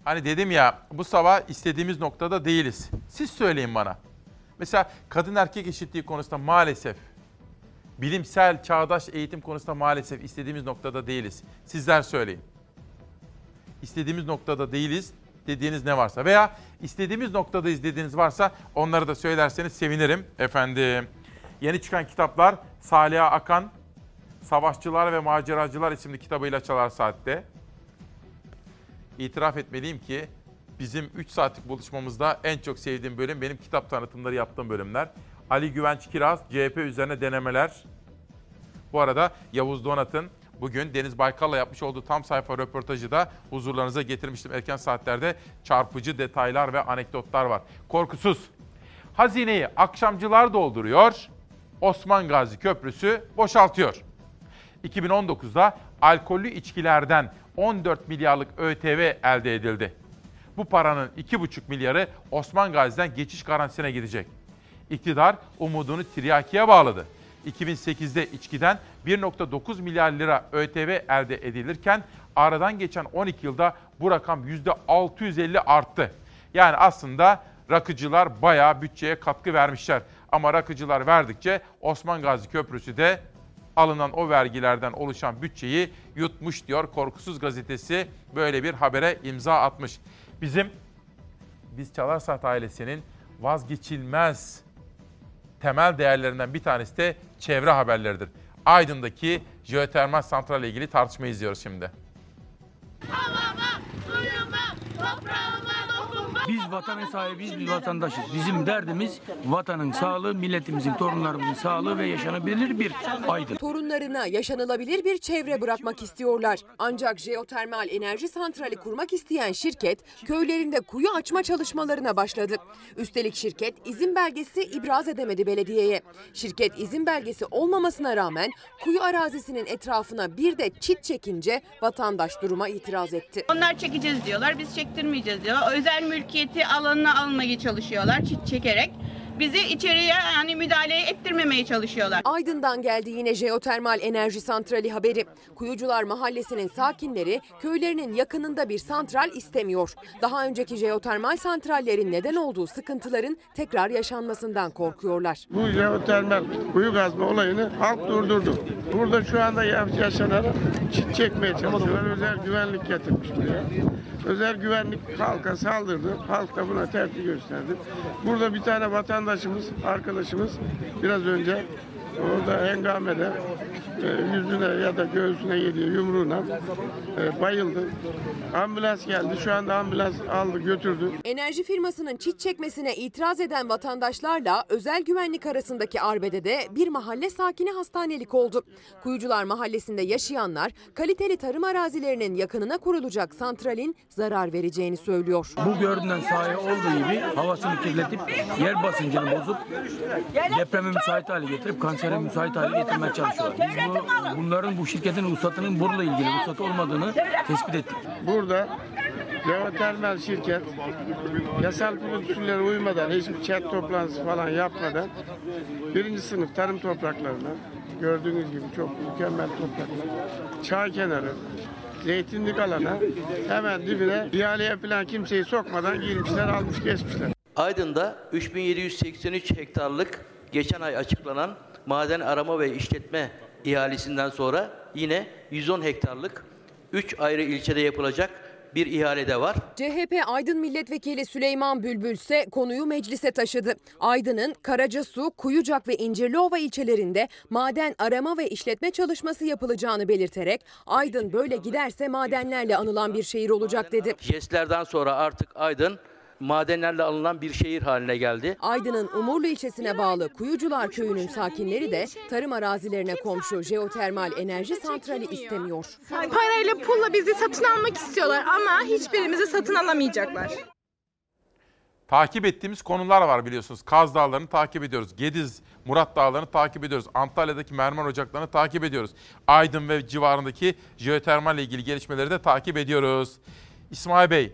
Hani dedim ya bu sabah istediğimiz noktada değiliz. Siz söyleyin bana. Mesela kadın erkek eşitliği konusunda maalesef bilimsel çağdaş eğitim konusunda maalesef istediğimiz noktada değiliz. Sizler söyleyin. İstediğimiz noktada değiliz dediğiniz ne varsa veya istediğimiz noktadayız dediğiniz varsa onları da söylerseniz sevinirim efendim. Yeni çıkan kitaplar Saliha Akan Savaşçılar ve Maceracılar isimli kitabıyla Çalar Saat'te. İtiraf etmeliyim ki bizim 3 saatlik buluşmamızda en çok sevdiğim bölüm benim kitap tanıtımları yaptığım bölümler. Ali Güvenç Kiraz, CHP üzerine denemeler. Bu arada Yavuz Donat'ın bugün Deniz Baykal'la yapmış olduğu tam sayfa röportajı da huzurlarınıza getirmiştim. Erken saatlerde çarpıcı detaylar ve anekdotlar var. Korkusuz. Hazineyi akşamcılar dolduruyor. Osman Gazi Köprüsü boşaltıyor. 2019'da alkollü içkilerden 14 milyarlık ÖTV elde edildi. Bu paranın 2,5 milyarı Osman Gazi'den geçiş garantisine gidecek. İktidar umudunu tiryakiye bağladı. 2008'de içkiden 1.9 milyar lira ÖTV elde edilirken aradan geçen 12 yılda bu rakam %650 arttı. Yani aslında rakıcılar bayağı bütçeye katkı vermişler. Ama rakıcılar verdikçe Osman Gazi Köprüsü de alınan o vergilerden oluşan bütçeyi yutmuş diyor Korkusuz Gazetesi böyle bir habere imza atmış. Bizim biz Çalarsat ailesinin vazgeçilmez temel değerlerinden bir tanesi de çevre haberleridir. Aydın'daki jeotermal santral ile ilgili tartışma izliyoruz şimdi. Biz vatanın sahibiyiz, biz vatandaşız. Bizim derdimiz vatanın sağlığı, milletimizin, torunlarımızın sağlığı ve yaşanabilir bir aydın. Torunlarına yaşanılabilir bir çevre bırakmak istiyorlar. Ancak jeotermal enerji santrali kurmak isteyen şirket köylerinde kuyu açma çalışmalarına başladı. Üstelik şirket izin belgesi ibraz edemedi belediyeye. Şirket izin belgesi olmamasına rağmen kuyu arazisinin etrafına bir de çit çekince vatandaş duruma itiraz etti. Onlar çekeceğiz diyorlar, biz çektirmeyeceğiz diyorlar. Özel mülki hakimiyeti alanına almaya çalışıyorlar çit çekerek. Bizi içeriye yani müdahale ettirmemeye çalışıyorlar. Aydın'dan geldi yine jeotermal enerji santrali haberi. Kuyucular Mahallesi'nin sakinleri köylerinin yakınında bir santral istemiyor. Daha önceki jeotermal santrallerin neden olduğu sıkıntıların tekrar yaşanmasından korkuyorlar. Bu jeotermal kuyu kazma olayını halk durdurdu. Burada şu anda yaşanan çit çekmeye çalışıyorlar. Özel güvenlik getirmiş buraya. Özel güvenlik halka saldırdı. Halk da buna tepki gösterdi. Burada bir tane vatandaşımız, arkadaşımız biraz önce orada hengamede e, yüzüne ya da göğsüne geliyor yumruğuna e, bayıldı. Ambulans geldi. Şu anda ambulans aldı götürdü. Enerji firmasının çit çekmesine itiraz eden vatandaşlarla özel güvenlik arasındaki arbedede bir mahalle sakini hastanelik oldu. Kuyucular Mahallesi'nde yaşayanlar kaliteli tarım arazilerinin yakınına kurulacak santralin zarar vereceğini söylüyor. Bu görünen sahaya olduğu gibi havasını kirletip yer basıncını bozup depreme müsait hale getirip kansere müsait hale getirmeye çalışıyorlar. Biz bu, bunların bu şirketin ruhsatının burla ilgili ruhsat olmadığını tespit ettik. Burada jeotermal şirket yasal usullere uymadan hiçbir chat toplantısı falan yapmadan birinci sınıf tarım topraklarına gördüğünüz gibi çok mükemmel topraklar çay kenarı zeytinlik alana hemen dibine ihaleye falan kimseyi sokmadan girmişler almış geçmişler. Aydın'da 3783 hektarlık geçen ay açıklanan maden arama ve işletme ihalesinden sonra yine 110 hektarlık 3 ayrı ilçede yapılacak bir ihale de var. CHP Aydın Milletvekili Süleyman Bülbül ise konuyu meclise taşıdı. Aydın'ın Karacasu, Kuyucak ve İncirliova ilçelerinde maden arama ve işletme çalışması yapılacağını belirterek Aydın böyle giderse madenlerle anılan bir şehir olacak dedi. JES'lerden sonra artık Aydın madenlerle alınan bir şehir haline geldi. Aydın'ın Umurlu ilçesine bağlı Kuyucular köyünün sakinleri de tarım arazilerine komşu jeotermal enerji santrali istemiyor. Parayla pulla bizi satın almak istiyorlar ama hiçbirimizi satın alamayacaklar. Takip ettiğimiz konular var biliyorsunuz. Kaz Dağları'nı takip ediyoruz. Gediz, Murat Dağları'nı takip ediyoruz. Antalya'daki mermer ocaklarını takip ediyoruz. Aydın ve civarındaki jeotermal ile ilgili gelişmeleri de takip ediyoruz. İsmail Bey,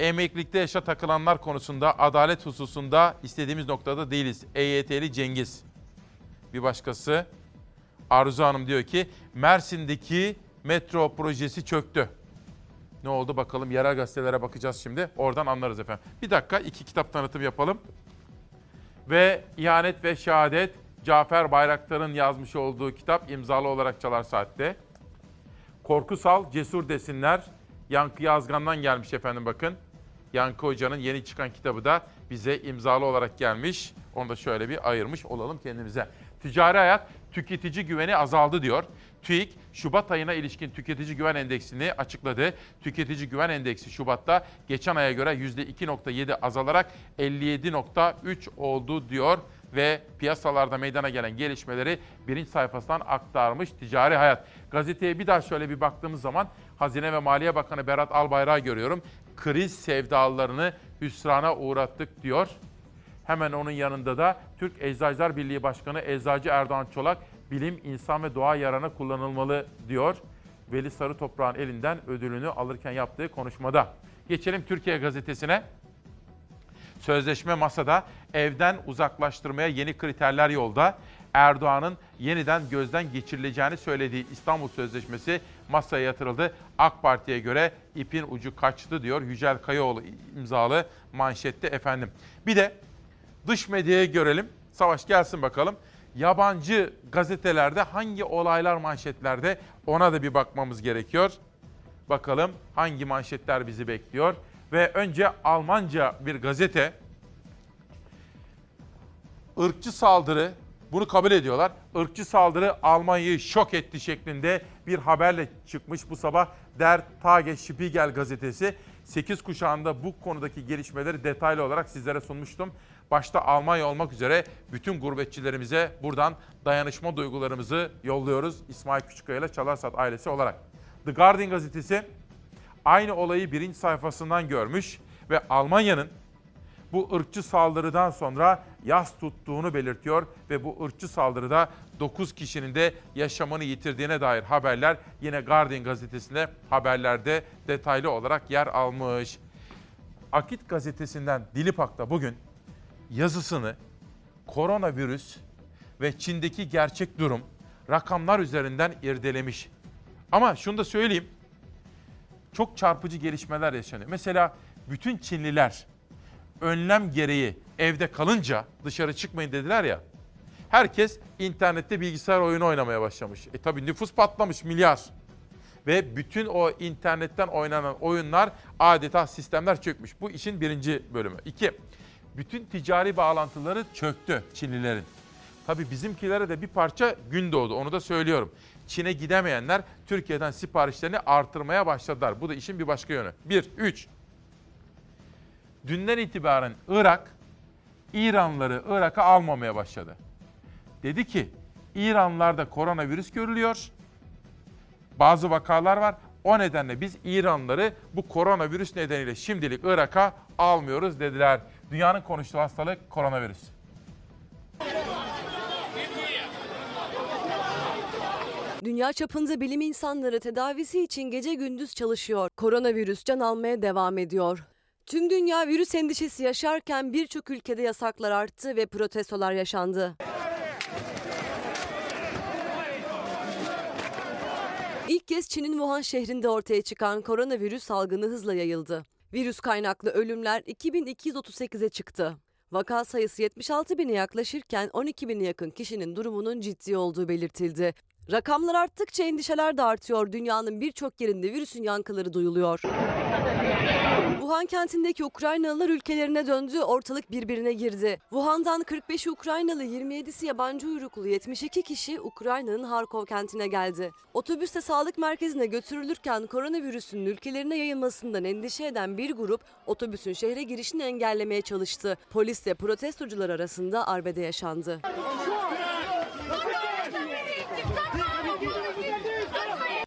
emeklilikte yaşa takılanlar konusunda, adalet hususunda istediğimiz noktada değiliz. EYT'li Cengiz. Bir başkası Arzu Hanım diyor ki Mersin'deki metro projesi çöktü. Ne oldu bakalım yerel gazetelere bakacağız şimdi. Oradan anlarız efendim. Bir dakika iki kitap tanıtım yapalım. Ve İhanet ve Şehadet Cafer Bayraktar'ın yazmış olduğu kitap imzalı olarak Çalar Saat'te. Korkusal Cesur Desinler Yankı Yazgan'dan gelmiş efendim bakın. Yankı Hoca'nın yeni çıkan kitabı da bize imzalı olarak gelmiş. Onu da şöyle bir ayırmış olalım kendimize. Ticari hayat tüketici güveni azaldı diyor. TÜİK Şubat ayına ilişkin tüketici güven endeksini açıkladı. Tüketici güven endeksi Şubat'ta geçen aya göre %2.7 azalarak 57.3 oldu diyor ve piyasalarda meydana gelen gelişmeleri birinci sayfasından aktarmış ticari hayat. Gazeteye bir daha şöyle bir baktığımız zaman Hazine ve Maliye Bakanı Berat Albayrak'ı görüyorum. Kriz sevdalılarını hüsrana uğrattık diyor. Hemen onun yanında da Türk Eczacılar Birliği Başkanı Eczacı Erdoğan Çolak bilim, insan ve doğa yararına kullanılmalı diyor. Veli Sarı Toprağ'ın elinden ödülünü alırken yaptığı konuşmada. Geçelim Türkiye Gazetesi'ne. Sözleşme masada evden uzaklaştırmaya yeni kriterler yolda. Erdoğan'ın yeniden gözden geçirileceğini söylediği İstanbul Sözleşmesi masaya yatırıldı. AK Parti'ye göre ipin ucu kaçtı diyor Yücel Kayaoğlu imzalı manşette efendim. Bir de dış medyaya görelim. Savaş gelsin bakalım. Yabancı gazetelerde hangi olaylar manşetlerde ona da bir bakmamız gerekiyor. Bakalım hangi manşetler bizi bekliyor. Ve önce Almanca bir gazete ırkçı saldırı bunu kabul ediyorlar. Irkçı saldırı Almanya'yı şok etti şeklinde bir haberle çıkmış bu sabah Der Tagesspiegel gazetesi. 8 kuşağında bu konudaki gelişmeleri detaylı olarak sizlere sunmuştum. Başta Almanya olmak üzere bütün gurbetçilerimize buradan dayanışma duygularımızı yolluyoruz. İsmail Küçükkaya ile Çalarsat ailesi olarak. The Guardian gazetesi aynı olayı birinci sayfasından görmüş ve Almanya'nın bu ırkçı saldırıdan sonra yas tuttuğunu belirtiyor ve bu ırkçı saldırıda 9 kişinin de yaşamını yitirdiğine dair haberler yine Guardian gazetesinde haberlerde detaylı olarak yer almış. Akit gazetesinden Dilipak'ta bugün yazısını koronavirüs ve Çin'deki gerçek durum rakamlar üzerinden irdelemiş. Ama şunu da söyleyeyim. Çok çarpıcı gelişmeler yaşanıyor. Mesela bütün Çinliler önlem gereği evde kalınca dışarı çıkmayın dediler ya. Herkes internette bilgisayar oyunu oynamaya başlamış. E tabi nüfus patlamış milyar. Ve bütün o internetten oynanan oyunlar adeta sistemler çökmüş. Bu işin birinci bölümü. İki, bütün ticari bağlantıları çöktü Çinlilerin. Tabii bizimkilere de bir parça gün doğdu onu da söylüyorum. Çin'e gidemeyenler Türkiye'den siparişlerini artırmaya başladılar. Bu da işin bir başka yönü. Bir, üç. Dünden itibaren Irak, İranları Irak'a almamaya başladı. Dedi ki İranlarda koronavirüs görülüyor. Bazı vakalar var. O nedenle biz İranlıları bu koronavirüs nedeniyle şimdilik Irak'a almıyoruz dediler. Dünyanın konuştuğu hastalık koronavirüs. Dünya çapında bilim insanları tedavisi için gece gündüz çalışıyor. Koronavirüs can almaya devam ediyor. Tüm dünya virüs endişesi yaşarken birçok ülkede yasaklar arttı ve protestolar yaşandı. İlk kez Çin'in Wuhan şehrinde ortaya çıkan koronavirüs salgını hızla yayıldı. Virüs kaynaklı ölümler 2238'e çıktı. Vaka sayısı 76 bine yaklaşırken 12 bine yakın kişinin durumunun ciddi olduğu belirtildi. Rakamlar arttıkça endişeler de artıyor. Dünyanın birçok yerinde virüsün yankıları duyuluyor. Wuhan kentindeki Ukraynalılar ülkelerine döndü, ortalık birbirine girdi. Wuhan'dan 45'i Ukraynalı, 27'si yabancı uyruklu 72 kişi Ukrayna'nın Harkov kentine geldi. Otobüste sağlık merkezine götürülürken koronavirüsün ülkelerine yayılmasından endişe eden bir grup otobüsün şehre girişini engellemeye çalıştı. Polisle protestocular arasında arbede yaşandı.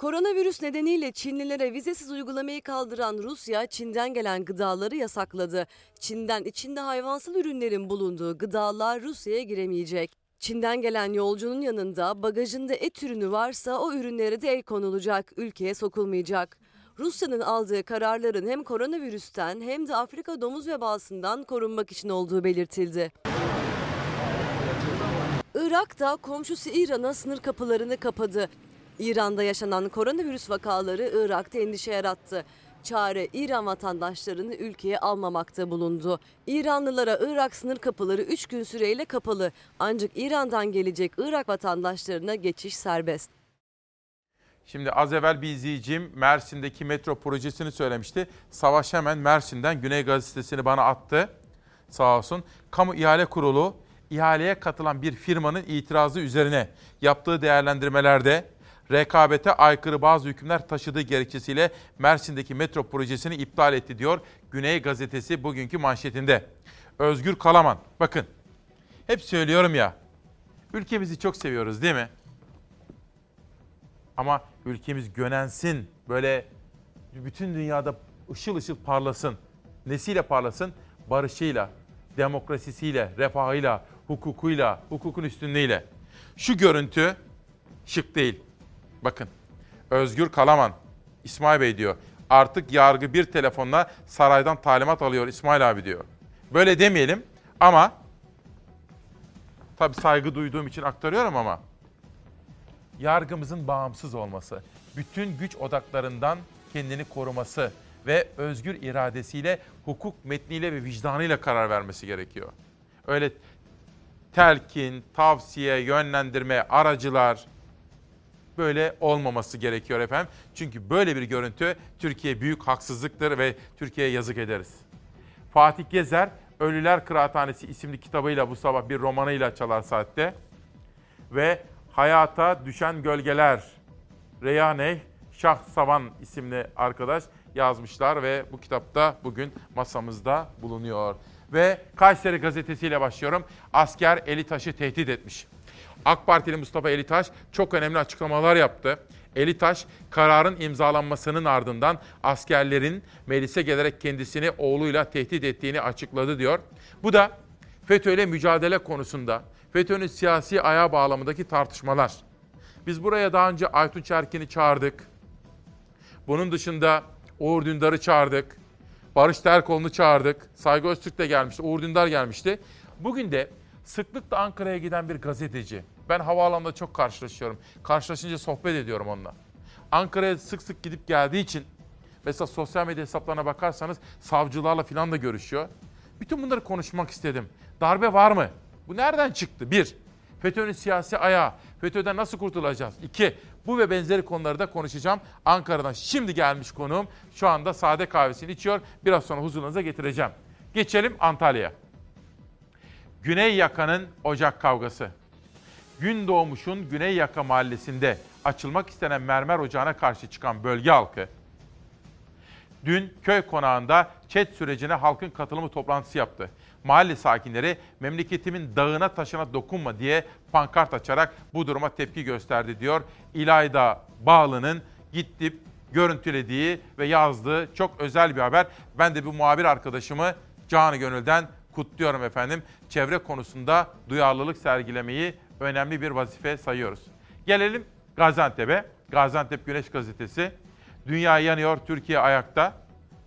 Koronavirüs nedeniyle Çinlilere vizesiz uygulamayı kaldıran Rusya, Çin'den gelen gıdaları yasakladı. Çin'den içinde hayvansal ürünlerin bulunduğu gıdalar Rusya'ya giremeyecek. Çin'den gelen yolcunun yanında bagajında et ürünü varsa o ürünlere de el konulacak, ülkeye sokulmayacak. Rusya'nın aldığı kararların hem koronavirüsten hem de Afrika domuz vebasından korunmak için olduğu belirtildi. Irak da komşusu İran'a sınır kapılarını kapadı. İran'da yaşanan koronavirüs vakaları Irak'ta endişe yarattı. Çare İran vatandaşlarını ülkeye almamakta bulundu. İranlılara Irak sınır kapıları 3 gün süreyle kapalı. Ancak İran'dan gelecek Irak vatandaşlarına geçiş serbest. Şimdi az evvel bir izleyicim Mersin'deki metro projesini söylemişti. Savaş hemen Mersin'den Güney Gazetesi'ni bana attı. Sağ olsun. Kamu İhale Kurulu ihaleye katılan bir firmanın itirazı üzerine yaptığı değerlendirmelerde rekabete aykırı bazı hükümler taşıdığı gerekçesiyle Mersin'deki metro projesini iptal etti diyor Güney Gazetesi bugünkü manşetinde. Özgür Kalaman bakın hep söylüyorum ya ülkemizi çok seviyoruz değil mi? Ama ülkemiz gönensin böyle bütün dünyada ışıl ışıl parlasın. Nesiyle parlasın? Barışıyla, demokrasisiyle, refahıyla, hukukuyla, hukukun üstünlüğüyle. Şu görüntü şık değil. Bakın Özgür Kalaman, İsmail Bey diyor. Artık yargı bir telefonla saraydan talimat alıyor İsmail abi diyor. Böyle demeyelim ama tabii saygı duyduğum için aktarıyorum ama yargımızın bağımsız olması, bütün güç odaklarından kendini koruması ve özgür iradesiyle, hukuk metniyle ve vicdanıyla karar vermesi gerekiyor. Öyle telkin, tavsiye, yönlendirme, aracılar, böyle olmaması gerekiyor efendim. Çünkü böyle bir görüntü Türkiye büyük haksızlıktır ve Türkiye'ye yazık ederiz. Fatih Gezer Ölüler Kıraathanesi isimli kitabıyla bu sabah bir romanıyla çalar saatte. Ve Hayata Düşen Gölgeler Reyhaney Şah Savan isimli arkadaş yazmışlar ve bu kitapta bugün masamızda bulunuyor. Ve Kayseri Gazetesi ile başlıyorum. Asker Elitaş'ı tehdit etmiş. AK Partili Mustafa Elitaş çok önemli açıklamalar yaptı. Elitaş kararın imzalanmasının ardından askerlerin meclise gelerek kendisini oğluyla tehdit ettiğini açıkladı diyor. Bu da FETÖ ile mücadele konusunda FETÖ'nün siyasi ayağı bağlamındaki tartışmalar. Biz buraya daha önce Aytunç Erkin'i çağırdık. Bunun dışında Uğur Dündar'ı çağırdık. Barış Terkoğlu'nu çağırdık. Saygı Öztürk de gelmişti. Uğur Dündar gelmişti. Bugün de sıklıkla Ankara'ya giden bir gazeteci. Ben havaalanında çok karşılaşıyorum. Karşılaşınca sohbet ediyorum onunla. Ankara'ya sık sık gidip geldiği için mesela sosyal medya hesaplarına bakarsanız savcılarla falan da görüşüyor. Bütün bunları konuşmak istedim. Darbe var mı? Bu nereden çıktı? Bir, FETÖ'nün siyasi ayağı. FETÖ'den nasıl kurtulacağız? İki, bu ve benzeri konuları da konuşacağım. Ankara'dan şimdi gelmiş konuğum. Şu anda sade kahvesini içiyor. Biraz sonra huzurunuza getireceğim. Geçelim Antalya'ya. Güney Yaka'nın ocak kavgası. Gün doğmuşun Güney Yaka mahallesinde açılmak istenen mermer ocağına karşı çıkan bölge halkı dün köy konağında çet sürecine halkın katılımı toplantısı yaptı. Mahalle sakinleri memleketimin dağına taşına dokunma diye pankart açarak bu duruma tepki gösterdi diyor. İlayda Bağlı'nın gittip görüntülediği ve yazdığı çok özel bir haber. Ben de bu muhabir arkadaşımı canı gönülden kutluyorum efendim. Çevre konusunda duyarlılık sergilemeyi önemli bir vazife sayıyoruz. Gelelim Gaziantep'e. Gaziantep Güneş Gazetesi. Dünya yanıyor, Türkiye ayakta.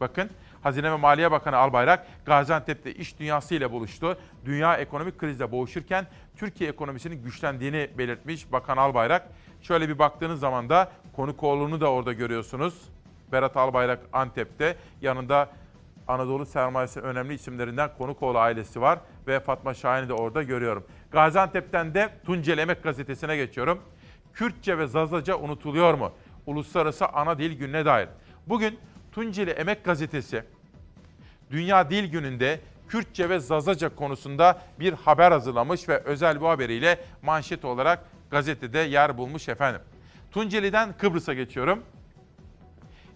Bakın Hazine ve Maliye Bakanı Albayrak Gaziantep'te iş dünyası ile buluştu. Dünya ekonomik krizle boğuşurken Türkiye ekonomisinin güçlendiğini belirtmiş Bakan Albayrak. Şöyle bir baktığınız zaman da Konukoğlu'nu da orada görüyorsunuz. Berat Albayrak Antep'te. Yanında Anadolu sermayesi önemli isimlerinden Konukoğlu ailesi var ve Fatma Şahin'i de orada görüyorum. Gaziantep'ten de Tunceli Emek Gazetesi'ne geçiyorum. Kürtçe ve Zazaca unutuluyor mu? Uluslararası Ana Dil Günü'ne dair. Bugün Tunceli Emek Gazetesi Dünya Dil Günü'nde Kürtçe ve Zazaca konusunda bir haber hazırlamış ve özel bu haberiyle manşet olarak gazetede yer bulmuş efendim. Tunceli'den Kıbrıs'a geçiyorum.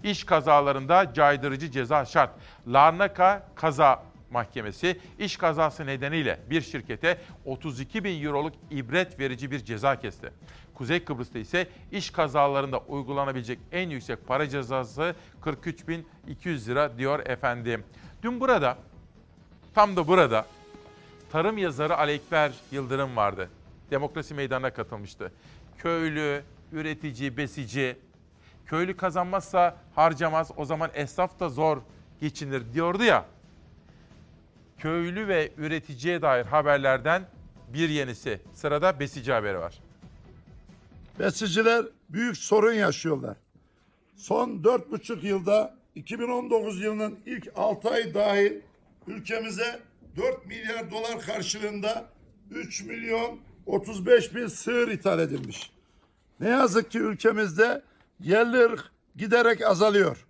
İş kazalarında caydırıcı ceza şart. Larnaka Kaza Mahkemesi iş kazası nedeniyle bir şirkete 32 bin euroluk ibret verici bir ceza kesti. Kuzey Kıbrıs'ta ise iş kazalarında uygulanabilecek en yüksek para cezası 43.200 lira diyor efendim. Dün burada, tam da burada tarım yazarı Ali Ekber Yıldırım vardı. Demokrasi Meydanı'na katılmıştı. Köylü, üretici, besici, köylü kazanmazsa harcamaz, o zaman esnaf da zor geçinir diyordu ya. Köylü ve üreticiye dair haberlerden bir yenisi. Sırada besici haberi var. Besiciler büyük sorun yaşıyorlar. Son dört buçuk yılda 2019 yılının ilk 6 ay dahil ülkemize 4 milyar dolar karşılığında 3 milyon 35 bin sığır ithal edilmiş. Ne yazık ki ülkemizde yerli ırk giderek azalıyor.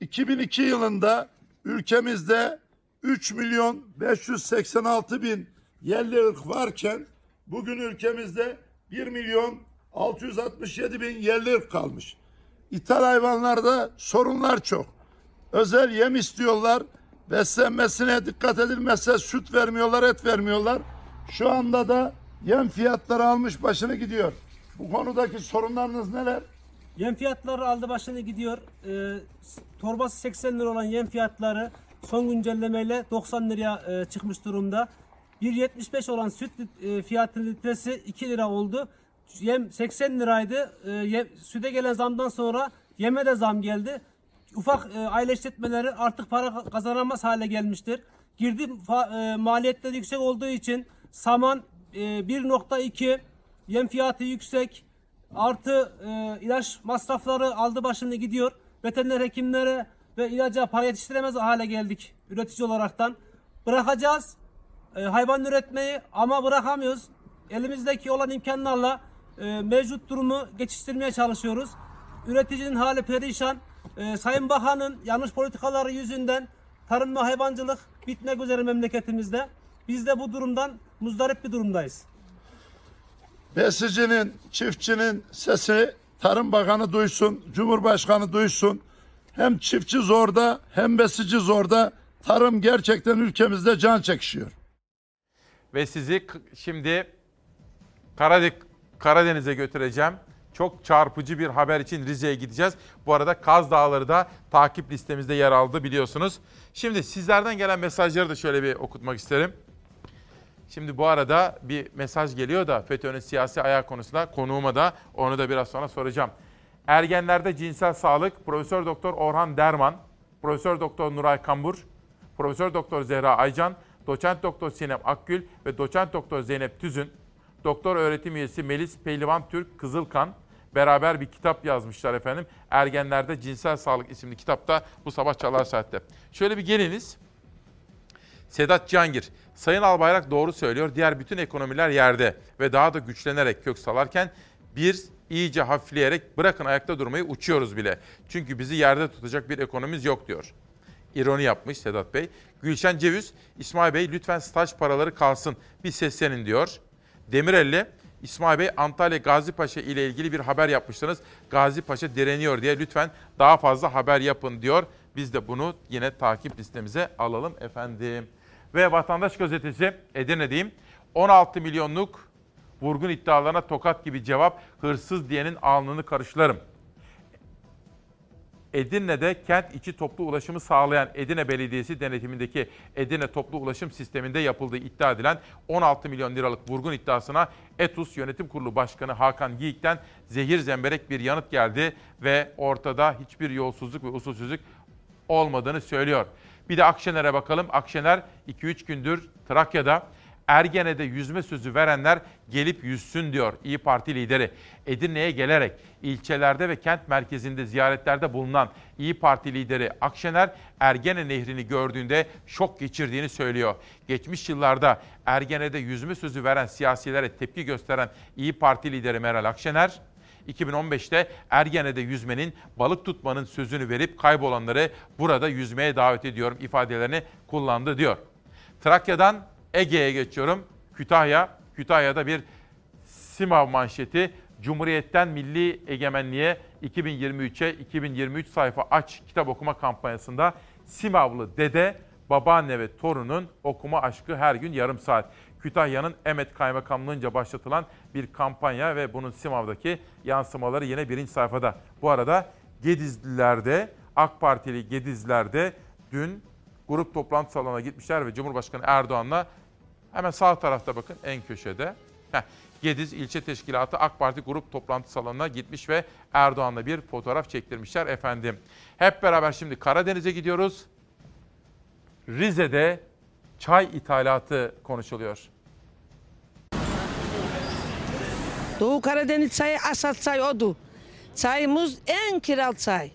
2002 yılında ülkemizde 3 milyon 586 bin yerli ırk varken bugün ülkemizde 1 milyon 667 bin yerli ırk kalmış. İthal hayvanlarda sorunlar çok. Özel yem istiyorlar. Beslenmesine dikkat edilmezse süt vermiyorlar, et vermiyorlar. Şu anda da yem fiyatları almış başını gidiyor. Bu konudaki sorunlarınız neler? Yem fiyatları aldı başını gidiyor. Ee, torbası 80 lira olan yem fiyatları son güncellemeyle 90 liraya e, çıkmış durumda. 1.75 olan süt e, fiyatı litresi 2 lira oldu. Yem 80 liraydı. E, yem, süte gelen zamdan sonra yeme de zam geldi. Ufak e, aile işletmeleri artık para kazanamaz hale gelmiştir. Girdi fa- e, maliyetleri yüksek olduğu için saman e, 1.2 yem fiyatı yüksek artı e, ilaç masrafları aldı başını gidiyor. Veteriner hekimlere ve ilaca para yetiştiremez hale geldik üretici olaraktan. Bırakacağız e, hayvan üretmeyi ama bırakamıyoruz. Elimizdeki olan imkanlarla e, mevcut durumu geçiştirmeye çalışıyoruz. Üreticinin hali perişan. E, Sayın Bakan'ın yanlış politikaları yüzünden tarım ve hayvancılık bitmek üzere memleketimizde. Biz de bu durumdan muzdarip bir durumdayız. Besicinin, çiftçinin sesi Tarım Bakanı duysun, Cumhurbaşkanı duysun. Hem çiftçi zorda hem besici zorda. Tarım gerçekten ülkemizde can çekişiyor. Ve sizi şimdi Karadeniz, Karadeniz'e götüreceğim. Çok çarpıcı bir haber için Rize'ye gideceğiz. Bu arada Kaz Dağları da takip listemizde yer aldı biliyorsunuz. Şimdi sizlerden gelen mesajları da şöyle bir okutmak isterim. Şimdi bu arada bir mesaj geliyor da FETÖ'nün siyasi ayağı konusunda konuğuma da onu da biraz sonra soracağım. Ergenlerde cinsel sağlık Profesör Doktor Orhan Derman Profesör Doktor Nuray Kambur, Profesör Doktor Zehra Aycan, Doçent Doktor Sinem Akgül ve Doçent Doktor Zeynep Tüzün, Doktor öğretim üyesi Melis Pehlivan Türk Kızılkan beraber bir kitap yazmışlar efendim. Ergenlerde Cinsel Sağlık isimli kitapta bu sabah Çalar Saat'te. Şöyle bir geliniz. Sedat Cihangir, Sayın Albayrak doğru söylüyor. Diğer bütün ekonomiler yerde ve daha da güçlenerek kök salarken bir iyice hafifleyerek bırakın ayakta durmayı uçuyoruz bile. Çünkü bizi yerde tutacak bir ekonomimiz yok diyor. İroni yapmış Sedat Bey. Gülşen Ceviz, İsmail Bey lütfen staj paraları kalsın bir seslenin diyor. Demirelli, İsmail Bey Antalya Gazi Paşa ile ilgili bir haber yapmıştınız. Gazi Paşa direniyor diye lütfen daha fazla haber yapın diyor. Biz de bunu yine takip listemize alalım efendim. Ve Vatandaş Gazetesi Edirne'deyim. 16 milyonluk vurgun iddialarına tokat gibi cevap hırsız diyenin alnını karışlarım. Edirne'de kent içi toplu ulaşımı sağlayan Edirne Belediyesi denetimindeki Edirne Toplu Ulaşım Sistemi'nde yapıldığı iddia edilen 16 milyon liralık vurgun iddiasına ETUS Yönetim Kurulu Başkanı Hakan Yiğit'ten zehir zemberek bir yanıt geldi ve ortada hiçbir yolsuzluk ve usulsüzlük olmadığını söylüyor. Bir de Akşener'e bakalım. Akşener 2-3 gündür Trakya'da Ergene'de yüzme sözü verenler gelip yüzsün diyor İyi Parti lideri. Edirne'ye gelerek ilçelerde ve kent merkezinde ziyaretlerde bulunan İyi Parti lideri Akşener Ergene Nehri'ni gördüğünde şok geçirdiğini söylüyor. Geçmiş yıllarda Ergene'de yüzme sözü veren siyasilere tepki gösteren İyi Parti lideri Meral Akşener 2015'te Ergene'de yüzmenin, balık tutmanın sözünü verip kaybolanları burada yüzmeye davet ediyorum ifadelerini kullandı diyor. Trakya'dan Ege'ye geçiyorum. Kütahya, Kütahya'da bir Simav manşeti. Cumhuriyet'ten Milli Egemenliğe 2023'e 2023 sayfa aç kitap okuma kampanyasında Simavlı dede, babaanne ve torunun okuma aşkı her gün yarım saat. Kütahya'nın Emet Kaymakamlığı'nca başlatılan bir kampanya ve bunun Simav'daki yansımaları yine birinci sayfada. Bu arada Gedizliler'de, AK Partili Gedizliler'de dün grup toplantı salonuna gitmişler ve Cumhurbaşkanı Erdoğan'la hemen sağ tarafta bakın en köşede. Heh, Gediz İlçe Teşkilatı AK Parti grup toplantı salonuna gitmiş ve Erdoğan'la bir fotoğraf çektirmişler efendim. Hep beraber şimdi Karadeniz'e gidiyoruz. Rize'de çay ithalatı konuşuluyor. Doğu Karadeniz çayı asat çay odu. Çayımız en kiral çay.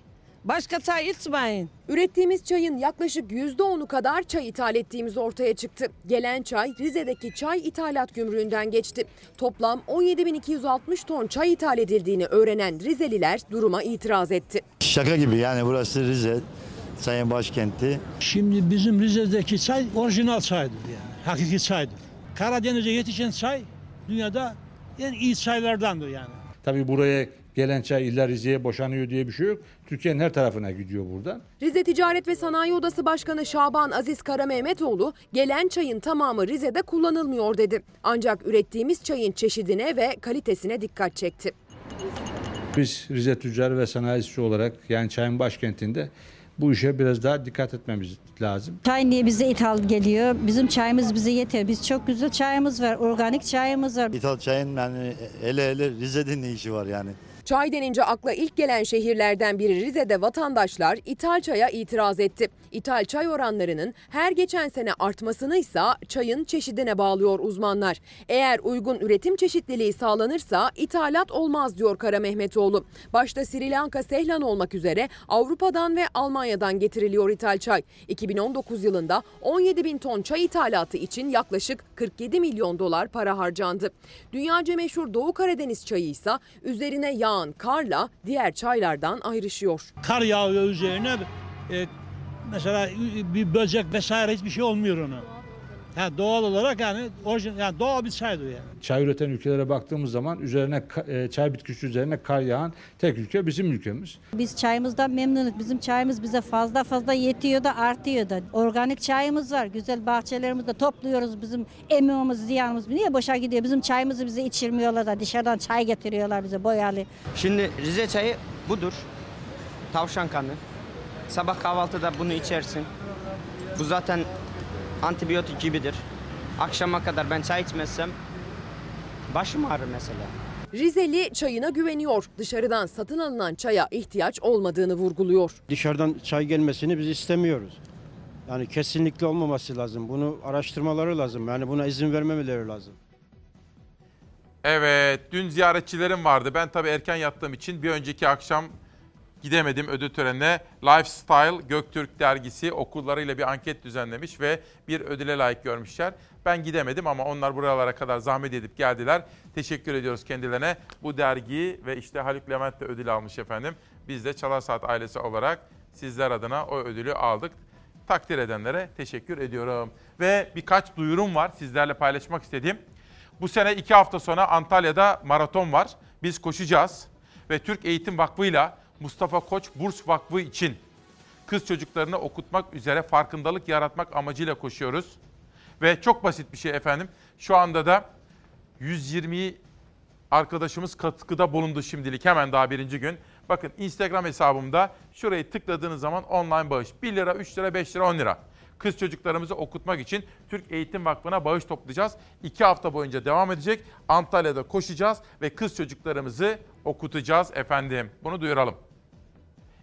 Başka çay içmeyin. Ürettiğimiz çayın yaklaşık %10'u kadar çay ithal ettiğimiz ortaya çıktı. Gelen çay Rize'deki çay ithalat gümrüğünden geçti. Toplam 17.260 ton çay ithal edildiğini öğrenen Rizeliler duruma itiraz etti. Şaka gibi yani burası Rize, çayın başkenti. Şimdi bizim Rize'deki çay orijinal çaydır yani. Hakiki çaydır. Karadeniz'e yetişen çay dünyada en iyi çaylardandır yani. Tabii buraya gelen çay illa Rize'ye boşanıyor diye bir şey yok. Türkiye'nin her tarafına gidiyor buradan. Rize Ticaret ve Sanayi Odası Başkanı Şaban Aziz Kara Mehmetoğlu gelen çayın tamamı Rize'de kullanılmıyor dedi. Ancak ürettiğimiz çayın çeşidine ve kalitesine dikkat çekti. Biz Rize Tüccar ve Sanayisi olarak yani çayın başkentinde bu işe biraz daha dikkat etmemiz lazım. Çay niye bize ithal geliyor? Bizim çayımız bize yeter. Biz çok güzel çayımız var. Organik çayımız var. İthal çayın yani ele ele Rize'de ne işi var yani? Çay denince akla ilk gelen şehirlerden biri Rize'de vatandaşlar ithal çaya itiraz etti. İthal çay oranlarının her geçen sene artmasını ise çayın çeşidine bağlıyor uzmanlar. Eğer uygun üretim çeşitliliği sağlanırsa ithalat olmaz diyor Kara Mehmetoğlu. Başta Sri Lanka, Seylan olmak üzere Avrupa'dan ve Almanya'dan getiriliyor ithal çay. 2019 yılında 17 bin ton çay ithalatı için yaklaşık 47 milyon dolar para harcandı. Dünyaca meşhur Doğu Karadeniz çayı ise üzerine yağ yağan karla diğer çaylardan ayrışıyor. Kar yağıyor üzerine e, mesela bir böcek vesaire hiçbir şey olmuyor ona. Yani doğal olarak yani orijin yani doğal bir çaydır yani. Çay üreten ülkelere baktığımız zaman üzerine e, çay bitkisi üzerine kar yağan tek ülke bizim ülkemiz. Biz çayımızdan memnunuz. Bizim çayımız bize fazla fazla yetiyor da artıyor da. Organik çayımız var. Güzel bahçelerimizde topluyoruz. Bizim emeğimiz, ziyanımız. Niye boşa gidiyor? Bizim çayımızı bize içirmiyorlar da dışarıdan çay getiriyorlar bize boyalı. Şimdi Rize çayı budur. Tavşan kanı. Sabah kahvaltıda bunu içersin. Bu zaten antibiyotik gibidir. Akşama kadar ben çay içmezsem başım ağrır mesela. Rizeli çayına güveniyor. Dışarıdan satın alınan çaya ihtiyaç olmadığını vurguluyor. Dışarıdan çay gelmesini biz istemiyoruz. Yani kesinlikle olmaması lazım. Bunu araştırmaları lazım. Yani buna izin vermemeleri lazım. Evet, dün ziyaretçilerim vardı. Ben tabii erken yattığım için bir önceki akşam gidemedim ödül törenine. Lifestyle Göktürk dergisi okullarıyla bir anket düzenlemiş ve bir ödüle layık görmüşler. Ben gidemedim ama onlar buralara kadar zahmet edip geldiler. Teşekkür ediyoruz kendilerine. Bu dergiyi ve işte Haluk Levent de ödül almış efendim. Biz de Çalar Saat ailesi olarak sizler adına o ödülü aldık. Takdir edenlere teşekkür ediyorum. Ve birkaç duyurum var sizlerle paylaşmak istediğim. Bu sene iki hafta sonra Antalya'da maraton var. Biz koşacağız ve Türk Eğitim Vakfı'yla Mustafa Koç Burs Vakfı için kız çocuklarını okutmak üzere farkındalık yaratmak amacıyla koşuyoruz. Ve çok basit bir şey efendim. Şu anda da 120 arkadaşımız katkıda bulundu şimdilik hemen daha birinci gün. Bakın Instagram hesabımda şurayı tıkladığınız zaman online bağış. 1 lira, 3 lira, 5 lira, 10 lira. Kız çocuklarımızı okutmak için Türk Eğitim Vakfı'na bağış toplayacağız. 2 hafta boyunca devam edecek. Antalya'da koşacağız ve kız çocuklarımızı okutacağız efendim. Bunu duyuralım.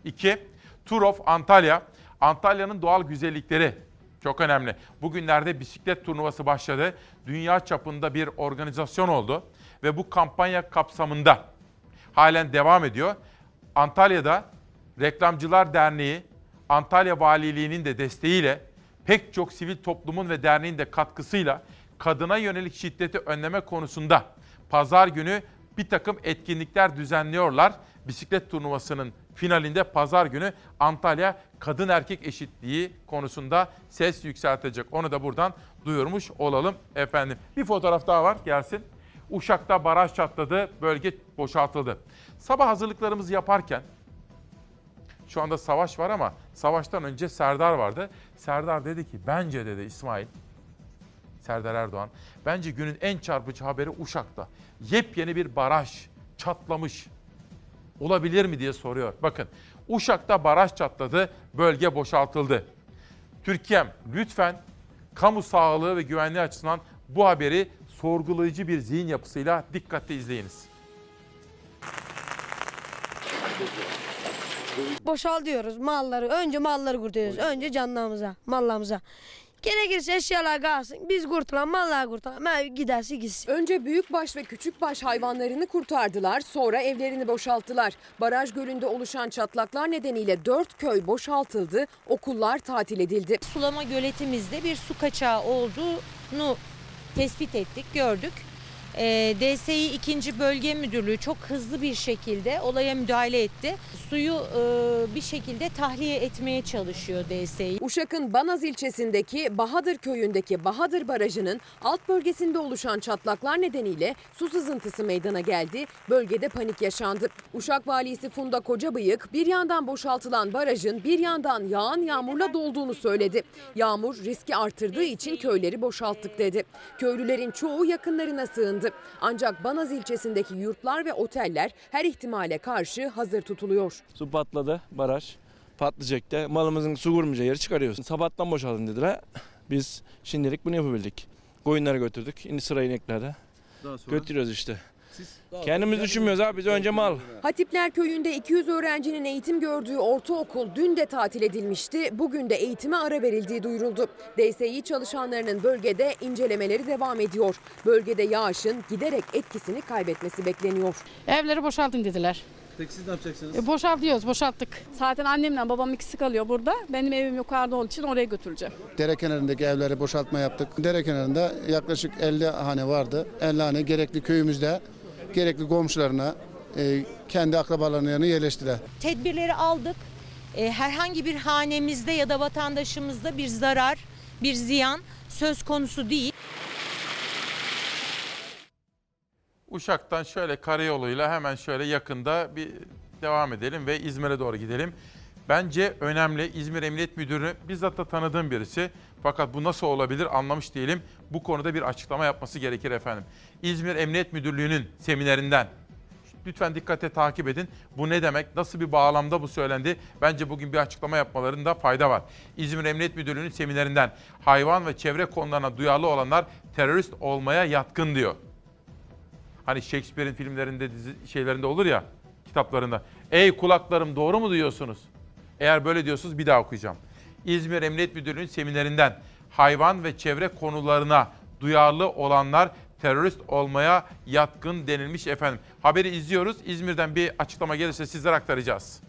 2. Tour of Antalya. Antalya'nın doğal güzellikleri çok önemli. Bugünlerde bisiklet turnuvası başladı. Dünya çapında bir organizasyon oldu ve bu kampanya kapsamında halen devam ediyor. Antalya'da Reklamcılar Derneği, Antalya Valiliği'nin de desteğiyle pek çok sivil toplumun ve derneğin de katkısıyla kadına yönelik şiddeti önleme konusunda pazar günü bir takım etkinlikler düzenliyorlar. Bisiklet turnuvasının finalinde pazar günü Antalya kadın erkek eşitliği konusunda ses yükseltecek. Onu da buradan duyurmuş olalım efendim. Bir fotoğraf daha var gelsin. Uşak'ta baraj çatladı, bölge boşaltıldı. Sabah hazırlıklarımızı yaparken şu anda savaş var ama savaştan önce Serdar vardı. Serdar dedi ki bence dedi İsmail, Serdar Erdoğan, bence günün en çarpıcı haberi Uşak'ta. Yepyeni bir baraj çatlamış. Olabilir mi diye soruyor. Bakın Uşak'ta baraj çatladı, bölge boşaltıldı. Türkiye'm lütfen kamu sağlığı ve güvenliği açısından bu haberi sorgulayıcı bir zihin yapısıyla dikkatle izleyiniz. Boşal diyoruz malları. Önce malları kurtarıyoruz. Önce canlarımıza, mallarımıza. Gerekirse eşyalar kalsın. Biz kurtulan mallar kurtulan. Ben giderse gitsin. Önce büyükbaş ve küçükbaş hayvanlarını kurtardılar, sonra evlerini boşalttılar. Baraj gölünde oluşan çatlaklar nedeniyle 4 köy boşaltıldı, okullar tatil edildi. Sulama göletimizde bir su kaçağı olduğunu tespit ettik, gördük. Ee, DSİ 2. Bölge Müdürlüğü çok hızlı bir şekilde olaya müdahale etti. Suyu e, bir şekilde tahliye etmeye çalışıyor DSİ. Uşak'ın Banaz ilçesindeki Bahadır köyündeki Bahadır Barajı'nın alt bölgesinde oluşan çatlaklar nedeniyle su sızıntısı meydana geldi. Bölgede panik yaşandı. Uşak valisi Funda Kocabıyık bir yandan boşaltılan barajın bir yandan yağan yağmurla dolduğunu söyledi. Yağmur riski artırdığı için köyleri boşalttık dedi. Köylülerin çoğu yakınlarına sığındı. Ancak Banaz ilçesindeki yurtlar ve oteller her ihtimale karşı hazır tutuluyor. Su patladı baraj patlayacak da malımızın su vurmayacağı yeri çıkarıyoruz. Sabahtan boşaltın dediler. Biz şimdilik bunu yapabildik. Koyunları götürdük. Şimdi sıra ineklerde. Götürüyoruz işte. Kendimiz düşünmüyoruz abi biz önce mal. Hatipler Köyü'nde 200 öğrencinin eğitim gördüğü ortaokul dün de tatil edilmişti. Bugün de eğitime ara verildiği duyuruldu. DSİ çalışanlarının bölgede incelemeleri devam ediyor. Bölgede yağışın giderek etkisini kaybetmesi bekleniyor. Evleri boşaltın dediler. Peki siz ne yapacaksınız? E, boşaltıyoruz, boşalttık. Zaten annemle babam ikisi kalıyor burada. Benim evim yukarıda olduğu için oraya götüreceğim. Dere kenarındaki evleri boşaltma yaptık. Dere kenarında yaklaşık 50 hane vardı. 50 hane gerekli köyümüzde gerekli komşularına e, kendi akrabalarının yanına yerleştiler. Tedbirleri aldık. E, herhangi bir hanemizde ya da vatandaşımızda bir zarar, bir ziyan söz konusu değil. Uşak'tan şöyle karayoluyla hemen şöyle yakında bir devam edelim ve İzmir'e doğru gidelim. Bence önemli. İzmir Emniyet Müdürü bizzat da tanıdığım birisi. Fakat bu nasıl olabilir anlamış değilim. Bu konuda bir açıklama yapması gerekir efendim. İzmir Emniyet Müdürlüğü'nün seminerinden lütfen dikkate takip edin. Bu ne demek? Nasıl bir bağlamda bu söylendi? Bence bugün bir açıklama yapmalarında fayda var. İzmir Emniyet Müdürlüğü'nün seminerinden hayvan ve çevre konularına duyarlı olanlar terörist olmaya yatkın diyor. Hani Shakespeare'in filmlerinde, dizi şeylerinde olur ya, kitaplarında. Ey kulaklarım doğru mu duyuyorsunuz? Eğer böyle diyorsunuz bir daha okuyacağım. İzmir Emniyet Müdürlüğü'nün seminerinden hayvan ve çevre konularına duyarlı olanlar terörist olmaya yatkın denilmiş efendim. Haberi izliyoruz. İzmir'den bir açıklama gelirse sizlere aktaracağız.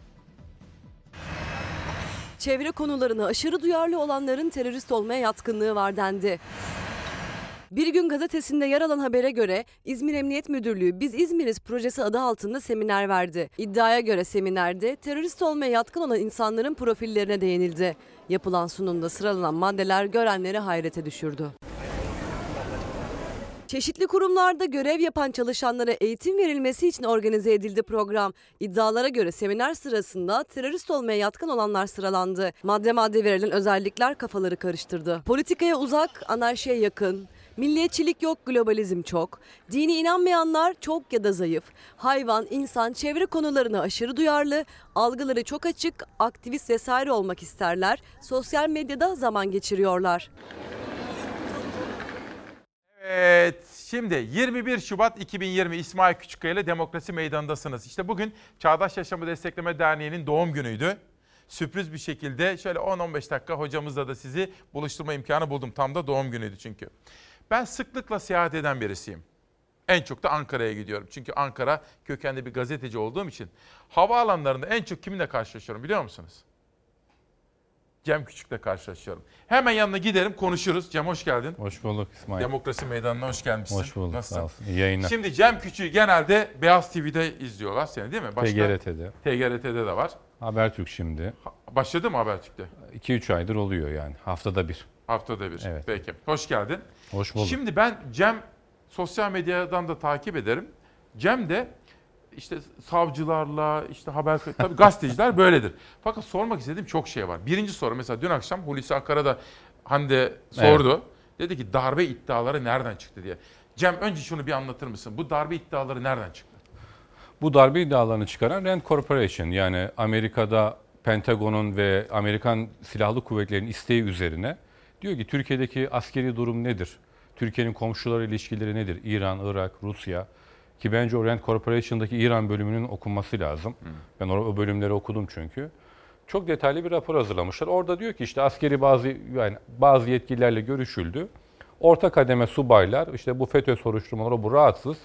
Çevre konularına aşırı duyarlı olanların terörist olmaya yatkınlığı var dendi. Bir gün gazetesinde yer alan habere göre İzmir Emniyet Müdürlüğü Biz İzmiriz projesi adı altında seminer verdi. İddiaya göre seminerde terörist olmaya yatkın olan insanların profillerine değinildi. Yapılan sunumda sıralanan maddeler görenleri hayrete düşürdü. Çeşitli kurumlarda görev yapan çalışanlara eğitim verilmesi için organize edildi program. İddialara göre seminer sırasında terörist olmaya yatkın olanlar sıralandı. Madde madde verilen özellikler kafaları karıştırdı. Politikaya uzak, anarşiye yakın, Milliyetçilik yok, globalizm çok. Dini inanmayanlar çok ya da zayıf. Hayvan, insan, çevre konularına aşırı duyarlı, algıları çok açık, aktivist vesaire olmak isterler. Sosyal medyada zaman geçiriyorlar. Evet, şimdi 21 Şubat 2020 İsmail Küçükkaya ile Demokrasi Meydanı'ndasınız. İşte bugün Çağdaş Yaşamı Destekleme Derneği'nin doğum günüydü. Sürpriz bir şekilde şöyle 10-15 dakika hocamızla da sizi buluşturma imkanı buldum. Tam da doğum günüydü çünkü. Ben sıklıkla seyahat eden birisiyim. En çok da Ankara'ya gidiyorum. Çünkü Ankara kökenli bir gazeteci olduğum için. Havaalanlarında en çok kiminle karşılaşıyorum biliyor musunuz? Cem Küçük'le karşılaşıyorum. Hemen yanına giderim konuşuruz. Cem hoş geldin. Hoş bulduk İsmail. Demokrasi Meydanı'na hoş gelmişsin. Hoş bulduk. Nasılsın? Sağ olsun. İyi yayınlar. Şimdi Cem Küçük'ü genelde Beyaz TV'de izliyorlar seni değil mi? TGRT'de. TGRT'de de var. Habertürk şimdi. Başladı mı Habertürk'te? 2-3 aydır oluyor yani. Haftada bir. Haftada bir. Evet. Peki. Hoş geldin. Hoş bulduk. Şimdi ben Cem sosyal medyadan da takip ederim. Cem de işte savcılarla, işte haber tabii gazeteciler böyledir. Fakat sormak istediğim çok şey var. Birinci soru mesela dün akşam Hulusi Akar'a da Hande sordu. Dedi ki darbe iddiaları nereden çıktı diye. Cem önce şunu bir anlatır mısın? Bu darbe iddiaları nereden çıktı? Bu darbe iddialarını çıkaran Rand Corporation yani Amerika'da Pentagon'un ve Amerikan Silahlı Kuvvetleri'nin isteği üzerine diyor ki Türkiye'deki askeri durum nedir? Türkiye'nin komşuları ilişkileri nedir? İran, Irak, Rusya. Ki bence o Rand Corporation'daki İran bölümünün okunması lazım. Ben o o bölümleri okudum çünkü. Çok detaylı bir rapor hazırlamışlar. Orada diyor ki işte askeri bazı yani bazı yetkililerle görüşüldü. Orta kademe subaylar işte bu FETÖ soruşturmaları bu rahatsız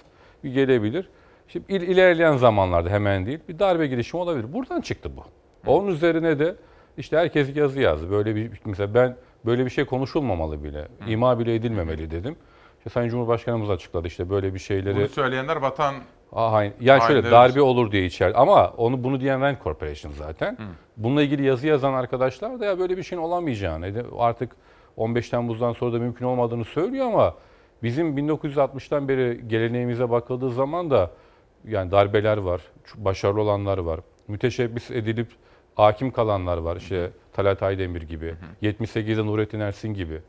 bir gelebilir. Şimdi il, ilerleyen zamanlarda hemen değil bir darbe girişimi olabilir. Buradan çıktı bu. Onun üzerine de işte herkes yazı yazdı. Böyle bir mesela ben böyle bir şey konuşulmamalı bile. ima bile edilmemeli dedim. İşte Sayın Cumhurbaşkanımız açıkladı işte böyle bir şeyleri. Bunu söyleyenler vatan hayır. Yani şöyle darbe olur diye içer. Ama onu bunu diyen Rand Corporation zaten. Bununla ilgili yazı yazan arkadaşlar da ya böyle bir şeyin olamayacağını, artık 15 Temmuz'dan sonra da mümkün olmadığını söylüyor ama bizim 1960'tan beri geleneğimize bakıldığı zaman da yani darbeler var, başarılı olanlar var. Müteşebbis edilip hakim kalanlar var. İşte Talat Aydemir gibi, 78'de Nurettin Ersin gibi.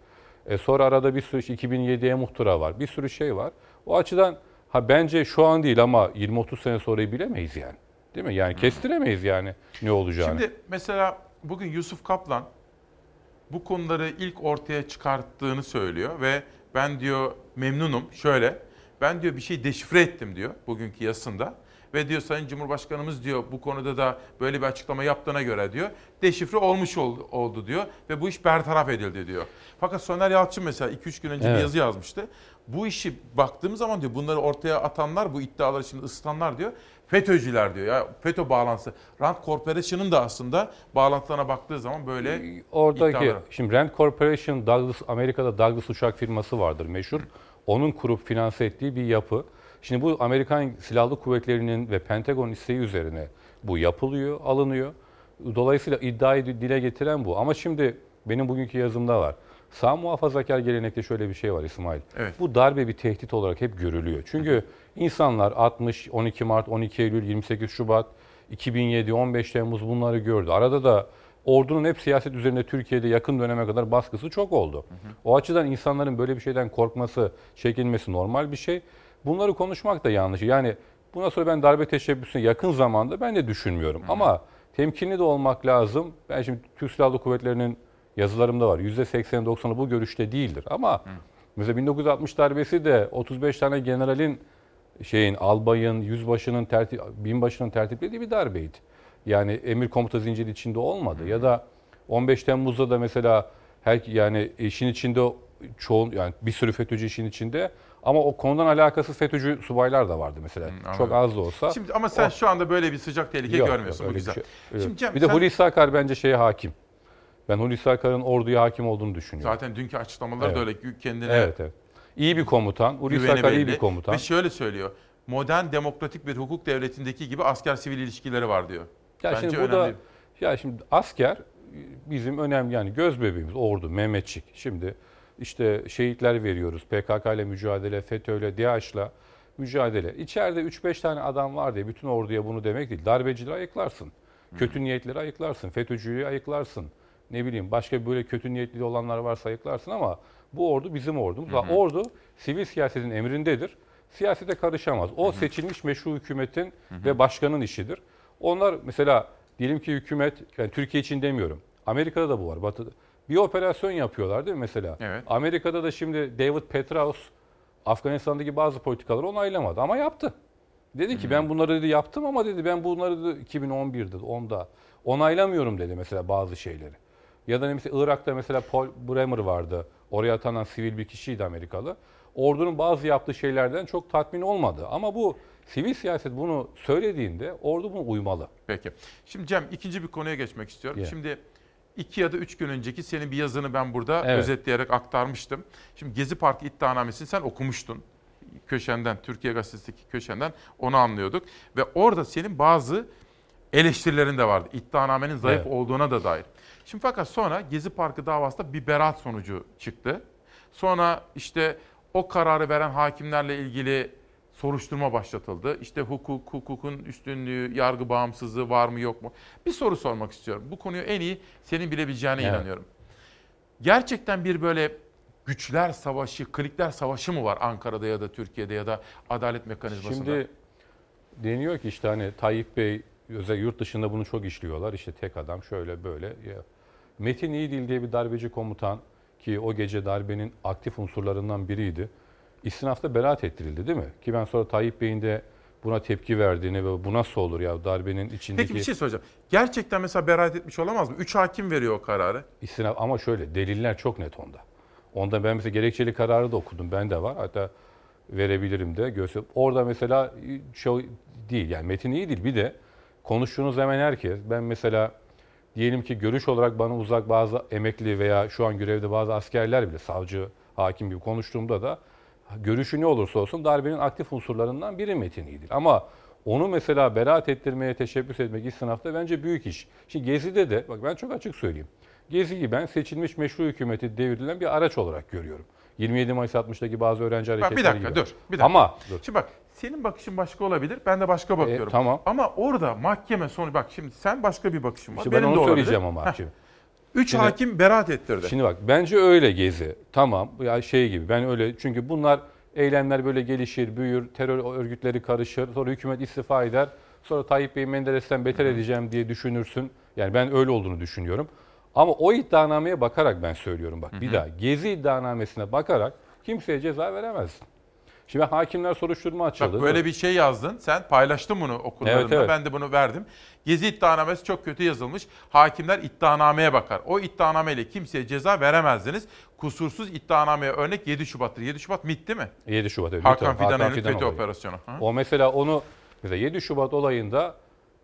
E sonra arada bir sürü işte 2007'ye muhtıra var. Bir sürü şey var. O açıdan ha bence şu an değil ama 20-30 sene sonrayı bilemeyiz yani. Değil mi? Yani kestiremeyiz yani ne olacağını. Şimdi mesela bugün Yusuf Kaplan bu konuları ilk ortaya çıkarttığını söylüyor ve ben diyor memnunum şöyle. Ben diyor bir şey deşifre ettim diyor bugünkü yazısında. Ve diyor Sayın Cumhurbaşkanımız diyor bu konuda da böyle bir açıklama yaptığına göre diyor deşifre olmuş oldu, oldu diyor ve bu iş bertaraf edildi diyor. Fakat Soner Yalçın mesela 2-3 gün önce bir Evet. yazı yazmıştı. Bu işi baktığım zaman diyor bunları ortaya atanlar bu iddiaları şimdi ısıtanlar diyor FETÖ'cüler diyor ya FETÖ bağlantısı. Rand Corporation'ın da aslında bağlantılarına baktığı zaman böyle Oradaki iddiaları. şimdi Rand Corporation Douglas Amerika'da Douglas uçak firması vardır meşhur. Onun kurup finanse ettiği bir yapı. Şimdi bu Amerikan Silahlı Kuvvetleri'nin ve Pentagon isteği üzerine bu yapılıyor, alınıyor. Dolayısıyla iddiayı dile getiren bu. Ama şimdi benim bugünkü yazımda var. Sağ muhafazakar gelenekte şöyle bir şey var İsmail. Evet. Bu darbe bir tehdit olarak hep görülüyor. Çünkü insanlar 60, 12 Mart, 12 Eylül, 28 Şubat, 2007, 15 Temmuz bunları gördü. Arada da ordunun hep siyaset üzerinde Türkiye'de yakın döneme kadar baskısı çok oldu. O açıdan insanların böyle bir şeyden korkması, çekinmesi normal bir şey. Bunları konuşmak da yanlış. Yani buna sonra ben darbe teşebbüsüne yakın zamanda ben de düşünmüyorum. Ama temkinli de olmak lazım. Ben şimdi Türk Silahlı Kuvvetleri'nin yazılarımda var. %80'i 90'ı bu görüşte değildir. Ama mesela 1960 darbesi de 35 tane generalin şeyin albayın, yüzbaşının tertip, binbaşının tertiplediği bir darbeydi. Yani emir komuta zinciri içinde olmadı. Ya da 15 Temmuz'da da mesela her yani işin içinde çoğun yani bir sürü FETÖ'cü işin içinde ama o konudan alakasız FETÖ'cü subaylar da vardı mesela. Çok az da olsa. Şimdi ama sen O- şu anda böyle bir sıcak tehlike Yok, görmüyorsun. yok, bu güzel. şey- yok. Şimdi Cem, bir de sen Hulusi Akar bence şeye hakim. Ben Hulusi Akar'ın orduya hakim olduğunu düşünüyorum. zaten dünkü açıklamaları da Evet. öyle kendine Evet evet. İyi bir komutan. Hulusi Akar iyi bir komutan. Ve şöyle söylüyor. Modern demokratik bir hukuk devletindeki gibi asker sivil ilişkileri var diyor. Ya Bence şimdi bu da önemli. ya şimdi asker bizim önemli yani göz bebeğimiz ordu Mehmetçik. Şimdi işte şehitler veriyoruz. PKK ile mücadele, FETÖ ile, DAEŞ'la mücadele. İçeride 3-5 tane adam var diye bütün orduya bunu demek değil. Darbecileri ayıklarsın. Kötü niyetleri ayıklarsın. FETÖ'cüyü ayıklarsın. Ne bileyim başka böyle kötü niyetli olanlar varsa ayıklarsın ama bu ordu bizim ordumuz. Hı hı. Ordu sivil siyasetin emrindedir. Siyasete karışamaz. O seçilmiş meşru hükümetin ve başkanın işidir. Onlar mesela diyelim ki hükümet, yani Türkiye için demiyorum. Amerika'da da bu var. Batı'da. Bir operasyon yapıyorlar değil mi mesela? Evet. Amerika'da da şimdi David Petraeus Afganistan'daki bazı politikaları onaylamadı ama yaptı. Dedi ki ben bunları dedi yaptım ama dedi ben bunları dedi 2011'de 10'da onaylamıyorum dedi mesela bazı şeyleri. Ya da mesela Irak'ta mesela Paul Bremer vardı. Oraya atanan sivil bir kişiydi Amerikalı. Ordunun bazı yaptığı şeylerden çok tatmin olmadı. Ama bu sivil siyaset bunu söylediğinde ordu buna uymalı. Peki. Şimdi Cem ikinci bir konuya geçmek istiyorum. Yeah. Şimdi iki ya da üç gün önceki senin bir yazını ben burada Evet. özetleyerek aktarmıştım. Şimdi Gezi Parkı iddianamesini sen okumuştun. Köşenden, Türkiye Gazetesi'ndeki köşenden onu anlıyorduk. Ve orada senin bazı eleştirilerin de vardı. İddianamenin zayıf Evet. olduğuna da dair. Şimdi fakat sonra Gezi Parkı davasında bir beraat sonucu çıktı. Sonra işte o kararı veren hakimlerle ilgili soruşturma başlatıldı. İşte hukuk, hukukun üstünlüğü, yargı bağımsızlığı var mı yok mu? Bir soru sormak istiyorum. Bu konuyu en iyi senin bilebileceğine Evet. inanıyorum. Gerçekten bir böyle güçler savaşı, klikler savaşı mı var Ankara'da ya da Türkiye'de ya da adalet mekanizmasında? Şimdi deniyor ki işte hani Tayyip Bey özel yurt dışında bunu çok işliyorlar. İşte tek adam şöyle böyle. Metin İyidil diye bir darbeci komutan ki o gece darbenin aktif unsurlarından biriydi. İstinafta beraat ettirildi değil mi? Ki ben sonra Tayyip Bey'in de buna tepki verdiğini ve bu nasıl olur ya darbenin içindeki... Peki bir şey soracağım. Gerçekten mesela beraat etmiş olamaz mı? Üç hakim veriyor o kararı. İstinaf ama şöyle deliller çok net onda. Onda ben mesela gerekçeli kararı da okudum. Ben de var. Hatta verebilirim de. Göster. Orada mesela şey değil yani metin iyi değil. Bir de konuştuğunuz hemen herkes. Ben mesela diyelim ki görüş olarak bana uzak bazı emekli veya şu an görevde bazı askerler bile savcı, hakim gibi konuştuğumda da görüşü ne olursa olsun darbenin aktif unsurlarından biri Metin İyidir. Ama onu mesela beraat ettirmeye teşebbüs etmek istinafta bence büyük iş. Şimdi Gezi'de de bak ben çok açık söyleyeyim. Gezi'yi ben seçilmiş meşru hükümeti devrilen bir araç olarak görüyorum. 27 Mayıs 60'daki bazı öğrenci hareketleri bir dakika gibi. dur. Bir dakika. Ama dur. Şimdi bak senin bakışın başka olabilir. Ben de başka bakıyorum. E, tamam. Ama orada mahkeme sonu bak şimdi sen başka bir bakışın var. İşte ben onu olabilir. söyleyeceğim ama Heh. şimdi. Üç Şimdi- hakim beraat ettirdi. Şimdi bak bence öyle gezi. Tamam ya şey gibi ben öyle çünkü bunlar eylemler böyle gelişir, büyür, terör örgütleri karışır. Sonra hükümet istifa eder. Sonra Tayyip Bey Menderes'ten beter edeceğim diye düşünürsün. Yani ben öyle olduğunu düşünüyorum. Ama o iddianameye bakarak ben söylüyorum bak bir daha. Gezi iddianamesine bakarak kimseye ceza veremezsin. Şimdi hakimler soruşturma açıldı. Bak böyle bir şey yazdın. Sen paylaştın bunu okullarında. Evet, evet. Ben de bunu verdim. Gezi iddianamesi çok kötü yazılmış. Hakimler iddianameye bakar. O iddianameyle kimseye ceza veremezdiniz. Kusursuz iddianameye örnek 7 Şubat'tır. 7 Şubat MİT değil mi? 7 Şubat evet. Hakan yönelik FETÖ olayı. operasyonu. Hı? O mesela onu mesela 7 Şubat olayında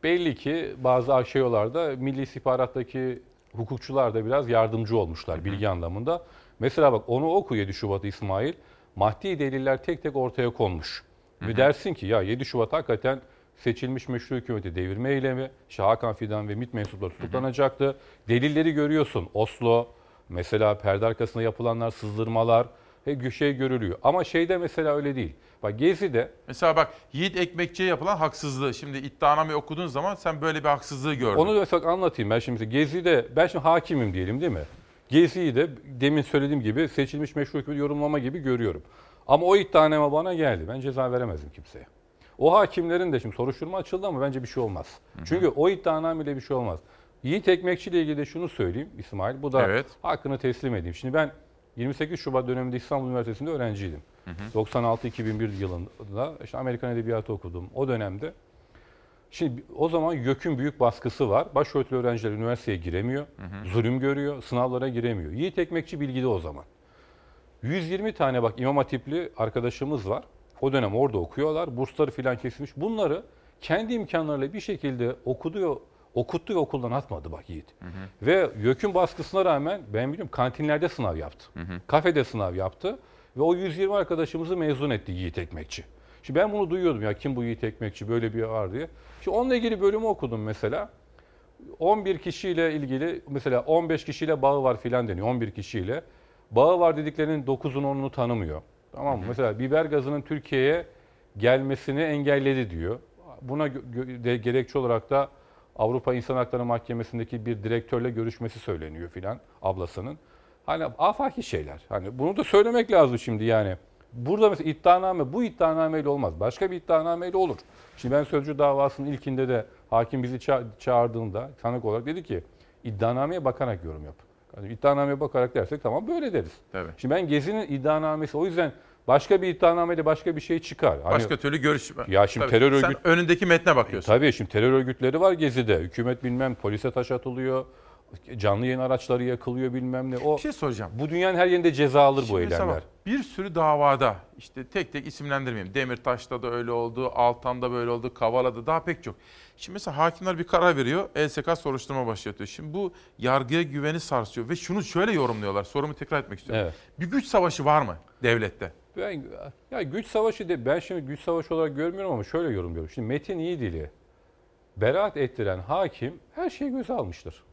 belli ki bazı aşeyolarda Milli İstihbarat'taki hukukçular da biraz yardımcı olmuşlar bilgi anlamında. Mesela bak onu oku 7 Şubat İsmail. Maddi deliller tek tek ortaya konmuş. Ve dersin ki ya 7 Şubat hakikaten seçilmiş meşru hükümeti devirme eylemi. İşte Hakan Fidan ve MİT mensupları tutuklanacaktı. Delilleri görüyorsun. Oslo, mesela perde arkasında yapılanlar, sızdırmalar şey görülüyor. Ama şeyde mesela öyle değil. Bak Gezi'de Mesela bak Yiğit Ekmekçi'ye yapılan haksızlığı. Şimdi iddianameyi okuduğun zaman sen böyle bir haksızlığı gördün. Onu mesela anlatayım. Ben şimdi Gezi'de, ben şimdi hakimim diyelim değil mi? Gezi'yi de demin söylediğim gibi seçilmiş meşru hükümeti yorumlama gibi görüyorum. Ama o iddianame bana geldi. Ben ceza veremezdim kimseye. O hakimlerin de şimdi soruşturma açıldı ama bence bir şey olmaz. Çünkü o iddianameyle bir şey olmaz. Yiğit Ekmekçi ile ilgili de şunu söyleyeyim İsmail. Bu da Evet. hakkını teslim edeyim. Şimdi ben 28 Şubat döneminde İstanbul Üniversitesi'nde öğrenciydim. hı. 96-2001 yılında işte Amerikan Edebiyatı okudum. O dönemde Şimdi o zaman YÖK'ün büyük baskısı var. Başörtülü öğrenciler üniversiteye giremiyor. hı. Zulüm görüyor. Sınavlara giremiyor. Yiğit Ekmekçi bilgide o zaman. 120 tane bak İmam Hatipli arkadaşımız var. O dönem orada okuyorlar. Bursları filan kesilmiş. Bunları kendi imkanlarıyla bir şekilde okudu, okuttu ve okuldan atmadı bak Yiğit. Ve YÖK'ün baskısına rağmen ben biliyorum kantinlerde sınav yaptı. Kafede sınav yaptı. Ve o 120 arkadaşımızı mezun etti Yiğit Ekmekçi. Şimdi ben bunu duyuyordum ya kim bu Yiğit Ekmekçi böyle bir var diye. Şimdi onunla ilgili bölümü okudum mesela. 11 kişiyle ilgili mesela 15 kişiyle bağı var filan deniyor 11 kişiyle. Bağı var dediklerinin 9'unu 10'unu tanımıyor. Tamam mı? Mesela biber gazının Türkiye'ye gelmesini engelledi diyor. Buna de gerekçe olarak da Avrupa İnsan Hakları Mahkemesi'ndeki bir direktörle görüşmesi söyleniyor filan ablasının. Hani afaki şeyler. Hani bunu da söylemek lazım şimdi yani. Burada mesela iddianame bu iddianameyle olmaz. Başka bir iddianameyle olur. Şimdi ben sözcü davasının ilkinde de hakim bizi ça- çağırdığında tanık olarak dedi ki iddianameye bakarak yorum yap. Yani iddianameye bakarak dersek tamam böyle deriz. Tabii. Şimdi ben Gezi'nin iddianamesi o yüzden başka bir iddianameyle başka bir şey çıkar. Hani- Başka türlü görüş. Ya şimdi Tabii. terör Sen örgüt önündeki metne bakıyorsun. Tabii şimdi terör örgütleri var Gezi'de. Hükümet bilmem polise taş atılıyor. Canlı yayın araçları yakılıyor bilmem ne. O Bir şey soracağım. bu dünyanın her yerinde ceza alır bu Şimdi mesela eylemler. bak, bir sürü davada işte tek tek isimlendirmeyeyim. Demirtaş'ta da öyle oldu, Altan'da böyle oldu, Kavala'da daha pek çok. Şimdi mesela hakimler bir karar veriyor, ESK soruşturma başlatıyor. Şimdi bu yargıya güveni sarsıyor ve şunu şöyle yorumluyorlar. Sorumu tekrar etmek istiyorum. Evet. Bir güç savaşı var mı devlette? Ben ya güç savaşı de ben şimdi güç savaşı olarak görmüyorum ama şöyle yorumluyorum. Şimdi Metin İyidil'i beraat ettiren hakim her şeyi göze almıştır.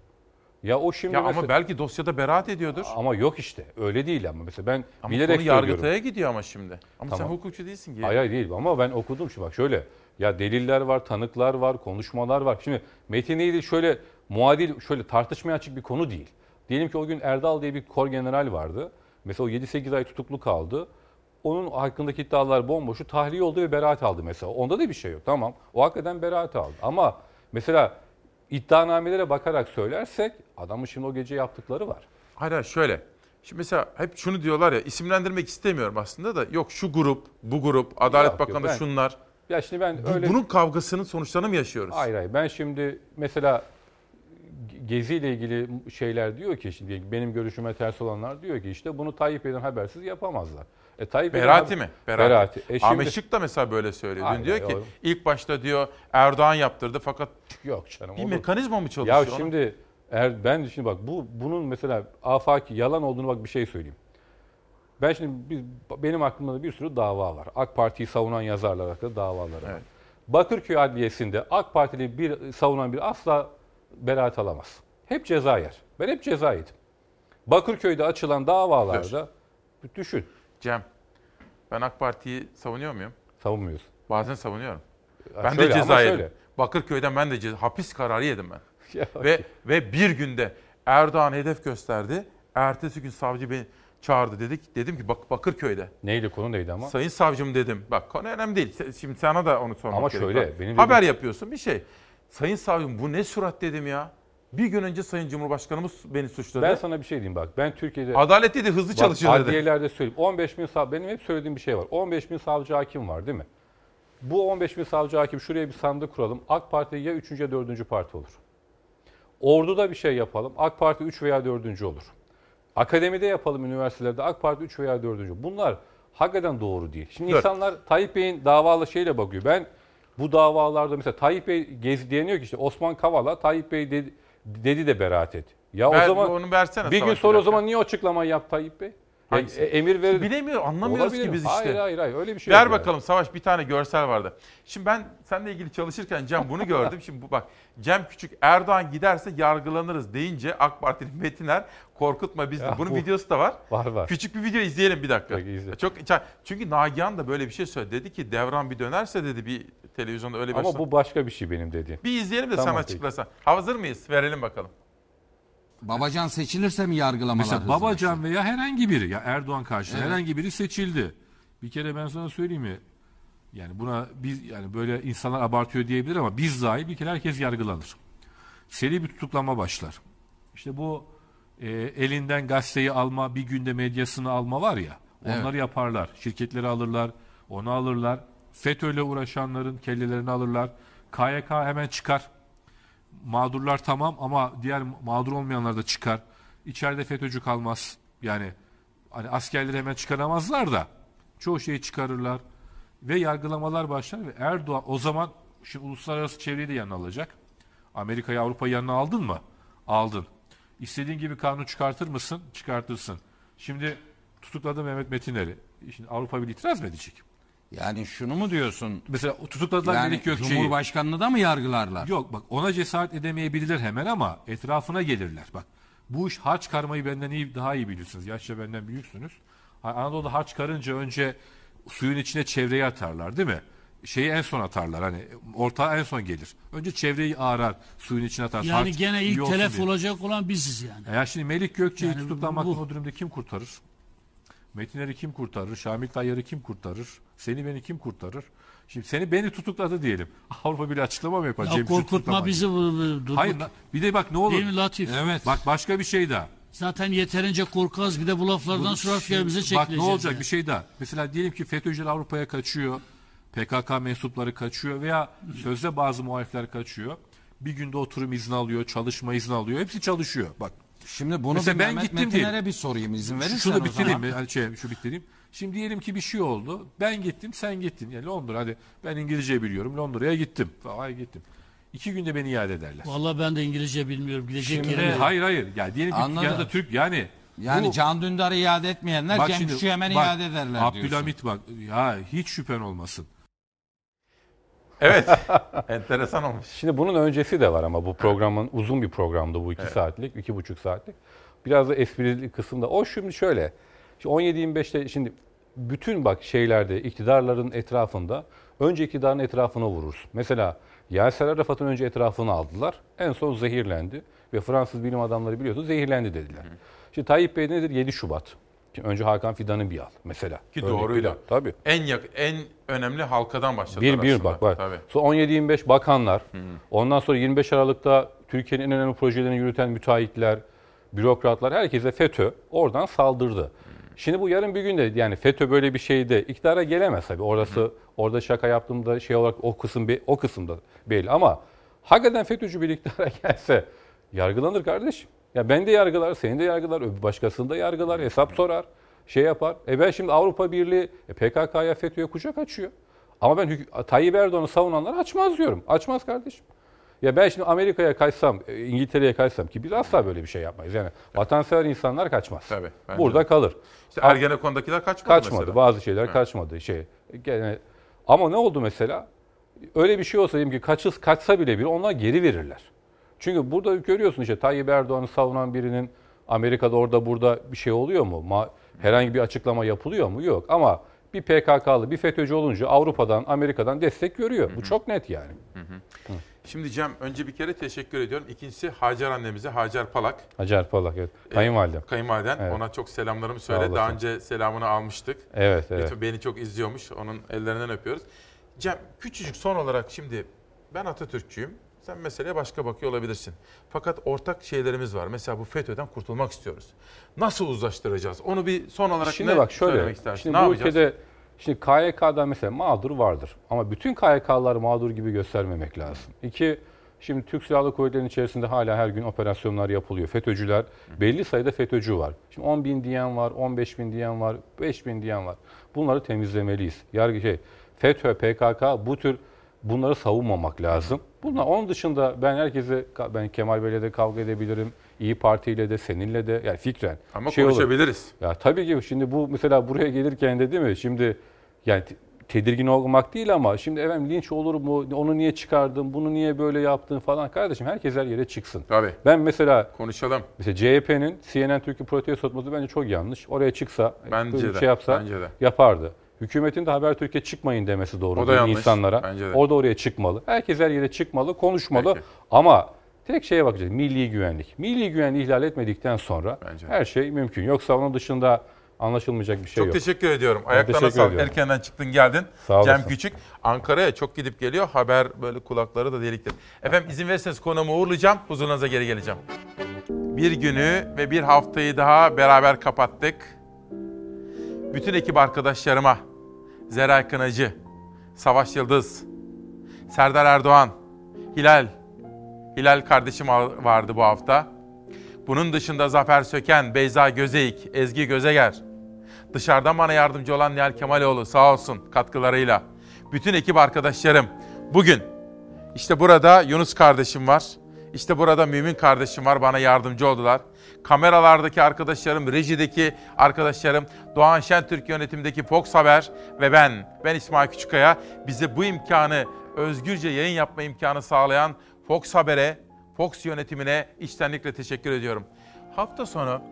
Ya o şimdi Ya mesela- ama belki dosyada beraat ediyordur. ama yok işte. Öyle değil ama mesela ben Ama bilerek konu söylüyorum. Yargıtay'a gidiyor ama şimdi. Ama sen Tamam. hukukçu değilsin ki. Hayır hayır değil ama ben okudum şimdi bak şöyle. Ya deliller var, tanıklar var, konuşmalar var. Şimdi Metin İyidil şöyle muadil, şöyle tartışmaya açık bir konu değil. Diyelim ki o gün Erdal diye bir kor general vardı. Mesela o 7-8 ay tutuklu kaldı. Onun hakkındaki iddialar bomboşu tahliye oldu ve beraat aldı mesela. Onda da bir şey yok. Tamam. O hakikaten beraat aldı. Ama mesela iddianamelere bakarak söylersek adamın şimdi o gece yaptıkları var. Hayır hayır şöyle. Şimdi mesela hep şunu diyorlar ya isimlendirmek istemiyorum aslında da yok şu grup, bu grup, Adalet Yok, yok, Bakanı ben- şunlar. Ya şimdi ben Bu- öyle... Bunun kavgasının sonuçlarını mı yaşıyoruz? Hayır hayır. Ben şimdi mesela Gezi ile ilgili şeyler diyor ki şimdi benim görüşüme ters olanlar diyor ki işte bunu Tayyip Bey'den habersiz yapamazlar. E Tayyip Berati mi? Berati. Berati. E şimdi- Ahmet Şık da mesela böyle söylüyor. Dün Hayır, diyor ki o- ilk başta diyor Erdoğan yaptırdı fakat Yok canım. bir olur. mekanizma mı çalışıyor? Ya şimdi eğer ben şimdi bak bu bunun mesela afaki yalan olduğunu bak bir şey söyleyeyim. Ben şimdi biz, benim aklımda da bir sürü dava var. AK Parti'yi savunan yazarlar hakkında davaları var. Bakırköy Adliyesi'nde AK Partili bir savunan bir asla beraat alamaz. Hep ceza yer. Ben hep ceza yedim. Bakırköy'de açılan davalarda düşün. Cem, ben AK Parti'yi savunuyor muyum? Savunmuyorsun. Bazen savunuyorum. Ya Ben şöyle de ceza yedim. şöyle. Bakırköy'den ben de ceza, hapis kararı yedim ben. Ya ve ve bir günde Erdoğan hedef gösterdi. Ertesi gün savcı beni çağırdı dedik. Dedim ki bak Bakırköy'de. Neydi konu neydi ama? Sayın savcım dedim. Bak konu önemli değil. Şimdi sana da onu sormak Ama şöyle, benim Haber dediğim- yapıyorsun bir şey. Sayın savcım bu ne surat dedim ya. Bir gün önce Sayın Cumhurbaşkanımız beni suçladı. Ben sana bir şey diyeyim bak. Ben Türkiye'de... Adalet dedi, hızlı Bak, çalışıyor dedi. Adliyelerde söyleyeyim. 15 bin sav... Benim hep söylediğim bir şey var. 15 bin savcı hakim var değil mi? Bu 15 bin savcı hakim şuraya bir sandık kuralım. AK Parti ya 3. ya 4. parti olur. Ordu'da bir şey yapalım. AK Parti 3 veya 4. olur. Akademide yapalım üniversitelerde AK Parti 3 veya 4. Bunlar hakikaten doğru değil. Şimdi Dur. insanlar Tayyip Bey'in davalı şeyle bakıyor. Ben bu davalarda mesela Tayyip Bey gezi diyeniyor ki işte Osman Kavala Tayyip Bey dedi, dedi de beraat et. Ya Ver, o zaman onu versene bir gün sonra o zaman niye açıklamayı yap Tayyip Bey? Hangisi? e, emir verir. Bilemiyor, anlamıyoruz Olabilir ki biz işte. Hayır hayır hayır öyle bir şey Ver yok yani. bakalım Savaş bir tane görsel vardı. Şimdi ben seninle ilgili çalışırken Cem bunu gördüm. Şimdi bu bak Cem Küçük Erdoğan giderse yargılanırız deyince AK Partili Metiner korkutma bizi. Bunun bu- videosu da var. Var var. Küçük bir video izleyelim bir dakika. Peki, izle. Çok çünkü Nagihan da böyle bir şey söyledi. Dedi ki devran bir dönerse dedi bir televizyonda öyle bir Ama şey- bu başka bir şey benim dediğim. Bir izleyelim de Tamam, sen peki. açıklasan. Hazır mıyız? Verelim bakalım. Babacan seçilirse mi yargılamalar Mesela? Babacan veya herhangi biri ya Erdoğan karşısında Evet. herhangi biri seçildi. Bir kere ben sana söyleyeyim mi? Yani buna biz yani böyle insanlar abartıyor diyebilir ama biz dahi bir kere herkes yargılanır. Seri bir tutuklama başlar. İşte bu e, elinden gazeteyi alma, bir günde medyasını alma var ya. Onları Evet. yaparlar. Şirketleri alırlar. Onu alırlar. FETÖ'yle uğraşanların kellelerini alırlar. KYK hemen çıkar. Mağdurlar tamam ama diğer mağdur olmayanlar da çıkar. İçeride FETÖ'cü kalmaz. Yani hani askerleri hemen çıkaramazlar da çoğu şeyi çıkarırlar ve yargılamalar başlar ve Erdoğan o zaman şimdi uluslararası çevreyi de yanına alacak. Amerika'yı Avrupa'yı yanına aldın mı? Aldın. İstediğin gibi kanun çıkartır mısın? Çıkartırsın. Şimdi tutukladı Mehmet Metinleri. Şimdi Avrupa Birliği itiraz mı edecek? Yani şunu mu diyorsun? Mesela tutukladılar Yani Melik Gökçe'yi. Cumhurbaşkanını da mı yargılarlar? Yok bak ona cesaret edemeyebilirler hemen ama etrafına gelirler. Bak bu iş harç karmayı benden iyi daha iyi bilirsiniz. Yaşça benden büyüksünüz. Ha, Anadolu'da harç karınca önce suyun içine çevreyi atarlar değil mi? Şeyi en son atarlar hani ortağı en son gelir. Önce çevreyi ağrar suyun içine atar. Yani Harç gene ilk telef diye. olacak olan biziz yani. Ya şimdi Melik Gökçe'yi Yani tutuklamaktan bu- o durumda kim kurtarır? Metinleri kim kurtarır? Şamil Tayyar'ı kim kurtarır? Seni beni kim kurtarır? Şimdi seni beni tutukladı diyelim. Avrupa bir açıklama mı yapar? Ya Cem korkutma bizi bu- bu- dur- Hayır bir de bak ne olur. Değil mi Latif? Evet. Bak başka bir şey daha. Zaten yeterince korkaz bir de bu laflardan Bu- sonra bize Bak çekileceğiz. ne olacak yani. bir şey daha. Mesela diyelim ki FETÖ'cüler Avrupa'ya kaçıyor. PKK mensupları kaçıyor veya sözde bazı muhalifler kaçıyor. Bir günde oturum izni alıyor, çalışma izni alıyor. Hepsi çalışıyor. Bak. Şimdi bunu Mesela ben Mehmet gittim Metinler'e diyelim. bir sorayım izin verirsen Şunu bitireyim mi? Hani şey, şu bitireyim. Şimdi diyelim ki bir şey oldu. Ben gittim, sen gittin. Yani Londra hadi ben İngilizce biliyorum. Londra'ya gittim. Vay gittim. İki günde beni iade ederler. Vallahi ben de İngilizce bilmiyorum. Gidecek Şimdi, yerim hayır hayır. Ya diyelim ki Anladım. yanında Türk yani Yani bu- Can Dündar'ı iade etmeyenler Bak Cem hemen bak, iade ederler diyorsun. Abdülhamit bak ya hiç şüphen olmasın. Evet. Enteresan olmuş. Şimdi bunun öncesi de var ama bu programın uzun bir programdı bu iki Evet. saatlik, iki buçuk saatlik. Biraz da esprili kısımda. O şimdi şöyle. Şimdi 17-25'te şimdi bütün bak şeylerde iktidarların etrafında önce iktidarın etrafına vurursun. Mesela Yasser Arafat'ın önce etrafını aldılar. En son zehirlendi. Ve Fransız bilim adamları biliyorsunuz zehirlendi dediler. Şimdi Tayyip Bey nedir? 7 Şubat. Önce Hakan Fidan'ı bir al mesela. Ki Öyle doğruydu. plan. Tabii. En yak en önemli halkadan başladılar Bir bir bak bak. Tabii. Sonra 17-25 bakanlar. Ondan sonra 25 Aralık'ta Türkiye'nin en önemli projelerini yürüten müteahhitler, bürokratlar herkese FETÖ oradan saldırdı. Şimdi bu yarın bir günde yani FETÖ böyle bir şeyde iktidara gelemez tabii. Orası orada şaka yaptığımda şey olarak o kısım be- o kısımda belli ama hakikaten FETÖ'cü bir iktidara gelse yargılanır kardeşim. Ya ben de yargılar, seni de yargılar, başkasını da yargılar, hesap sorar, şey yapar. E ben şimdi Avrupa Birliği e PKK'ya FETÖ'ye kucak açıyor. Ama ben Tayyip Erdoğan'ı savunanlar açmaz diyorum. Açmaz kardeşim. Ya ben şimdi Amerika'ya kaçsam, e, İngiltere'ye kaçsam ki biz asla böyle bir şey yapmayız. Yani vatansever insanlar kaçmaz. Tabii, Burada de. kalır. İşte Ergenekon'dakiler kaçmadı Kaçmadı. mesela. Bazı şeyler Evet. kaçmadı. Şey. Gene, ama ne oldu mesela? Öyle bir şey olsa diyelim ki kaçız, kaçsa bile bir onlar geri verirler. Çünkü burada görüyorsun işte Tayyip Erdoğan'ı savunan birinin Amerika'da orada burada bir şey oluyor mu? Ma- herhangi bir açıklama yapılıyor mu? Yok. Ama bir PKK'lı, bir FETÖ'cü olunca Avrupa'dan, Amerika'dan destek görüyor. Bu çok net yani. Şimdi Cem önce bir kere teşekkür ediyorum. İkincisi Hacer annemize Hacer Palak. Hacer Palak, evet. Kayınvalidem. Ee, kayınvaliden. Evet. Ona çok selamlarımı söyle. Daha önce selamını almıştık. Evet, evet. Lütfen Beni çok izliyormuş. Onun ellerinden öpüyoruz. Cem küçücük son olarak şimdi ben Atatürkçüyüm. Sen meseleye başka bakıyor olabilirsin. Fakat ortak şeylerimiz var. Mesela bu FETÖ'den kurtulmak istiyoruz. Nasıl uzlaştıracağız? Onu bir son olarak Şimdi ne bak şöyle, söylemek istersin? şimdi ne bu yapacağız? ülkede şimdi KYK'da mesela mağdur vardır. Ama bütün KYK'lar mağdur gibi göstermemek lazım. İki, şimdi Türk Silahlı Kuvvetleri'nin içerisinde hala her gün operasyonlar yapılıyor. FETÖ'cüler, belli sayıda FETÖ'cü var. Şimdi 10 bin diyen var, 15 bin diyen var, 5 bin diyen var. Bunları temizlemeliyiz. Yargı şey, FETÖ, PKK bu tür bunları savunmamak lazım. Bunlar onun dışında ben herkese ben Kemal Bey'le de kavga edebilirim. İyi Parti ile de seninle de yani fikren. Ama şey olur. konuşabiliriz. Ya tabii ki şimdi bu mesela buraya gelirken de değil mi? Şimdi yani te- tedirgin olmak değil ama şimdi efendim linç olur mu? Onu niye çıkardın? Bunu niye böyle yaptın falan. Kardeşim herkes her yere çıksın. Tabii. Ben mesela konuşalım. Mesela CHP'nin CNN Türkiye protesto atması bence çok yanlış. Oraya çıksa, Bence de, şey yapsa bence de. yapardı. Hükümetin de Habertürk'e çıkmayın demesi doğru O da yanlış, insanlara. bence de. Orada oraya çıkmalı. Herkes her yere çıkmalı, konuşmalı. Peki. Ama tek şeye bakacağız. Milli güvenlik. Milli güvenliği ihlal etmedikten sonra her şey mümkün. Yoksa onun dışında anlaşılmayacak bir şey çok yok. teşekkür ediyorum. Ayaklarına sağlık. Erkenden çıktın geldin. Sağ Cem olasın. Küçük. Ankara'ya çok gidip geliyor. Haber böyle kulakları da deliktir. Efendim izin verirseniz konumu uğurlayacağım. Huzurunuza geri geleceğim. Bir günü ve bir haftayı daha beraber kapattık. Bütün ekip arkadaşlarıma, Zeray Kınacı, Savaş Yıldız, Serdar Erdoğan, Hilal, Hilal kardeşim vardı bu hafta. Bunun dışında Zafer Söken, Beyza Gözeyik, Ezgi Gözeger. Dışarıdan bana yardımcı olan Nihal Kemaloğlu sağ olsun katkılarıyla. Bütün ekip arkadaşlarım bugün işte burada Yunus kardeşim var. İşte burada Mümin kardeşim var bana yardımcı oldular. Kameralardaki arkadaşlarım, rejideki arkadaşlarım, Doğan Şentürk yönetimdeki Fox Haber ve ben, ben İsmail Küçükkaya bize bu imkanı, özgürce yayın yapma imkanı sağlayan Fox Haber'e, Fox yönetimine içtenlikle teşekkür ediyorum. Hafta sonu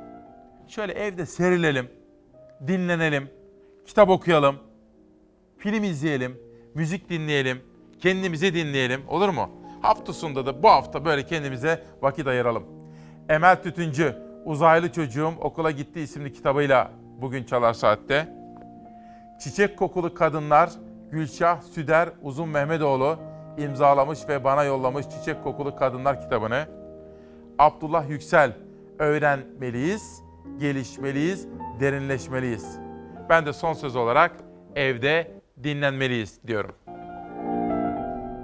şöyle evde serilelim, dinlenelim, kitap okuyalım, film izleyelim, müzik dinleyelim, kendimizi dinleyelim olur mu? Hafta sonunda da bu hafta böyle kendimize vakit ayıralım. Emel Tütüncü, Uzaylı Çocuğum Okula Gitti isimli kitabıyla bugün Çalar Saat'te. Çiçek Kokulu Kadınlar, Gülşah Süder Uzun Mehmetoğlu imzalamış ve bana yollamış Çiçek Kokulu Kadınlar kitabını. Abdullah Yüksel, öğrenmeliyiz, gelişmeliyiz, derinleşmeliyiz. Ben de son söz olarak evde dinlenmeliyiz diyorum.